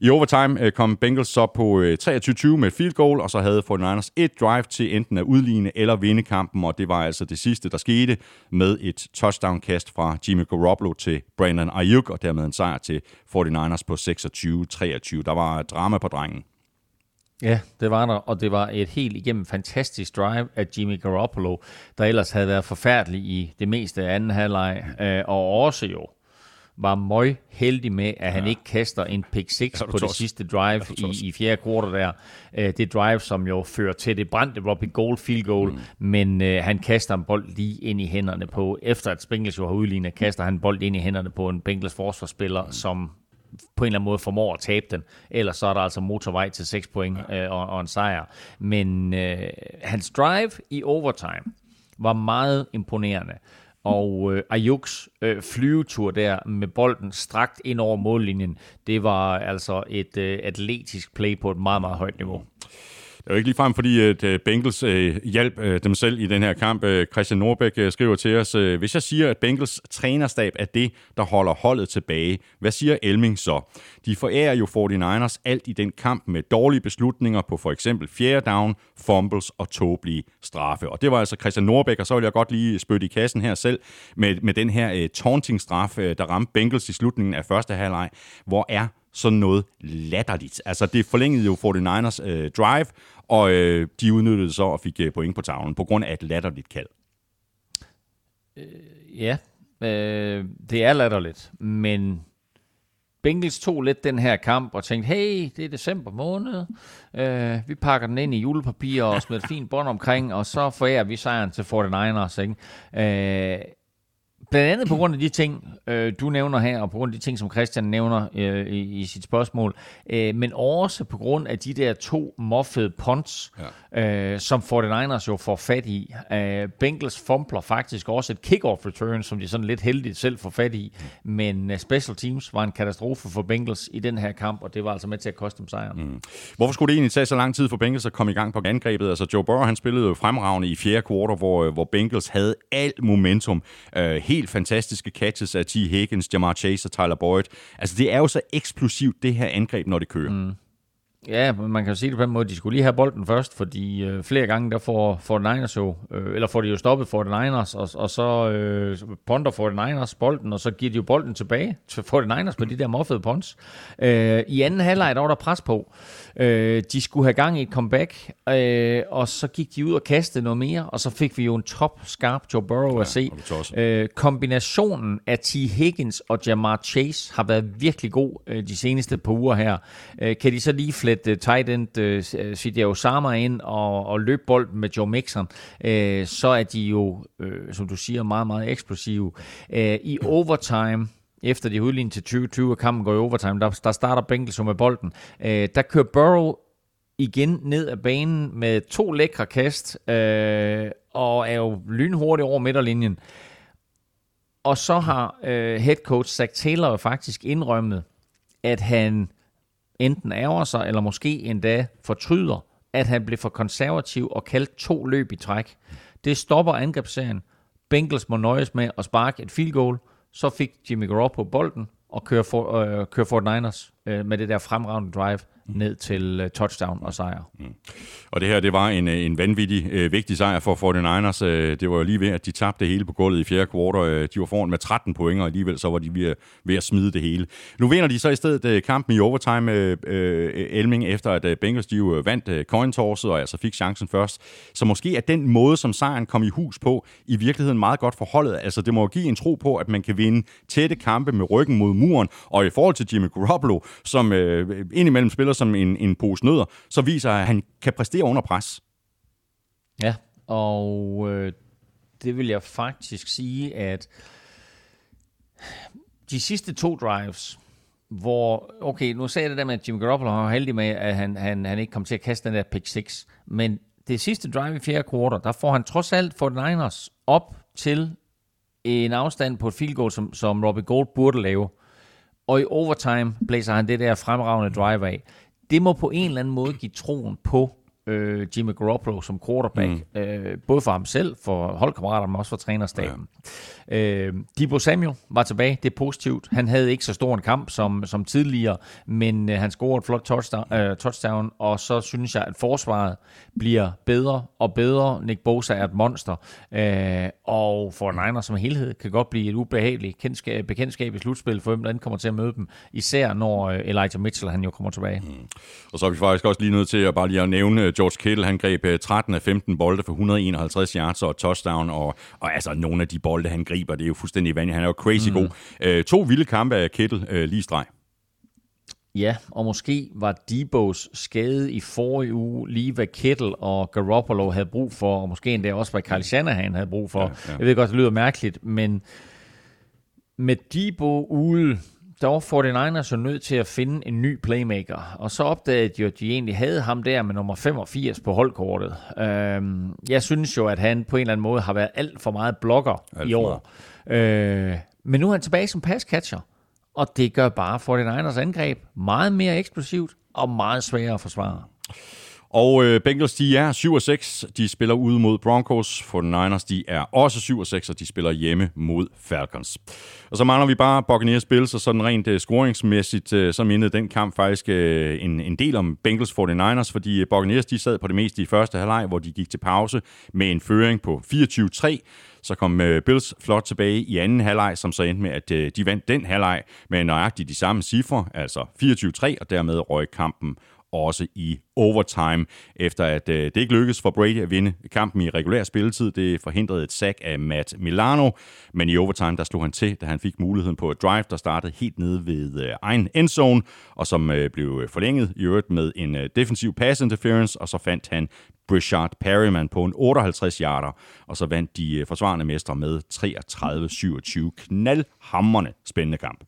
I overtime øh, kom Bengals så på øh, 23-20 med et field goal, og så havde 49ers et drive til enten at udligne eller vinde kampen, og det var altså det sidste, der skete med et touchdown-kast fra Jimmy Garoppolo til Brandon Ayuk, og dermed en sejr til 49ers på 26-23. Der var drama på drengen. Ja, det var der, og det var et helt igennem fantastisk drive af Jimmy Garoppolo, der ellers havde været forfærdelig i det meste af anden halvleg, øh, og også jo var møg heldig med, at han ja. ikke kaster en pick 6 på det sidste drive i, i fjerde kvartal der. Uh, det drive, som jo fører til det brændte Robbie Gold field goal, mm. men uh, han kaster en bold lige ind i hænderne på, efter at Bengals jo har udlignet, kaster han bold ind i hænderne på en Bengals forsvarsspiller, mm. som på en eller anden måde formår at tabe den. Ellers så er der altså motorvej til 6 point øh, og, og en sejr. Men øh, hans drive i overtime var meget imponerende. Og øh, Ayuks øh, flyvetur der med bolden strakt ind over mållinjen, det var altså et øh, atletisk play på et meget, meget højt niveau. Det er jo ikke ligefrem, fordi øh, at Bengals øh, hjalp øh, dem selv i den her kamp. Øh, Christian Norbæk øh, skriver til os, øh, hvis jeg siger, at Bengals trænerstab er det, der holder holdet tilbage, hvad siger Elming så? De forærer jo 49ers alt i den kamp med dårlige beslutninger på for eksempel fjerde down, fumbles og tåbelige straffe. Og det var altså Christian Norbæk, og så vil jeg godt lige spytte i kassen her selv med, med den her øh, taunting-straf, øh, der ramte Bengals i slutningen af første halvleg. Hvor er sådan noget latterligt. Altså, det forlængede jo 49ers øh, drive, og øh, de udnyttede så og fik øh, point på tavlen på grund af et latterligt kald. Øh, ja, øh, det er latterligt, men Bengals tog lidt den her kamp og tænkte, hey, det er december måned, øh, vi pakker den ind i julepapir og smider et fint bånd omkring, og så forærer vi sejren til 49ers. Ikke? Øh, Blandt andet på grund af de ting, øh, du nævner her, og på grund af de ting, som Christian nævner øh, i, i sit spørgsmål, øh, men også på grund af de der to moffede punts, ja. øh, som 49ers jo får fat i. Øh, Bengals fumbler faktisk også et kick-off return, som de sådan lidt heldigt selv får fat i, men uh, special teams var en katastrofe for Bengals i den her kamp, og det var altså med til at koste dem sejren. Mm. Hvorfor skulle det egentlig tage så lang tid for Bengals at komme i gang på angrebet? Altså Joe Burrow, han spillede jo fremragende i fjerde kvartal, hvor, hvor Bengals havde alt momentum, øh, helt fantastiske catches af T. Higgins, Jamar Chase og Tyler Boyd. Altså, det er jo så eksplosivt, det her angreb, når det kører. Mm. Ja, man kan jo sige det på den måde, de skulle lige have bolden først, fordi øh, flere gange der får, får Niners jo, øh, eller får de jo stoppet for Niners, og, og så øh, ponder for Niners bolden, og så giver de jo bolden tilbage til for Niners med de der muffede punts. Øh, I anden halvleg der var der pres på. Øh, de skulle have gang i et comeback, øh, og så gik de ud og kastede noget mere, og så fik vi jo en top skarp Joe Burrow ja, at se. Øh, kombinationen af T. Higgins og Jamar Chase har været virkelig god øh, de seneste par uger her. Øh, kan de så lige flette tight end uh, CJ Osama ind og, og løbe bolden med Joe Mixon, uh, så er de jo, uh, som du siger, meget, meget eksplosive. Uh, I overtime, efter de udlignet til 2020, og kampen går i overtime, der, der starter Bengels med bolden. Øh, der kører Burrow igen ned ad banen med to lækre kast, øh, og er jo lynhurtig over midterlinjen. Og så har øh, head coach Zach Taylor faktisk indrømmet, at han enten ærger sig, eller måske endda fortryder, at han blev for konservativ og kaldt to løb i træk. Det stopper angrebsserien. Bengals må nøjes med at sparke et field goal. Så fik Jimmy Garoppolo bolden og kører, for, øh, kører Fort Niners øh, med det der fremragende drive ned til uh, touchdown og sejr. Mm. Og det her, det var en, øh, en vanvittig uh, vigtig sejr for 49ers. Uh, det var jo lige ved, at de tabte det hele på gulvet i fjerde kvartal. Uh, de var foran med 13 point, og alligevel så var de ved, ved at smide det hele. Nu vinder de så i stedet uh, kampen i overtime, uh, Elming, efter at uh, Bengals de uh, vandt uh, coin-torset, og altså fik chancen først. Så måske er den måde, som sejren kom i hus på, i virkeligheden meget godt forholdet. Altså, det må give en tro på, at man kan vinde tætte kampe med ryggen mod muren, og i forhold til Jimmy Garoppolo, som øh, indimellem spiller som en, en pose nødder, så viser at han kan præstere under pres. Ja, og øh, det vil jeg faktisk sige, at de sidste to drives, hvor, okay, nu sagde jeg det der med, at Jimmy Garoppolo var heldig med, at han, han, han ikke kom til at kaste den der pick 6, men det sidste drive i fjerde kvartal, der får han trods alt for Niners op til en afstand på et field goal, som, som Robbie Gold burde lave. Og i overtime blæser han det der fremragende drive af. Det må på en eller anden måde give troen på øh, Jimmy Garoppolo som quarterback, mm. øh, både for ham selv, for holdkammeraterne, men også for trænerstaben. Ja. Øh, Debo Samuel var tilbage, det er positivt. Han havde ikke så stor en kamp som, som tidligere, men øh, han scorede et flot touchdown, øh, touchdown, og så synes jeg, at forsvaret bliver bedre og bedre. Nick Bosa er et monster, øh, og for Niners som helhed kan godt blive et ubehageligt kendskab, bekendtskab i slutspil for hvem der kommer til at møde dem, især når øh, Elijah Mitchell han jo kommer tilbage. Mm. Og så er vi faktisk også lige nødt til at bare lige at nævne George Kittle, han greb 13 øh, af 15 bolde for 151 yards og touchdown, og, og altså nogle af de bolde, han griber, det er jo fuldstændig vanligt. Han er jo crazy mm. god. Øh, to vilde kampe af Kittle øh, lige streg. Ja, og måske var Debos skade i forrige uge lige hvad Kittle og Garoppolo havde brug for, og måske endda også hvad Kyle Shanahan havde brug for. Ja, ja. Jeg ved godt, det lyder mærkeligt, men med Debo ude, der var 49ers jo nødt til at finde en ny playmaker, og så opdagede de at de egentlig havde ham der med nummer 85 på holdkortet. Øhm, jeg synes jo, at han på en eller anden måde har været alt for meget blokker alt i år. Øh, men nu er han tilbage som passcatcher, og det gør bare 49ers angreb meget mere eksplosivt og meget sværere at forsvare. Og øh, Bengals, de er 7 6. De spiller ude mod Broncos. For Niners, de er også 7 6, og de spiller hjemme mod Falcons. Og så mangler vi bare Buccaneers Bills, og sådan rent øh, scoringsmæssigt, øh, så mindede den kamp faktisk øh, en, en del om Bengals 49ers, fordi øh, Buccaneers, de sad på det meste i første halvleg, hvor de gik til pause med en føring på 24-3. Så kom øh, Bills flot tilbage i anden halvleg, som så endte med, at øh, de vandt den halvleg med nøjagtigt de samme cifre, altså 24-3, og dermed røg kampen også i overtime, efter at øh, det ikke lykkedes for Brady at vinde kampen i regulær spilletid. Det forhindrede et sack af Matt Milano, men i overtime der slog han til, da han fik muligheden på et drive, der startede helt nede ved øh, egen endzone, og som øh, blev forlænget i øvrigt med en øh, defensiv pass interference, og så fandt han Brishard Perryman på en 58 yarder, og så vandt de øh, forsvarende mestre med 33-27. Knaldhammerne spændende kamp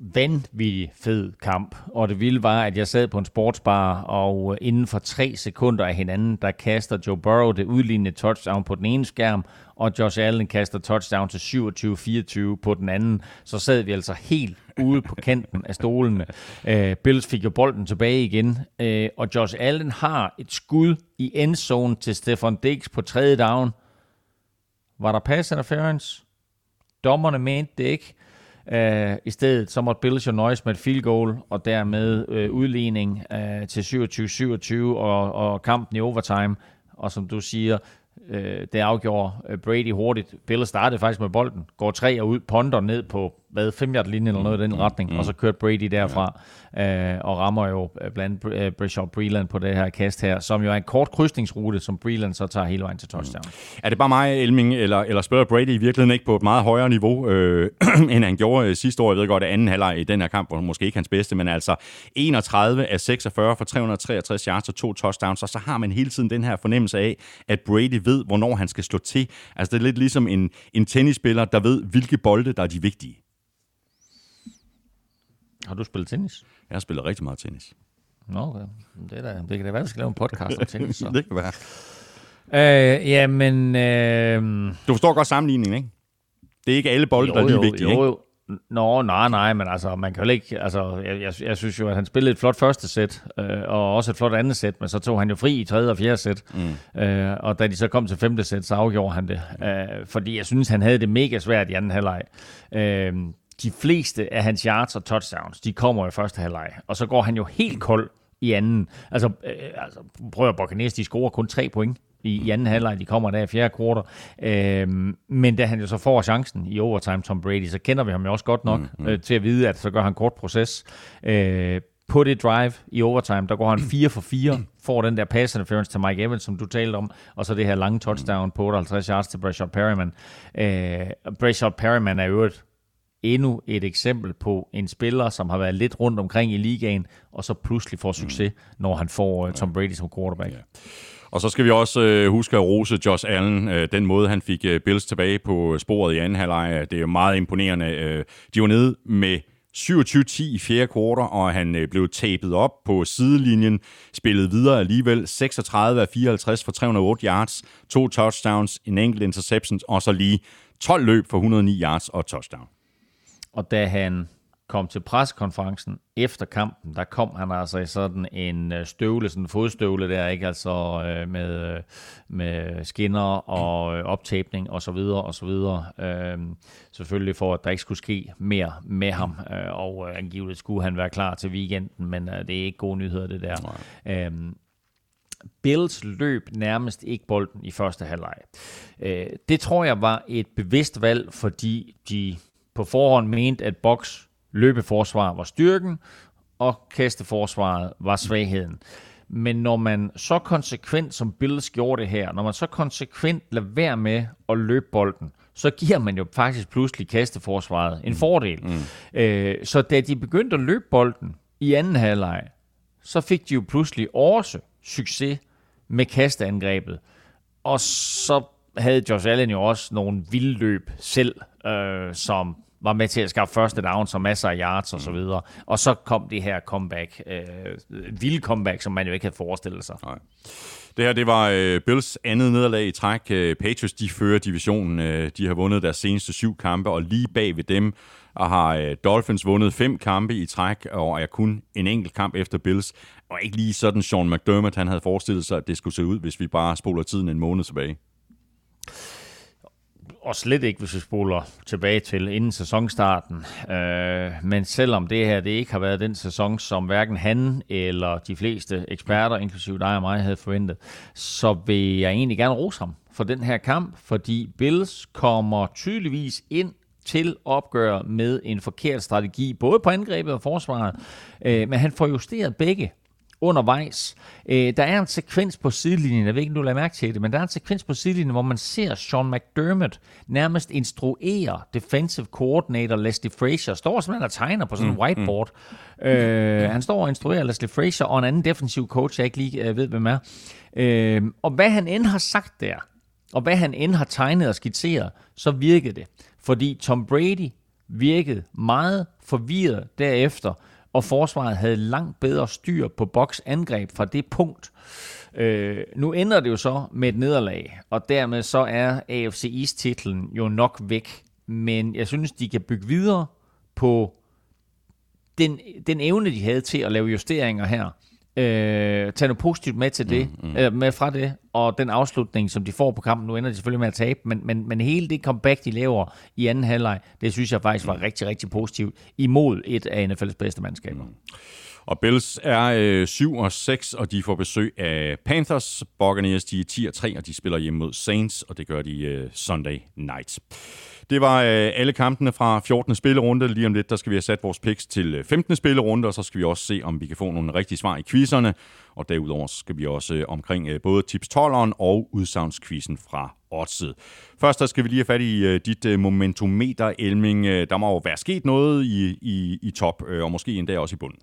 vanvittig fed kamp, og det vilde var, at jeg sad på en sportsbar, og øh, inden for tre sekunder af hinanden, der kaster Joe Burrow det udlignende touchdown på den ene skærm, og Josh Allen kaster touchdown til 27-24 på den anden. Så sad vi altså helt ude på kanten af stolene. Uh, [LAUGHS] Bills fik jo bolden tilbage igen, uh, og Josh Allen har et skud i endzone til Stefan Diggs på tredje down. Var der pass interference? Dommerne mente det ikke. Uh, I stedet så måtte Bills jo nøjes med et field goal, og dermed øh, udligning øh, til 27-27 og, og kampen i overtime. Og som du siger, øh, det afgjorde øh, Brady hurtigt. Bills startede faktisk med bolden, går tre og ud, ponder ned på hvad, 5 linje eller noget i den mm, retning, mm. og så kørte Brady derfra ja. øh, og rammer jo øh, blandt øh, Brishop Breland på det her kast her, som jo er en kort krydsningsrute, som Breland så tager hele vejen til touchdown. Mm. Er det bare mig, Elming, eller, eller spørger Brady i virkeligheden ikke på et meget højere niveau, øh, [CLEARS THROAT] end han gjorde øh, sidste år? Jeg ved godt, at anden halvleg i den her kamp var måske ikke hans bedste, men altså 31 af 46 for 363 yards og to touchdowns, og så har man hele tiden den her fornemmelse af, at Brady ved, hvornår han skal slå til. Altså det er lidt ligesom en, en tennisspiller, der ved, hvilke bolde, der er de vigtige. Har du spillet tennis? Jeg har spillet rigtig meget tennis. Nå, okay. det, da, det kan da være, at vi skal lave en podcast om tennis. Så. [LAUGHS] det kan være. Øh, jamen... Øh... Du forstår godt sammenligningen, ikke? Det er ikke alle bolde, jo, der er lige jo, vigtige, jo, jo. Nå, nej, nej, men altså, man kan jo ikke, altså, jeg, jeg, jeg synes jo, at han spillede et flot første sæt, øh, og også et flot andet sæt, men så tog han jo fri i tredje og fjerde sæt, mm. øh, og da de så kom til femte sæt, så afgjorde han det, øh, fordi jeg synes, han havde det mega svært i anden halvleg. Øh, de fleste af hans yards og touchdowns, de kommer i første halvleg, og så går han jo helt kold i anden. Altså, øh, altså prøv at Buccaneers, de scorer kun tre point i, i anden halvleg, de kommer der i fjerde kvartal. Øh, men da han jo så får chancen i overtime, Tom Brady, så kender vi ham jo også godt nok mm, mm. Øh, til at vide, at så gør han kort proces. Øh, på det drive i overtime, der går han 4 for 4, får den der pass interference til Mike Evans, som du talte om, og så det her lange touchdown på 58 yards til Brashard Perryman. Øh, Brashard Perryman er jo et endnu et eksempel på en spiller, som har været lidt rundt omkring i ligaen, og så pludselig får succes, mm. når han får uh, Tom Brady som quarterback. Ja. Og så skal vi også øh, huske at rose Josh Allen. Øh, den måde, han fik øh, Bills tilbage på sporet i anden halvleg, det er jo meget imponerende. Øh, de var nede med 27-10 i fjerde kvartal, og han øh, blev tabet op på sidelinjen, spillede videre alligevel 36 af 54 for 308 yards, to touchdowns, en enkelt interception, og så lige 12 løb for 109 yards og touchdown. Og da han kom til preskonferencen efter kampen, der kom han altså i sådan en øh, støvle, sådan en fodstøvle der, ikke? Altså øh, med, øh, med skinner og øh, optæbning og så videre og så videre. Øh, selvfølgelig for, at der ikke skulle ske mere med ham, øh, og øh, angiveligt skulle han være klar til weekenden, men øh, det er ikke gode nyheder, det der. Øh, Bills løb nærmest ikke bolden i første halvleg. Øh, det tror jeg var et bevidst valg, fordi de på forhånd mente, at Box løbeforsvar var styrken, og kasteforsvaret var svagheden. Men når man så konsekvent, som Bills gjorde det her, når man så konsekvent lader være med at løbe bolden, så giver man jo faktisk pludselig kasteforsvaret en mm. fordel. Mm. Øh, så da de begyndte at løbe bolden i anden halvleg, så fik de jo pludselig også succes med kasteangrebet. Og så havde Josh Allen jo også nogle vilde løb selv, øh, som var med til at skaffe første down, og masser af yards og så mm. videre. Og så kom det her comeback, øh, vilde comeback, som man jo ikke havde forestillet sig. Nej. Det her, det var øh, Bills andet nederlag i træk. Øh, Patriots, de fører divisionen. Øh, de har vundet deres seneste syv kampe, og lige bag ved dem og har øh, Dolphins vundet fem kampe i træk, og er kun en enkelt kamp efter Bills. Og ikke lige sådan Sean McDermott, han havde forestillet sig, at det skulle se ud, hvis vi bare spoler tiden en måned tilbage og slet ikke, hvis vi spoler tilbage til inden sæsonstarten. Øh, men selvom det her det ikke har været den sæson, som hverken han eller de fleste eksperter, inklusive dig og mig, havde forventet, så vil jeg egentlig gerne rose ham for den her kamp, fordi Bills kommer tydeligvis ind til opgør med en forkert strategi, både på angrebet og forsvaret, øh, men han får justeret begge undervejs. Øh, der er en sekvens på sidelinjen, jeg ved ikke, om du lader mærke til det, men der er en sekvens på sidelinjen, hvor man ser Sean McDermott nærmest instruere defensive coordinator Leslie Frazier, står simpelthen og tegner på sådan en mm, whiteboard. Mm. Øh, han står og instruerer Leslie Frazier og en anden defensiv coach, jeg ikke lige øh, ved, hvem er. Øh, og hvad han end har sagt der, og hvad han end har tegnet og skitseret, så virkede det. Fordi Tom Brady virkede meget forvirret derefter, og forsvaret havde langt bedre styr på boksangreb fra det punkt. Øh, nu ender det jo så med et nederlag, og dermed så er AFC East-titlen jo nok væk. Men jeg synes, de kan bygge videre på den, den evne, de havde til at lave justeringer her. Øh, tag noget positivt med til det, mm, mm. Øh, med fra det, og den afslutning, som de får på kampen, nu ender de selvfølgelig med at tabe, men, men, men hele det comeback, de laver i anden halvleg, det synes jeg faktisk var mm. rigtig, rigtig positivt imod et af NFL's bedste mandskaber. Mm. Og Bills er øh, 7 og 6, og de får besøg af Panthers. Buccaneers, de er 10 og 3, og de spiller hjemme mod Saints, og det gør de øh, Sunday night. Det var øh, alle kampene fra 14. spillerunde. Lige om lidt, der skal vi have sat vores picks til øh, 15. Spillerunde, og så skal vi også se, om vi kan få nogle rigtige svar i quizzerne. Og derudover skal vi også øh, omkring øh, både tips 12'eren og udsagnskvisen fra Oddset. Først der skal vi lige have fat i øh, dit øh, momentometer, Elming. Øh, der må jo være sket noget i, i, i top, øh, og måske endda også i bunden.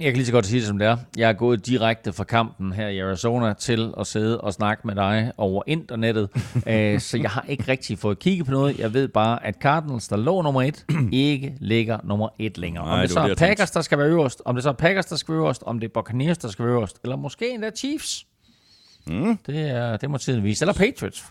Jeg kan lige så godt sige det, som det er. Jeg er gået direkte fra kampen her i Arizona til at sidde og snakke med dig over internettet. [LAUGHS] Øh, så jeg har ikke rigtig fået kigget på noget. Jeg ved bare, at Cardinals, der lå nummer et, [CLEARS THROAT] ikke ligger nummer et længere. Nej, om det, så er Packers, der skal være øverst, om det så er Packers, der skal være øverst, om det er Buccaneers, der skal være øverst, eller måske endda Chiefs. Mm. Det, er, det må tiden vise. Eller Patriots.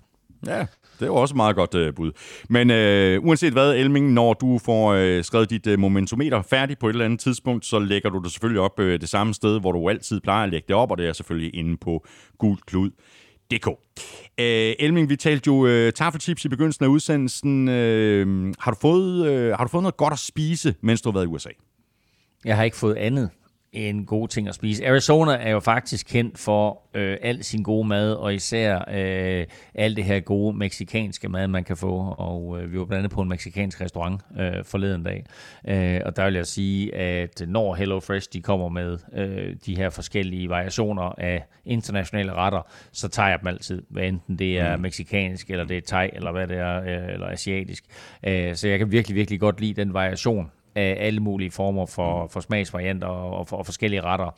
Ja, det er jo også et meget godt øh, bud. Men øh, uanset hvad, Elming, når du får øh, skrevet dit øh, momentometer færdigt på et eller andet tidspunkt, så lægger du det selvfølgelig op øh, det samme sted, hvor du altid plejer at lægge det op, og det er selvfølgelig inde på gulklud.dk. Øh, Elming, vi talte jo øh, taffeltips i begyndelsen af udsendelsen. Øh, har, du fået, øh, har du fået noget godt at spise, mens du har været i USA? Jeg har ikke fået andet en god ting at spise. Arizona er jo faktisk kendt for øh, al sin gode mad, og især øh, alt det her gode meksikanske mad, man kan få. Og øh, vi var blandt andet på en meksikansk restaurant øh, forleden dag. Øh, og der vil jeg sige, at når Hello Fresh de kommer med øh, de her forskellige variationer af internationale retter, så tager jeg dem altid, hvad enten det er mm. meksikansk, eller det er thai, eller hvad det er, øh, eller asiatisk. Øh, så jeg kan virkelig, virkelig godt lide den variation af alle mulige former for, for smagsvarianter og, for, og forskellige retter,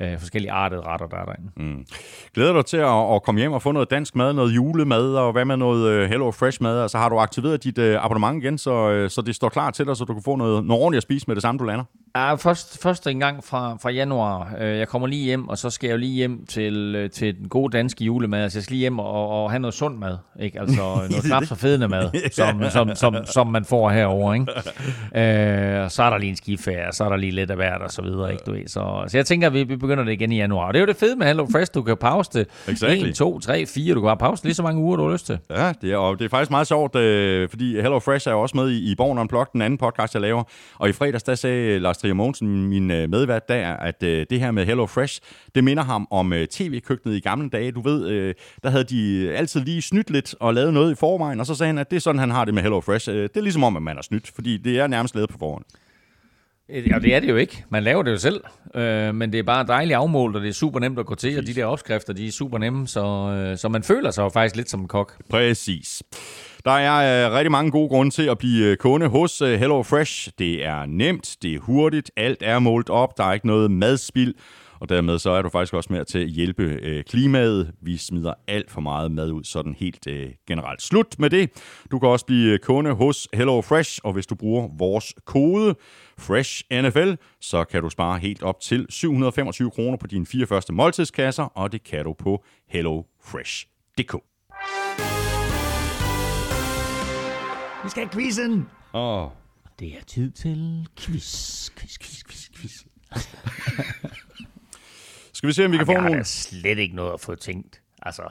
øh, forskellige artede retter, der er derinde. Mm. Glæder dig til at, at komme hjem og få noget dansk mad, noget julemad, og hvad med noget uh, Hello Fresh mad? Altså har du aktiveret dit uh, abonnement igen, så, uh, så det står klar til dig, så du kan få noget, noget ordentligt at spise med det samme, du lander? Ja, først, først en gang fra, fra januar. Jeg kommer lige hjem, og så skal jeg jo lige hjem til, til den gode danske julemad. Altså jeg skal lige hjem og, og have noget sund mad. Ikke? Altså [LAUGHS] noget snaps og fedende mad, som, som, som, som man får herovre. Ikke? Øh, så er der lige en skifærd, så er der lige lidt af hvert og så videre. Ikke? Du ved. Så, så jeg tænker, at vi, vi begynder det igen i januar. Og det er jo det fede med Hello Fresh. Du kan pause det exactly. 1, 2, 3, 4. Du kan bare pause lige så mange uger, du har lyst til. Ja, det er, og det er faktisk meget sjovt, øh, fordi Hello Fresh er jo også med i, i Born Unplugged, den anden podcast, jeg laver. Og i fredags, der sagde Lars Trier Mogensen, min øh, medvært der, at øh, det her med Hello Fresh, det minder ham om øh, tv-køkkenet i gamle dage. Du ved, der havde de altid lige snydt lidt og lavet noget i forvejen, og så sagde han, at det er sådan, han har det med Hello Fresh. Det er ligesom om, at man har snydt, fordi det er nærmest lavet på forhånd. Ja, det er det jo ikke. Man laver det jo selv. Øh, men det er bare dejligt afmålt, og det er super nemt at gå til, og de der opskrifter, de er super nemme, så, øh, så man føler sig jo faktisk lidt som en kok. Præcis. Der er øh, rigtig mange gode grunde til at blive øh, kunde hos øh, Hello Fresh. Det er nemt, det er hurtigt, alt er målt op, der er ikke noget madspild, og dermed så er du faktisk også med til at hjælpe øh, klimaet. Vi smider alt for meget mad ud, sådan helt øh, generelt. Slut med det. Du kan også blive øh, kunde hos Hello Fresh, og hvis du bruger vores kode FreshNFL, så kan du spare helt op til 725 kroner på dine fire første måltidskasser, og det kan du på hellofresh.dk. Vi skal have quizzen! Åh, oh, Det er tid til quiz, quiz, quiz, quiz, quiz. [LAUGHS] skal vi se, om vi kan få Jeg har nogle... slet ikke noget at få tænkt. Altså,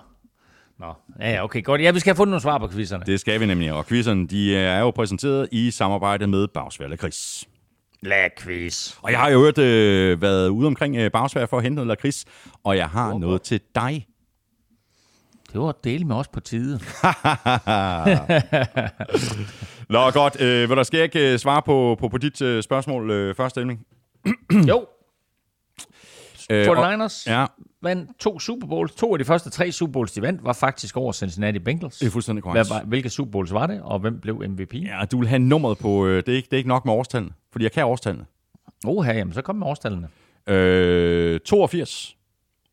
nå. Ja, okay, godt. Ja, vi skal have fundet nogle svar på quizzerne. Det skal vi nemlig, og quizzerne de er jo præsenteret i samarbejde med Bagsværd Chris. Lad quiz. Og jeg har jo hørt øh, været ude omkring øh, Bagsværd for at hente noget lakrids, og jeg har noget til dig. Det var dele med os på tide. [LAUGHS] Nå, godt. Øh, vil der skal jeg ikke øh, svare på, på, på dit øh, spørgsmål øh, først, Elming? [CLEARS THROAT] jo. Øh, 49ers Ja, vandt to Super Bowls. To af de første tre Super Bowls, de vandt, var faktisk over Cincinnati Bengals. det er fuldstændig korrekt. hvilke Super Bowls var det, og hvem blev MVP? Ja. Ja, du vil have nummeret på... Øh, det, er ikke, det er ikke nok med årstallene, fordi jeg kan årstallene. Oha, jamen, så kom med årstallene. Øh, 82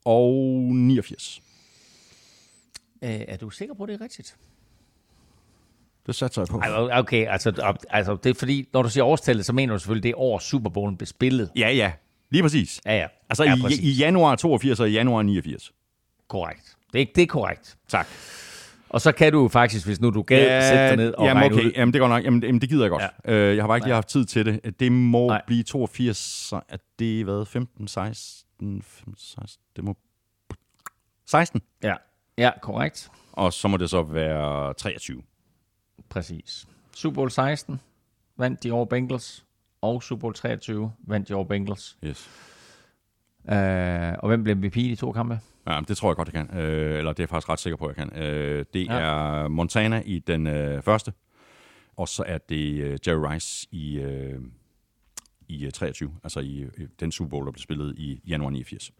og 89. Øh, er du sikker på, at det er rigtigt? Det satser jeg på. Ej, okay, altså, altså, det er fordi, når du siger årstallet, så mener du selvfølgelig, det er år Super Bowlen blev spillet. Ja, ja. Lige præcis. Ja, ja. Altså ja, i, præcis. i januar 82 og i januar 89. Korrekt. Det er, det er korrekt. Tak. Og så kan du faktisk, hvis nu du gad, ja, sætte dig ned og jamen, okay. ud. Jamen, det går nok. Jamen, jamen, det gider jeg godt. Ja. Øh, jeg har bare ikke lige haft tid til det. Det må. Nej. blive 82, så er det hvad? 15, 16, 15, 16, det må... 16. Ja, ja korrekt. Og så må det så være 23. Præcis. Super Bowl 16 vandt de over Bengals, og Super Bowl 23 vandt de over Bengals. Yes. Uh, og hvem blev MVP i de to kampe? Ja, det tror jeg godt, jeg kan. Øh, eller det er jeg faktisk ret sikker på, jeg kan. Øh, det Ja. er Montana i den øh, første, og så er det øh, Jerry Rice i, øh, i øh, 23, altså i øh, den Super Bowl, der blev spillet i januar 89.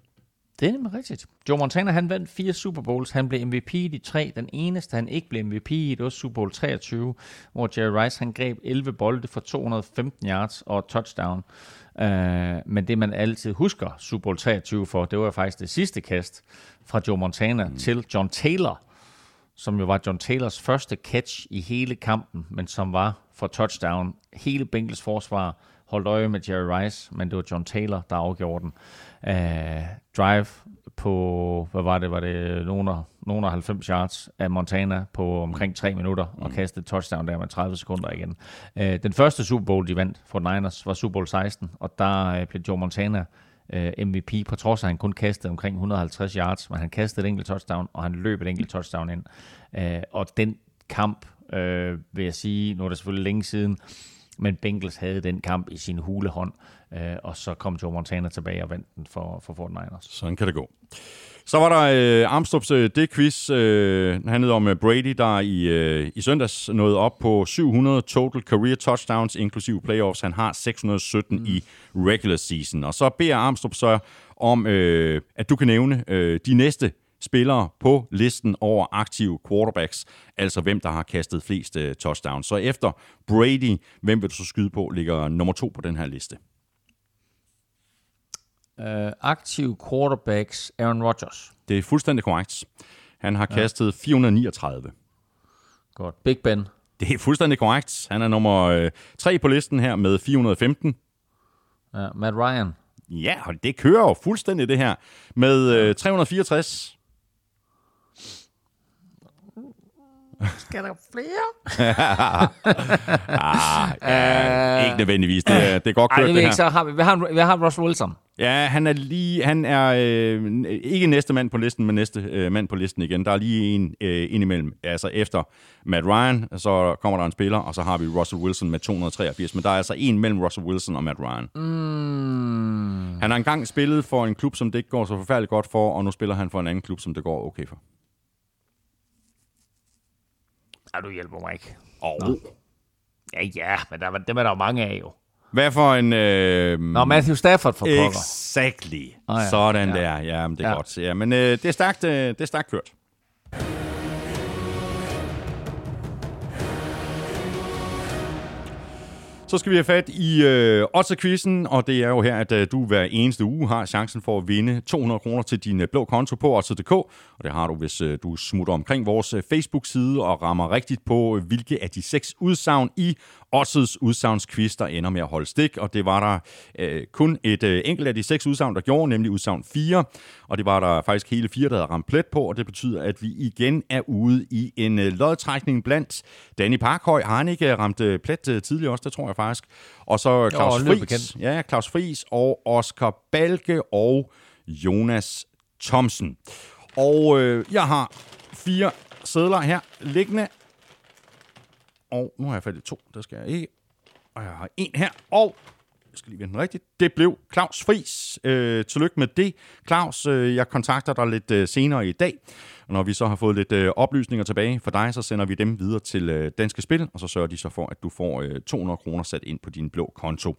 Det er nemlig rigtigt. Joe Montana, han vandt fire Super Bowls. Han blev MVP i de tre. Den eneste, han ikke blev MVP i, det var Super Bowl 23, hvor Jerry Rice, han greb 11 bolde for 215 yards og touchdown. Uh, men det, man altid husker Super Bowl 23 for, det var faktisk det sidste kast fra Joe Montana mm. til John Taylor, som jo var John Taylors første catch i hele kampen, men som var for touchdown. Hele Bengals forsvar holdt øje med Jerry Rice, men det var John Taylor, der afgjorde den. Uh, drive på, hvad var det, var det nogen af, nogen af 90 yards af Montana på omkring 3 minutter, og kastede et touchdown der med 30 sekunder igen. Uh, den første Super Bowl, de vandt for Niners, var Super Bowl 16, og der uh, blev Joe Montana uh, MVP, på trods af, at han kun kastede omkring 150 yards, men han kastede et enkelt touchdown, og han løb et enkelt touchdown ind. Uh, og den kamp, uh, vil jeg sige, nu er det selvfølgelig længe siden, men Bengals havde den kamp i sin hulehånd, øh, og så kom Joe Montana tilbage og vandt den for, for 49ers. Sådan kan det gå. Så var der øh, Armstrongs øh, det quiz. Øh, handlede om øh, Brady, der i, øh, i søndags nåede op på 700 total career touchdowns, inklusive playoffs. Han har 617 mm. i regular season. Og så beder Armstrong så om, øh, at du kan nævne øh, de næste spillere på listen over aktive quarterbacks, altså hvem der har kastet flest øh, touchdowns. Så efter Brady, hvem vil du så skyde på, ligger nummer to på den her liste? Øh, aktive quarterbacks, Aaron Rodgers. Det er fuldstændig korrekt. Han har kastet 439. Godt. Big Ben. Det er fuldstændig korrekt. Han er nummer øh, 3 på listen her med 415. Ja, Matt Ryan. Ja, og det kører jo fuldstændig det her. Med øh, 364. Skal der flere? [LAUGHS] Ah, ja, ikke nødvendigvis. Det, er- det er godt Ej, kørt, det det ved jeg her. ikke, så har vi, vi, har, vi har Russell Wilson. Ja, han er lige, han er øh, ikke næste mand på listen, men næste øh, mand på listen igen. Der er lige en øh, indimellem. Altså efter Matt Ryan, så kommer der en spiller, og så har vi Russell Wilson med 283. Men der er altså en mellem Russell Wilson og Matt Ryan. Mm. Han har engang spillet for en klub, som det ikke går så forfærdeligt godt for, og nu spiller han for en anden klub, som det går okay for. Ja, du hjælper mig ikke. Oh. Ja, ja, men der, dem er der jo mange af jo. Hvad for en... Øh, Nå, Matthew Stafford for pokker. Exactly. Ah, ja. Sådan Ja. der. Ja, men det er ja. godt. Ja, men øh, det, er stærkt, øh, det er stærkt kørt. Så skal vi have fat i øh, Otterquizzen, og det er jo her, at øh, du hver eneste uge har chancen for at vinde 200 kroner til din øh, blå konto på Otter.dk, Og det har du, hvis øh, du smutter omkring vores øh, Facebook-side og rammer rigtigt på, øh, hvilke af de seks udsagn i Otzes udsagnsquiz, der ender med at holde stik. Og det var der øh, kun et øh, enkelt af de seks udsagn, der gjorde, nemlig udsagn 4. Og det var der faktisk hele fire, der havde ramt plet på, og det betyder, at vi igen er ude i en øh, lodtrækning blandt Danny Parkhøj. Har han ikke øh, ramt øh, plet øh, tidligere også, det tror jeg faktisk. Og så Claus Jo, Friis. Ja, Claus Friis og Oscar Balke og Jonas Thomsen. Og øh, jeg har fire sædler her liggende. Og nu har jeg faldet to, der skal jeg ikke. Og jeg har en her, og skal lige vende den rigtigt. Det blev Claus Friis. Øh, tillykke med det. Claus, øh, jeg kontakter dig lidt øh, senere i dag. Og når vi så har fået lidt øh, oplysninger tilbage for dig, så sender vi dem videre til øh, Danske Spil, og så sørger de så for, at du får øh, 200 kroner sat ind på din blå konto.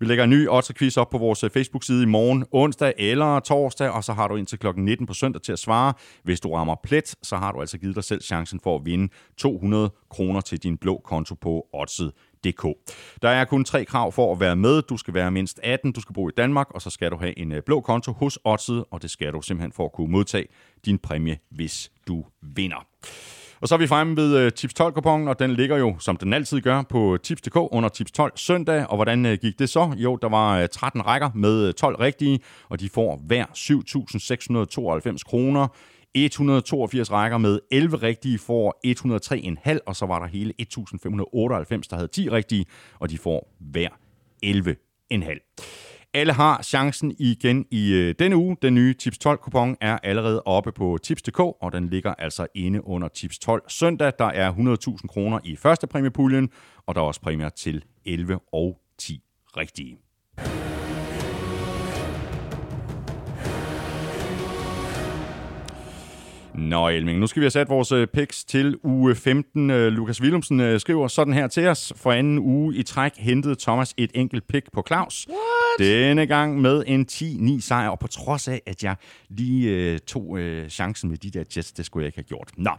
Vi lægger en ny Otto-quiz op på vores øh, Facebook-side i morgen, onsdag eller torsdag, og så har du indtil kl. 19 på søndag til at svare. Hvis du rammer plet, så har du altså givet dig selv chancen for at vinde 200 kroner til din blå konto på Odset. DK. Der er kun tre krav for at være med. Du skal være mindst 18, du skal bo i Danmark, og så skal du have en øh, blå konto hos Odset, og det skal du simpelthen for at kunne modtage din præmie, hvis du vinder. Og så er vi fremme ved øh, Tips 12 kupongen, og den ligger jo, som den altid gør, på øh, Tips.dk under Tips 12 søndag. Og hvordan gik det så? Jo, der var 13 rækker med 12 rigtige, og de får hver 7.692 kroner. 182 rækker med 11 rigtige får 103,5, og så var der hele 1.598, der havde 10 rigtige, og de får hver 11,5. Alle har chancen igen i øh, denne uge. Den nye Tips 12-kupon er allerede oppe på Tips.dk, og den ligger altså inde under Tips 12 søndag. Der er 100.000 kroner i første præmiepuljen, og der er også præmier til 11 og 10 rigtige. Nå, Elming, nu skal vi have sat vores øh, picks til uge 15. Øh, Lukas Willumsen øh, skriver sådan her til os. For anden uge i træk hentede Thomas et enkelt pick på Claus. What? Denne gang med en 10-9 sejr, og på trods af, at jeg lige øh, tog øh, chancen med de der Jets, det skulle jeg ikke have gjort. Nå,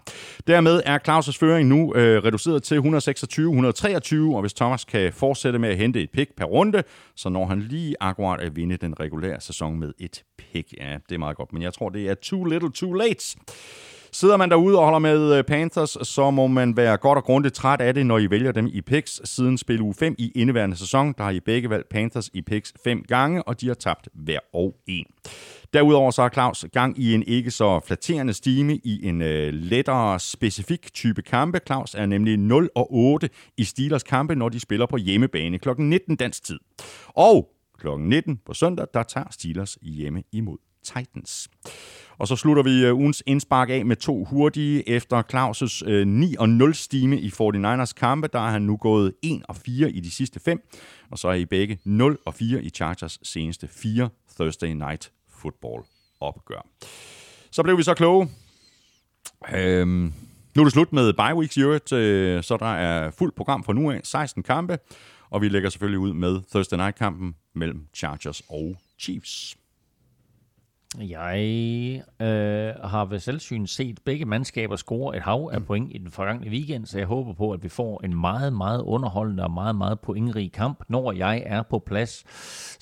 dermed er Claus' føring nu øh, reduceret til 126-123, og hvis Thomas kan fortsætte med at hente et pick per runde, så når han lige akkurat at vinde den regulære sæson med et pick. Ja, det er meget godt, men jeg tror, det er too little too late. Sidder man derude og holder med øh, Panthers, så må man være godt og grundigt træt af det, når I vælger dem i picks. Siden spil uge 5 i indeværende sæson, der har I begge valgt Panthers i picks fem gange, og de har tabt hver og en. Derudover så har Claus gang i en ikke så flatterende stime i en øh, lettere specifik type kampe. Claus er nemlig 0 og 8 i Steelers kampe, når de spiller på hjemmebane kl. 19 dansk tid. Og kl. 19 på søndag, der tager Steelers hjemme imod Titans. Og så slutter vi øh, ugens indspark af med to hurtige. Efter Claus' øh, 9-0 stime i 49ers kampe, der er han nu gået 1-4 i de sidste fem. Og så er I begge 0-4 i Chargers seneste fire Thursday Night Football opgør. Så blev vi så kloge. Øhm, nu er det slut med bye weeks i øvrigt, øh, så der er fuldt program fra nu af. 16 kampe, og vi lægger selvfølgelig ud med Thursday Night-kampen mellem Chargers og Chiefs. Jeg øh, har ved selvsyn set begge mandskaber score et hav af point i den forgangne weekend, så jeg håber på, at vi får en meget, meget underholdende og meget, meget pointrig kamp, når jeg er på plads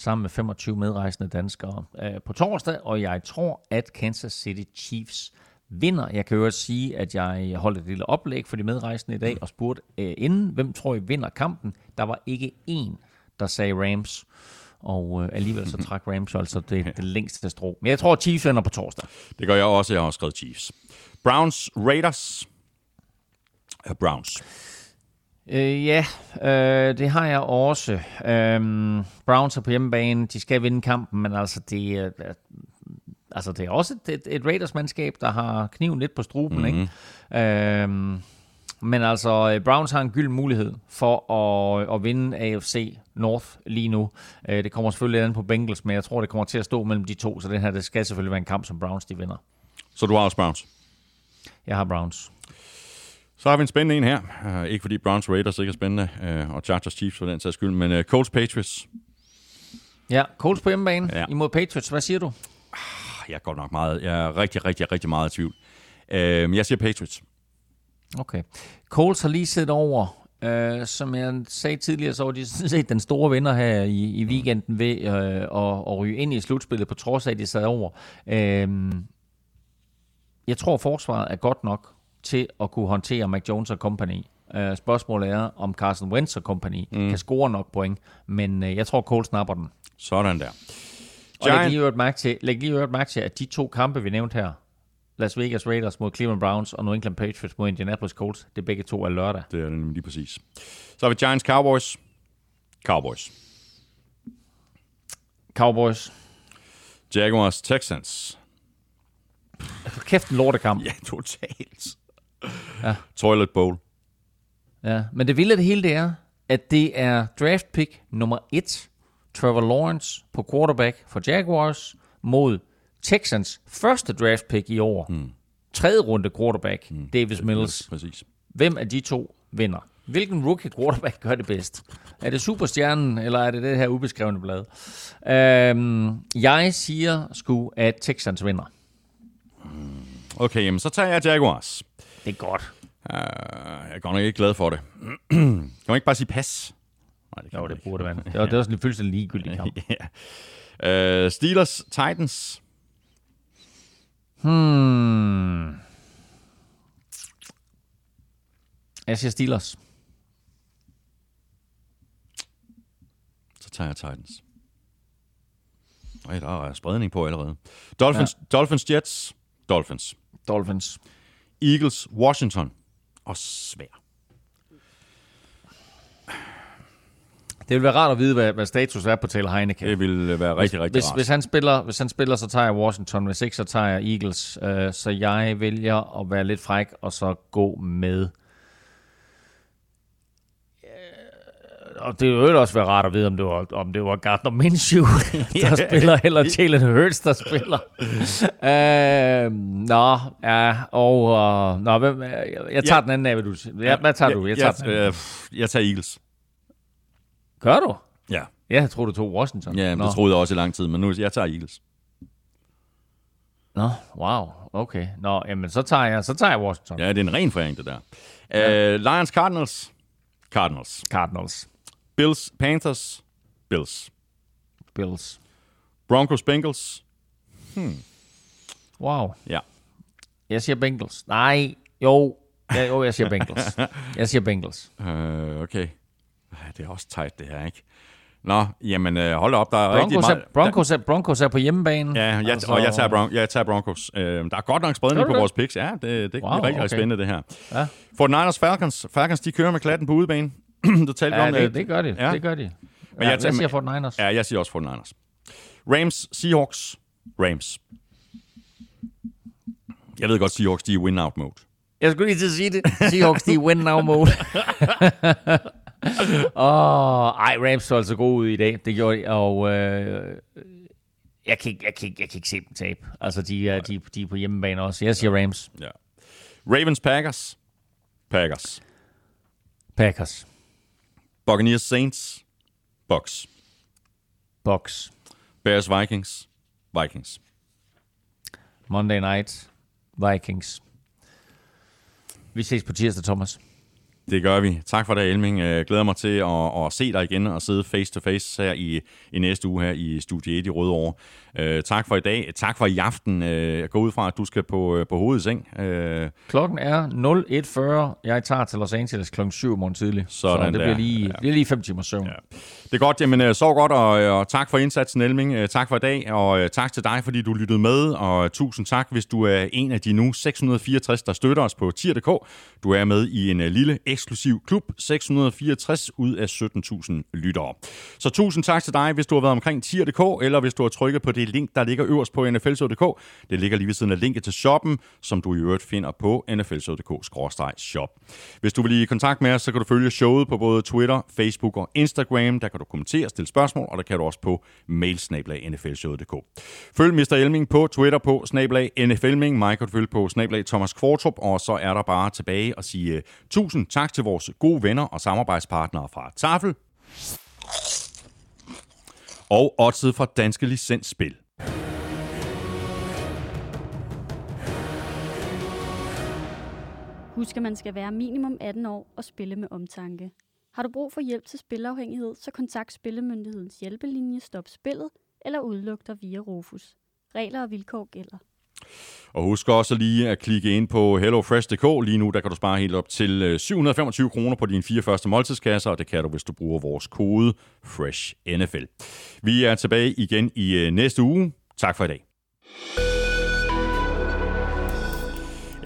sammen med 25 medrejsende danskere øh, på torsdag, og jeg tror, at Kansas City Chiefs vinder. Jeg kan jo også sige, at jeg holdt et lille oplæg for de medrejsende i dag og spurgte øh, inden, hvem tror I vinder kampen? Der var ikke én, der sagde Rams og øh, alligevel så trak Rams altså det, det længste strå. Men jeg tror, Chiefs vinder på torsdag. Det gør jeg også. Jeg har skrevet Chiefs. Browns, Raiders. Uh, Browns. Øh, ja, øh, det har jeg også. Øh, Browns er på hjemmebane. De skal vinde kampen, men altså det er... Altså, det er også et, et Raiders-mandskab, der har kniven lidt på struben, mm-hmm. ikke? Øh, men altså, Browns har en gyld mulighed for at, at vinde AFC North lige nu. Det kommer selvfølgelig an på Bengals, men jeg tror, det kommer til at stå mellem de to, så det her det skal selvfølgelig være en kamp, som Browns de vinder. Så du har også Browns? Jeg har Browns. Så har vi en spændende en her. Uh, ikke fordi Browns Raiders ikke er spændende, uh, og Chargers Chiefs for den sags skyld, men uh, Colts Patriots. Ja, Colts på hjemmebane ja. imod Patriots. Hvad siger du? Jeg er godt nok meget. Jeg er rigtig, rigtig, rigtig meget i tvivl. Uh, jeg siger Patriots. Okay. Colts har lige siddet over Uh, som jeg sagde tidligere, så var de sådan set den store vinder her i, i weekenden ved uh, at, at ryge ind i slutspillet, på trods af, at de sad over. Uh, jeg tror, forsvaret er godt nok til at kunne håndtere Mac Jones og company. Uh, spørgsmålet er, om Carson Wentz og company mm. kan score nok point, men uh, jeg tror, Cole snapper den. Sådan der. Og læg lige mærke til, læg lige mærke til, at de to kampe, vi nævnte her, Las Vegas Raiders mod Cleveland Browns og New England Patriots mod Indianapolis Colts, det er begge to er lørdag. Det er nemlig lige præcis. Så har vi Giants Cowboys. Cowboys. Cowboys. Jaguars Texans. For kæft en lortekamp. Ja, totalt. Ja. Toilet Bowl. Ja, men det vilde af det hele, det er, at det er draft pick nummer et, Trevor Lawrence på quarterback for Jaguars, mod Texans første draft pick i år. Mm. Tredje runde quarterback, mm. Davis Mills. Præcis. Hvem af de to vinder? Hvilken rookie quarterback gør det bedst? Er det superstjernen, eller er det det her ubeskrevne blad? Øhm, jeg siger sgu, at Texans vinder. Okay, jamen, så tager jeg Jaguars. Det er godt. Uh, jeg er godt nok ikke glad for det. [CLEARS THROAT] kan man ikke bare sige pas? Nej, det jo, det burde være. [LAUGHS] Det er, det er også en fuldstændig ligegyldig kamp. yeah. uh, Steelers, Titans. Hmm. Jeg siger Steelers. Så tager jeg Titans. Ej, der er spredning på allerede. Dolphins, ja. Dolphins Jets. Dolphins. Dolphins. Eagles, Washington. Og svær. Det vil være rart at vide, hvad, hvad status er på Taylor Heineke. Det vil være rigtig, rigtig hvis, rart. Hvis han, spiller, hvis han spiller, så tager jeg Washington. Hvis ikke, så tager jeg Eagles. Uh, så jeg vælger at være lidt fræk, og så gå med... Og det vil også være rart at vide, om det var, om det var Gardner Minshew, [LAUGHS] der spiller, eller Jalen Hurts, der spiller. uh, nå, ja, og... Uh, nå, hvem, jeg, jeg tager ja. den anden af, hvad du siger. Ja, hvad tager ja, du? Jeg tager, den øh, jeg tager Eagles. Gør du? Ja. Jeg tror du tog Washington. Ja, det troede jeg også i lang tid, men nu jeg tager Eagles. Nå, wow, okay. Nå, jamen så tager jeg, så tager jeg Washington. Ja, det er en ren foræring, det der. Ja. Uh, Lions Cardinals. Cardinals. Cardinals. Bills Panthers. Bills. Bills. Broncos Bengals. Hmm. Wow. Ja. Jeg siger Bengals. Nej, jo. Ja, jo, jeg siger Bengals. [LAUGHS] Jeg siger Bengals. Uh, okay. Det er også tight, det her, ikke? Nå, jamen øh, hold op, der er Broncos rigtig meget... Er, Broncos, er, Broncos er på hjemmebane. Ja, jeg, altså... og jeg tager, Bron- jeg tager Broncos. Øh, der er godt nok spredning på det? vores picks. Ja, det, det wow, er rigtig, okay. spændende, det her. Ja. For Niners Falcons. Falcons, de kører med klatten på udebane. [CLEARS THROAT] du talte ja, om det. det gør de. Ja. Det gør de. Men ja, jeg, jeg siger for Niners. Ja, jeg siger også for Niners. Rams, Seahawks. Rams. Jeg ved godt, Seahawks, de er win-out mode. Jeg skulle lige til at sige det. Seahawks, de er win-now mode. [LAUGHS] [LAUGHS] Åh, oh, ej, Rams så altså god ud i dag. Det gjorde de, og øh, jeg, kan ikke, jeg, kan ikke, jeg kan ikke se dem tabe. Altså, de er, de, de er på hjemmebane også. Jeg siger Rams. Ja. Ravens, Packers. Packers. Packers. Buccaneers, Saints. Bucks. Bucks. Bears, Vikings. Vikings. Monday night. Vikings. Vi ses på tirsdag, Thomas. Det gør vi. Tak for det, Elming. Jeg glæder mig til at, at se dig igen og sidde face to face her i, i næste uge her i Studie 1 i Rødovre. Uh, tak for i dag. Tak for i aften. Uh, jeg går ud fra, at du skal på, på hovedet seng. Uh, Klokken er 01.40. Jeg tager til Los Angeles klokken 7 morgen tidlig. Sådan så det der. bliver lige, ja. bliver lige 5 timer søvn. Ja. Det er godt. Jamen, så godt, og, og tak for indsatsen, Elming. Tak for i dag, og tak til dig, fordi du lyttede med. Og tusind tak, hvis du er en af de nu 664, der støtter os på tier.dk. Du er med i en lille eksklusiv klub. 664 ud af 17.000 lyttere. Så tusind tak til dig, hvis du har været omkring tier.dk, eller hvis du har trykket på det link, der ligger øverst på nflshow.dk. Det ligger lige ved siden af linket til shoppen, som du i øvrigt finder på nflshow.dk-shop. Hvis du vil i kontakt med os, så kan du følge showet på både Twitter, Facebook og Instagram. Der kan du kommentere, stille spørgsmål, og der kan du også på mailsnablag.nflshowet.dk. Følg Mr. Elming på Twitter på snablag NFLming. Mig kan du følge på snablag Thomas Kvartrup, og så er der bare tilbage at sige uh, tusind tak til vores gode venner og samarbejdspartnere fra Tafel og Odset fra Danske Licensspil. Husk, at man skal være minimum 18 år og spille med omtanke. Har du brug for hjælp til spilafhængighed, så kontakt Spillemyndighedens hjælpelinje Stop Spillet eller udluk dig via Rufus. Regler og vilkår gælder. Og husk også lige at klikke ind på hellofresh.dk. Lige nu der kan du spare helt op til øh, 725 kroner på dine fire første måltidskasser, og det kan du, hvis du bruger vores kode FRESHNFL. Vi er tilbage igen i øh, næste uge. Tak for i dag.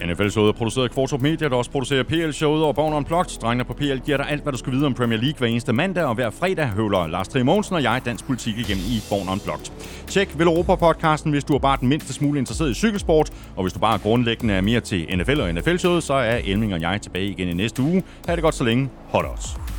NFL-showet er produceret af Kvartrup Media, der også producerer PL-showet og Born Unplugged. Drengene på PL giver dig alt, hvad du skal vide om Premier League hver eneste mandag, og hver fredag høvler Lars Trier Mogensen og jeg dansk politik igennem i Born Unplugged. Tjek Vel Europa-podcasten, hvis du er bare den mindste smule interesseret i cykelsport, og hvis du bare grundlæggende er mere til NFL og NFL-showet, så er Elming og jeg tilbage igen i næste uge. Ha' det godt så længe. Hot odds.